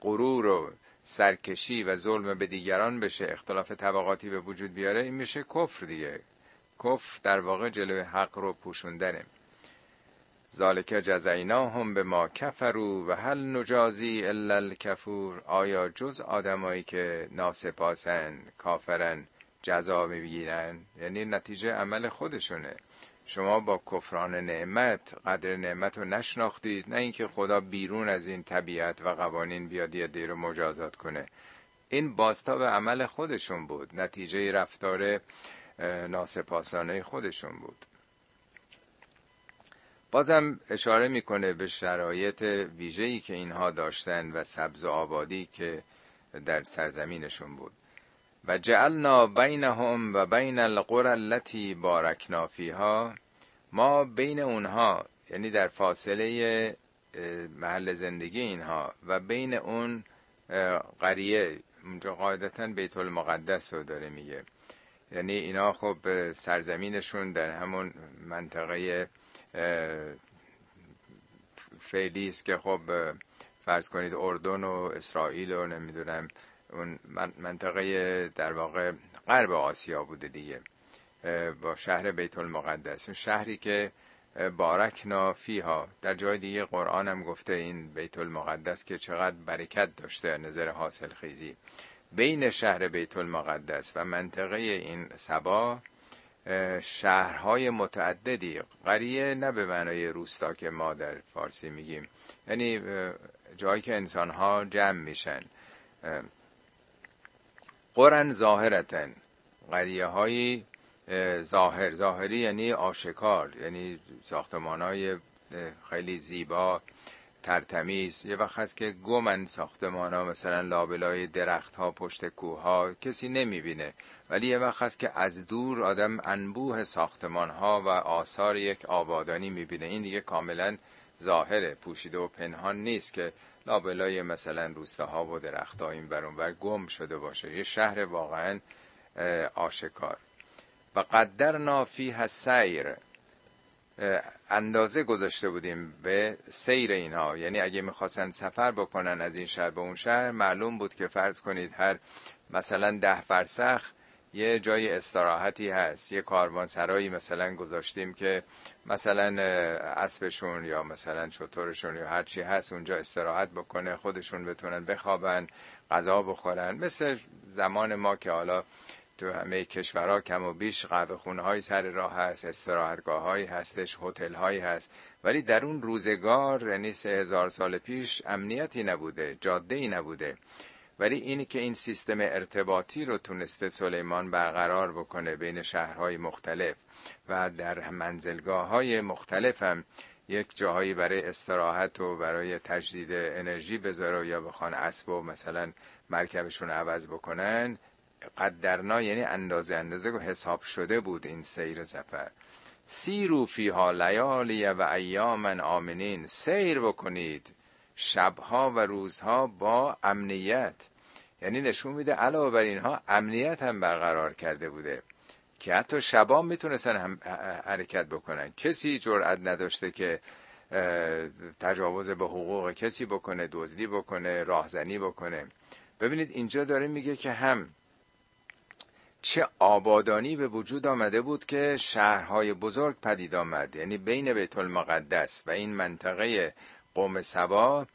غرور و سرکشی و ظلم به دیگران بشه اختلاف طبقاتی به وجود بیاره این میشه کفر دیگه. کفر در واقع جلوی حق رو پوشوندنه. ذالک جزینا هم به ما کفرو و هل نجازی الا الکفور. آیا جز آدمایی که ناسپاسن کافرن جزا می‌گیرن یعنی نتیجه عمل خودشونه. شما با کفران نعمت قدر نعمت رو نشناختید نه اینکه خدا بیرون از این طبیعت و قوانین بیاد یه دیر رو مجازات کنه. این بازتاب عمل خودشون بود. نتیجه رفتار ناسپاسانه خودشون بود. بازم اشاره می‌کنه به شرایط ویژه‌ای که اینها داشتن و سبز و آبادی که در سرزمینشون بود. و جعلنا بینهم و بین القرى التي بارکنا فیها ما بین اونها یعنی در فاصله محل زندگی اینها و بین اون قریه اونجا قاعدتا بیت المقدس رو داره میگه. یعنی اینا خب سرزمینشون در همون منطقه فعلی است که خب فرض کنید اردن و اسرائیل و نمی‌دونم اون منطقه در واقع غرب آسیا بوده دیگه با شهر بیت المقدس اون شهری که بارکنا فیها. در جای دیگه قرآن هم گفته این بیت المقدس که چقدر برکت داشته نظر حاصل خیزی بین شهر بیت المقدس و منطقه این سبا شهرهای متعددی قریه نه به معنای روستا که ما در فارسی میگیم. یعنی جایی که انسانها جمع میشن. قرن ظاهرتن. قریه های ظاهر. ظاهری یعنی آشکار یعنی ساختمان های خیلی زیبا. ترتمیز. یه وقت هست که گمن ساختمان ها مثلا لابلای درخت ها پشت کوه ها کسی نمی‌بینه. ولی یه وقت هست که از دور آدم انبوه ساختمان ها و آثار یک آبادانی می‌بینه. این دیگه کاملا ظاهره. پوشیده و پنهان نیست که لابلای مثلا روستاها و درخت ها این برون بر گم شده باشه. یه شهر واقعا آشکار. و قدر فیها سیر. اندازه گذاشته بودیم به سیر اینها. یعنی اگه می‌خواستن سفر بکنن از این شهر به اون شهر معلوم بود که فرض کنید هر مثلا ده فرسخ یه جای استراحتی هست یه کاروان سرایی مثلا گذاشتیم که مثلا اسبشون یا مثلا شطورشون یا هرچی هست اونجا استراحت بکنه خودشون بتونن بخوابن غذا بخورن. مثل زمان ما که حالا تو همه کشورها کم و بیش قهوه خونه های سر راه هست استراحتگاه هایی هستش هتل هایی هست. ولی در اون روزگار یعنی سه هزار سال پیش امنیتی نبوده جاده ای نبوده. ولی اینی که این سیستم ارتباطی رو تونسته سلیمان برقرار بکنه بین شهرهای مختلف و در منزلگاه های مختلف هم یک جاهایی برای استراحت و برای تجدید انرژی بذاره یا بخوان اسب و مثلا مرکبشون عوض بکنن قدرنا یعنی اندازه اندازه و حساب شده بود این سیر زفر سیرو فیها لیالی و ایامن آمنین. سیر بکنید. شبها و روزها با امنیت. یعنی نشون میده علاوه بر اینها امنیت هم برقرار کرده بوده. که حتی شبا می‌تونستن هم حرکت بکنن. کسی جرأت نداشته که تجاوز به حقوق کسی بکنه دزدی بکنه راهزنی بکنه. ببینید اینجا داره میگه که هم چه آبادانی به وجود آمده بود که شهرهای بزرگ پدید آمد. یعنی بین بیت المقدس و این منطقه قوم سبا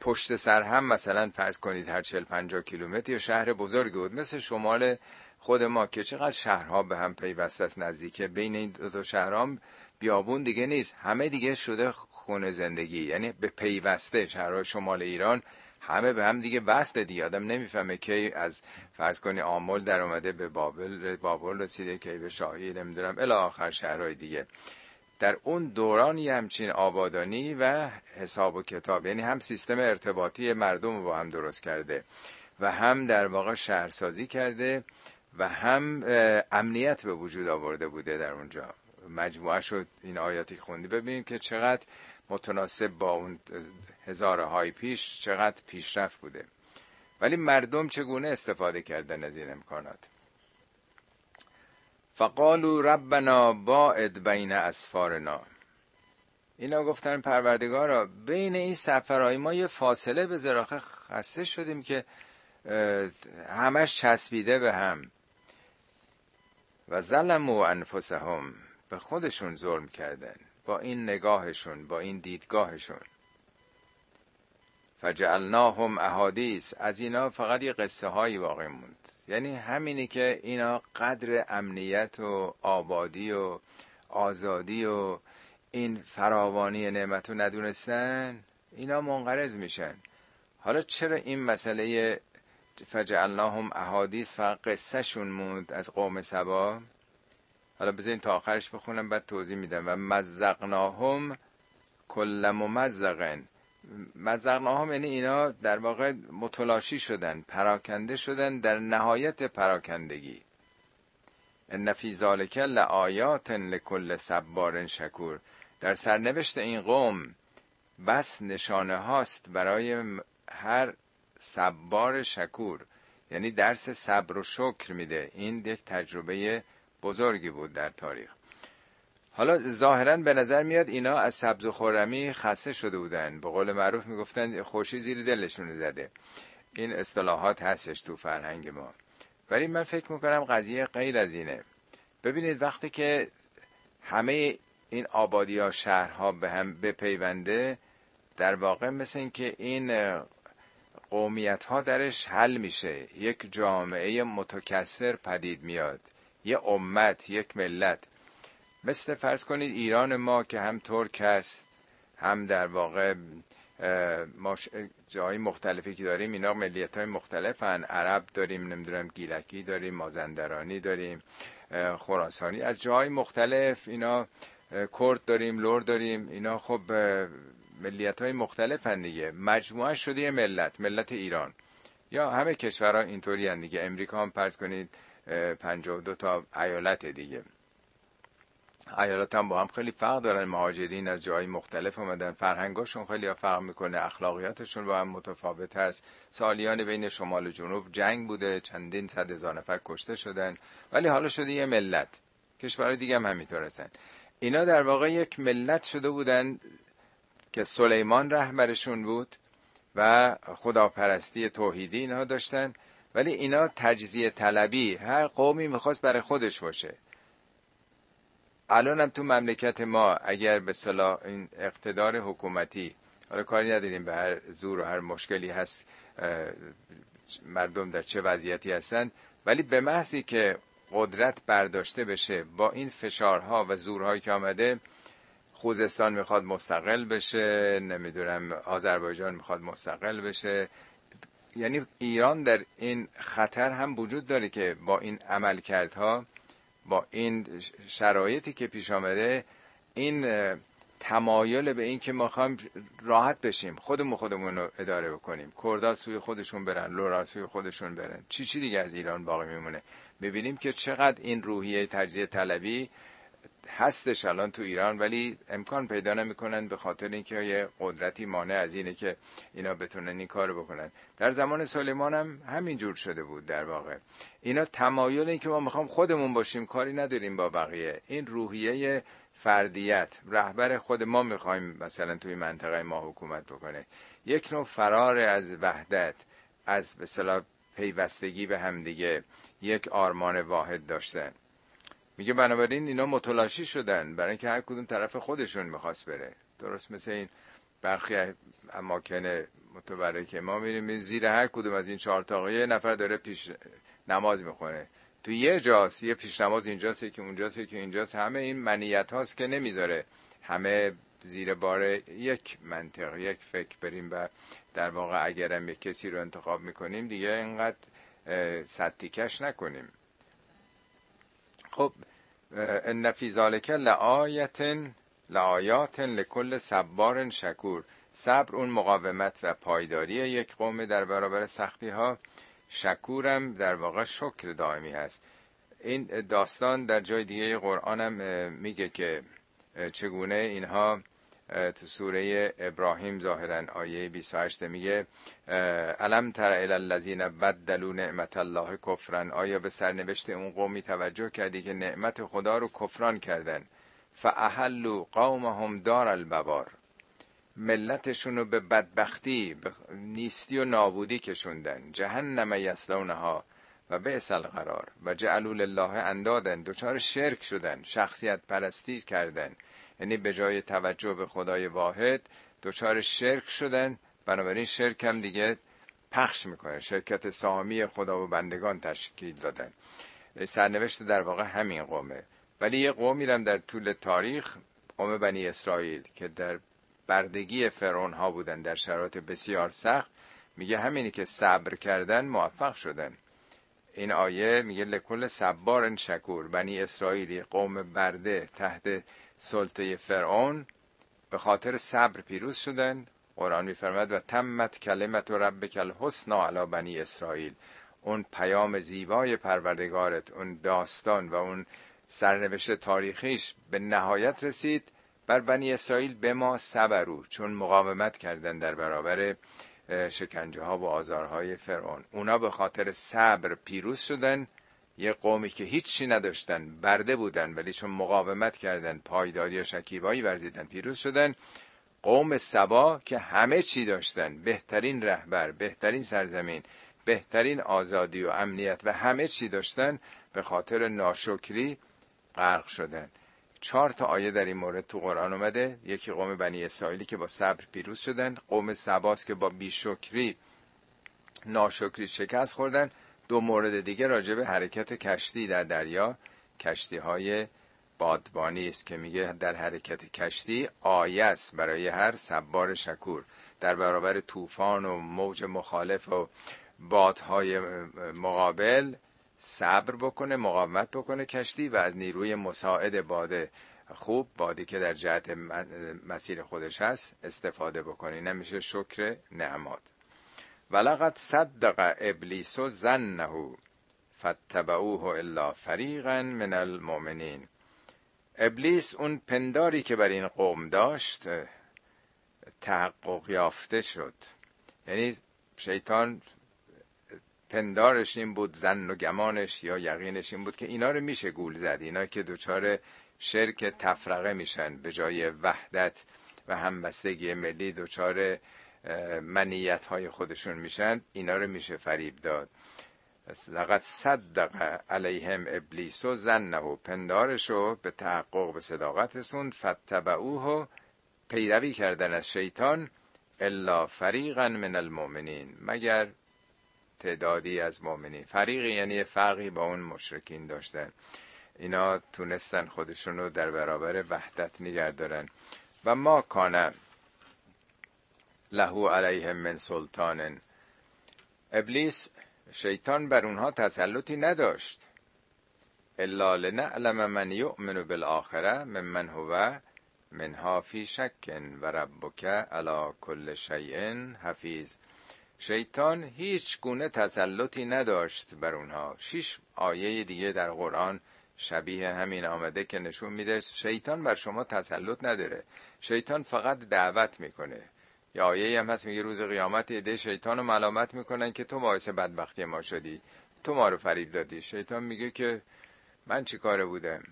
پشت سر هم مثلا فرض کنید هر 40 50 کیلومتر شهر بزرگی بود. مثل شمال خود ما که چقدر شهرها به هم پیوسته است نزدیکه بین این دو تا شهرام بیابون دیگه نیست. همه دیگه شده خونه زندگی. یعنی به پیوسته شهرهای شمال ایران همه به هم دیگه وصل دیگه. آدم نمی‌فهمه که از فرض کنی آمل در اومده به بابل بابل رسیده که به شاهی نمی‌دونم الی آخر شهرهای دیگه. در اون دوران یه همچین آبادانی و حساب و کتاب یعنی هم سیستم ارتباطی مردم رو با هم درست کرده و هم در واقع شهرسازی کرده و هم امنیت به وجود آورده بوده در اونجا. مجموعه شد این آیاتی خوندی. ببینید که چقدر متناسب با اون هزاره های پیش چقدر پیشرفت بوده. ولی مردم چگونه استفاده کردن از این امکانات؟ فقالو ربنا باعد بین اسفارنا. اینا گفتن پروردگارا بین این سفرهای ما یه فاصله به زراخه خسته شدیم که همش چسبیده به هم. و ظلمو انفسهم به خودشون ظلم کردن با این نگاهشون با این دیدگاهشون. فجعلناهم احادیث. از اینا فقط یه قصه هایی واقع موند. یعنی همینی که اینا قدر امنیت و آبادی و آزادی و این فراوانی نعمت رو ندونستن اینا منقرض میشن. حالا چرا این مسئله فجعلناهم احادیث فقط قصه شون موند از قوم سبا؟ حالا بذارین تا آخرش بخونم بعد توضیح میدم. و مزقناهم کل ممزقن. مزقناهم یعنی اینا در واقع متلاشی شدن پراکنده شدن در نهایت پراکندگی. ان فی ذالک لآیات لکل صبار شکور. در سرنوشت این قوم بس نشانه هاست برای هر صبار شکور. یعنی درس صبر و شکر میده. این یک تجربه بزرگی بود در تاریخ. حالا ظاهرا به نظر میاد اینا از سبز و خورمی خسته شده بودن. به قول معروف می‌گفتن خوشی زیر دلشون زده. این اصطلاحات هستش تو فرهنگ ما. ولی من فکر می‌کنم قضیه غیر از اینه. ببینید وقتی که همه این آبادی ها شهرها به هم بپیونده در واقع مثل اینکه این قومیت ها درش حل میشه. یک جامعه متکثر پدید میاد. یه امت یک ملت. مثل فرض کنید ایران ما که هم ترک است هم در واقع ما جای مختلفی که داریم اینا ملیت های مختلفن. عرب داریم نمی‌دونم گیلکی داریم مازندرانی داریم خراسانی. از جای مختلف اینا کرد داریم لور داریم. اینا خب ملیت های مختلف دیگه. مجموعه شده یه ملت ملت ایران. یا همه کشورها اینطوری هن دیگه. امریکا هم پرس کنید دو تا ایالت دیگه. ایالات هم با هم خیلی فرق دارن. مهاجرین از جای مختلف آمدن فرهنگاشون خیلی فرق می‌کنه. اخلاقیاتشون با هم متفاوت هست. سالیان بین شمال و جنوب جنگ بوده. چندین صد هزار نفر کشته شدن. ولی حالا شده یه ملت. کشورهای دیگه هم همینطور هستن. اینا در واقع یک ملت شده بودن که سلیمان رهبرشون بود و خداپرستی توحیدی اینها داشتن. ولی اینا تجزیه طلبی. هر قومی می‌خواست برای خودش باشه. الان هم تو مملکت ما اگر به صلاح این اقتدار حکومتی حالا کاری نداریم به هر زور و هر مشکلی هست مردم در چه وضعیتی هستن ولی به محضی که قدرت برداشته بشه با این فشارها و زورهایی که آمده خوزستان می‌خواد مستقل بشه نمی‌دونم آذربایجان می‌خواد مستقل بشه. یعنی ایران در این خطر هم وجود داره که با این عملکردها با این شرایطی که پیش آمده این تمایل به این که ما خواهیم راحت بشیم خودمون خودمون رو اداره بکنیم. کردها سوی خودشون برن لورا سوی خودشون برن. چی چی دیگه از ایران باقی میمونه؟ ببینیم که چقدر این روحیه تجزیه طلبی هستش الان تو ایران ولی امکان پیدا نمی‌کنن به خاطر اینکه یه قدرتی مانع از اینه که اینا بتونن این کارو بکنن. در زمان سلیمان هم همین جور شده بود در واقع. اینا تمایل این که ما می‌خوام خودمون باشیم کاری نداریم با بقیه. این روحیه فردیت رهبر خود ما می‌خوایم مثلا توی منطقه ما حکومت بکنه. یک نوع فرار از وحدت از به پیوستگی به همدیگه یک آرمان واحد داشتن. میگه بنابراین اینا متلاشی شدن. برای اینکه هر کدوم طرف خودشون می‌خواست بره. درست مثل این برخی اماکن متبره که ما میریم زیر هر کدوم از این چهار یه نفر داره پیش نماز می‌خونه. تو یه جاست یه پیش نماز اینجاست که اونجاست که اینجاست. همه این منیت هاست که نمی‌ذاره. همه زیر بار یک منطق یک فکر بریم و در واقع اگرم یک کسی رو انتخاب می‌کنیم دیگه اینقدر ستیکش نکنیم. خب ان فی ذالک لآیت لآیات لکل صبار شکور. صبر اون مقاومت و پایداری یک قوم در برابر سختی ها شکورم در واقع شکر دائمی هست. این داستان در جای دیگه قرآن هم میگه که چگونه اینها تو سوره ابراهیم ظاهرا آیه 28 میگه علم تر الی الذین بدلوا نعمت الله کفرن آیا به سرنوشت اون قومی توجه کردی که نعمت خدا رو کفران کردن؟ فاحلوا قومهم دار البوار. ملتشون رو به بدبختی به نیستی و نابودی کشوندن. جهنم یسلونها و به قرار و جعلوا لله اندادن دچار شرک شدن شخصیت پرستی کردن. یعنی به جای توجه به خدای واحد دچار شرک شدن. بنابراین شرک هم دیگه پخش می‌کنه. شرکت سامی خدا و بندگان تشکیل دادن. سرنوشت در واقع همین قومه. ولی یه قومی هم در طول تاریخ قوم بنی اسرائیل که در بردگی فرعون ها بودن در شرایط بسیار سخت میگه همینی که صبر کردن موفق شدن. این آیه میگه لکل صبار شکور بنی اسرائیلی قوم برده تحت سلطه فرعون به خاطر صبر پیروز شدن. قرآن میفرماد و تمت کلمت و ربک الحسنا علی بنی اسرائیل. اون پیام زیبای پروردگارت اون داستان و اون سرنوشت تاریخیش به نهایت رسید. بر بنی اسرائیل به ما صبرو چون مقاومت کردن در برابر شکنجه ها و آزارهای فرعون. اونا به خاطر صبر پیروز شدن. یه قومی که هیچی نداشتن برده بودن ولی چون مقاومت کردن پایداری و شکیبایی ورزیدن پیروز شدن. قوم سبا که همه چی داشتن بهترین رهبر بهترین سرزمین بهترین آزادی و امنیت و همه چی داشتن به خاطر ناشکری غرق شدن. چهار تا آیه در این مورد تو قرآن اومده. یکی قوم بنی اسرائیلی که با صبر پیروز شدن. قوم سباس که با بیشکری ناشکری شکست خوردن. دو مورد دیگه راجع به حرکت کشتی در دریا. کشتی های بادبانی است که میگه در حرکت کشتی آیه است برای هر صبار شکور. در برابر طوفان و موج مخالف و بادهای مقابل صبر بکنه مقاومت بکنه کشتی و از نیروی مساعد باده خوب بادی که در جهت مسیر خودش هست استفاده بکنی نمیشه شکر نعمات. ولقد صدق ابلیس زنه فتبعوه الا فریقا من المؤمنین ابلیس اون پنداری که بر این قوم داشت تحقق یافته شد. یعنی شیطان پندارش این بود زن و گمانش یا یقینش این بود که اینا رو میشه گول زد. اینا که دچار شرک تفرقه میشن به جای وحدت و همبستگی ملی دچار منیت های خودشون میشن اینا رو میشه فریب داد. لقد صدق علیهم ابلیس و زنه و پندارشو به تحقق به صداقت رسوند. فتبعوه پیروی کردن از شیطان الا فریقا من المؤمنین. مگر تعدادی از مؤمنین. فریقی یعنی فرقی با اون مشرکین داشتن. اینا تونستن خودشون رو در برابر وحدت نگه دارن. و ما کانم. لهو علیهم من سلطان ابلیس شیطان بر اونها تسلطی نداشت. الا لنعلم من یؤمن بالآخره من هو منها فی شکن و ربک علی کل شیء حفیظ. شیطان هیچ گونه تسلطی نداشت بر اونها. شش آیه دیگه در قرآن شبیه همین آمده که نشون میده شیطان بر شما تسلط نداره. شیطان فقط دعوت می‌کنه. یا آیه هم هست میگه روز قیامت ایده شیطان رو ملامت می‌کنن که تو باعث بدبختی ما شدی. تو ما رو فریب دادی. شیطان میگه که من چی کاره بودم؟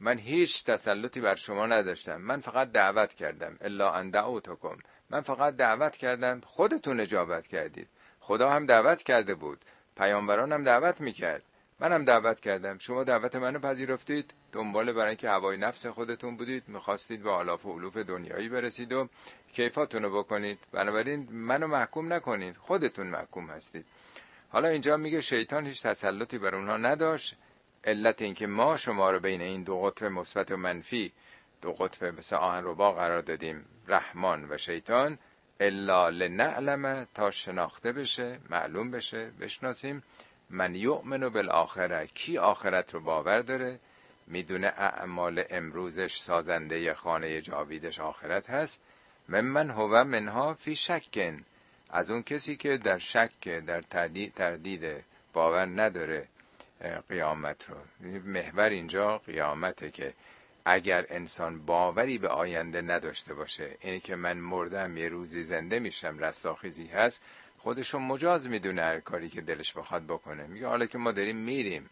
من هیچ تسلطی بر شما نداشتم. من فقط دعوت کردم. الا ان دعوتکم. من فقط دعوت کردم. خودتون اجابت کردید. خدا هم دعوت کرده بود. پیامبران هم دعوت می‌کرد. منم دعوت کردم. شما دعوت منو پذیرفتید. دنبال برای اینکه هوای نفس خودتون بودید. می‌خواستید به آلاف و علوف دنیایی برسید و کیفاتون رو بکنید. بنابراین منو محکوم نکنید. خودتون محکوم هستید. حالا اینجا میگه شیطان هیچ تسلطی بر اونها نداشت. علت اینکه ما شما رو بین این دو قطب مثبت و منفی دو قطب مثل آهن ربا قرار دادیم. رحمان و شیطان. الا لنعلم تا شناخته بشه معلوم بشه بشناسیم. من یؤمن بالآخره کی آخرت رو باور داره؟ می‌دونه اعمال امروزش سازنده خانه جاویدش آخرت هست؟ من من هو منها فی شکن. از اون کسی که در شک در تردید, تردید باور نداره قیامت رو. محور اینجا قیامته که اگر انسان باوری به آینده نداشته باشه اینی که من مردم یه روزی زنده میشم رستاخیزی هست خودشون مجاز می‌دونه هر کاری که دلش بخواد بکنه. میگه حالا که ما داریم میریم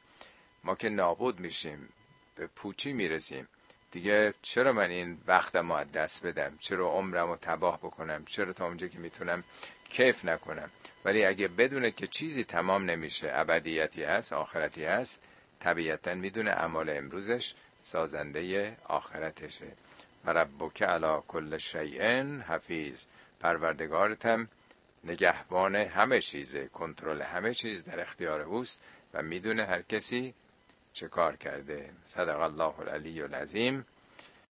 ما که نابود میشیم به پوچی می‌رسیم. دیگه چرا من این وقتم از دست بدم؟ چرا عمرم رو تباه بکنم؟ چرا تا اونجا که می‌تونم کیف نکنم؟ ولی اگه بدونه که چیزی تمام نمیشه ابدیتی هست آخرتی هست طبیعتا می‌دونه اعمال امروزش سازنده آخرتشه. و ربک علا کل شیء حفیظ. پروردگارتم نگهبان همه چیزه کنترل همه چیز در اختیار اوست و می‌دونه هر کسی چه کار کرده. صدق الله العلی العظیم.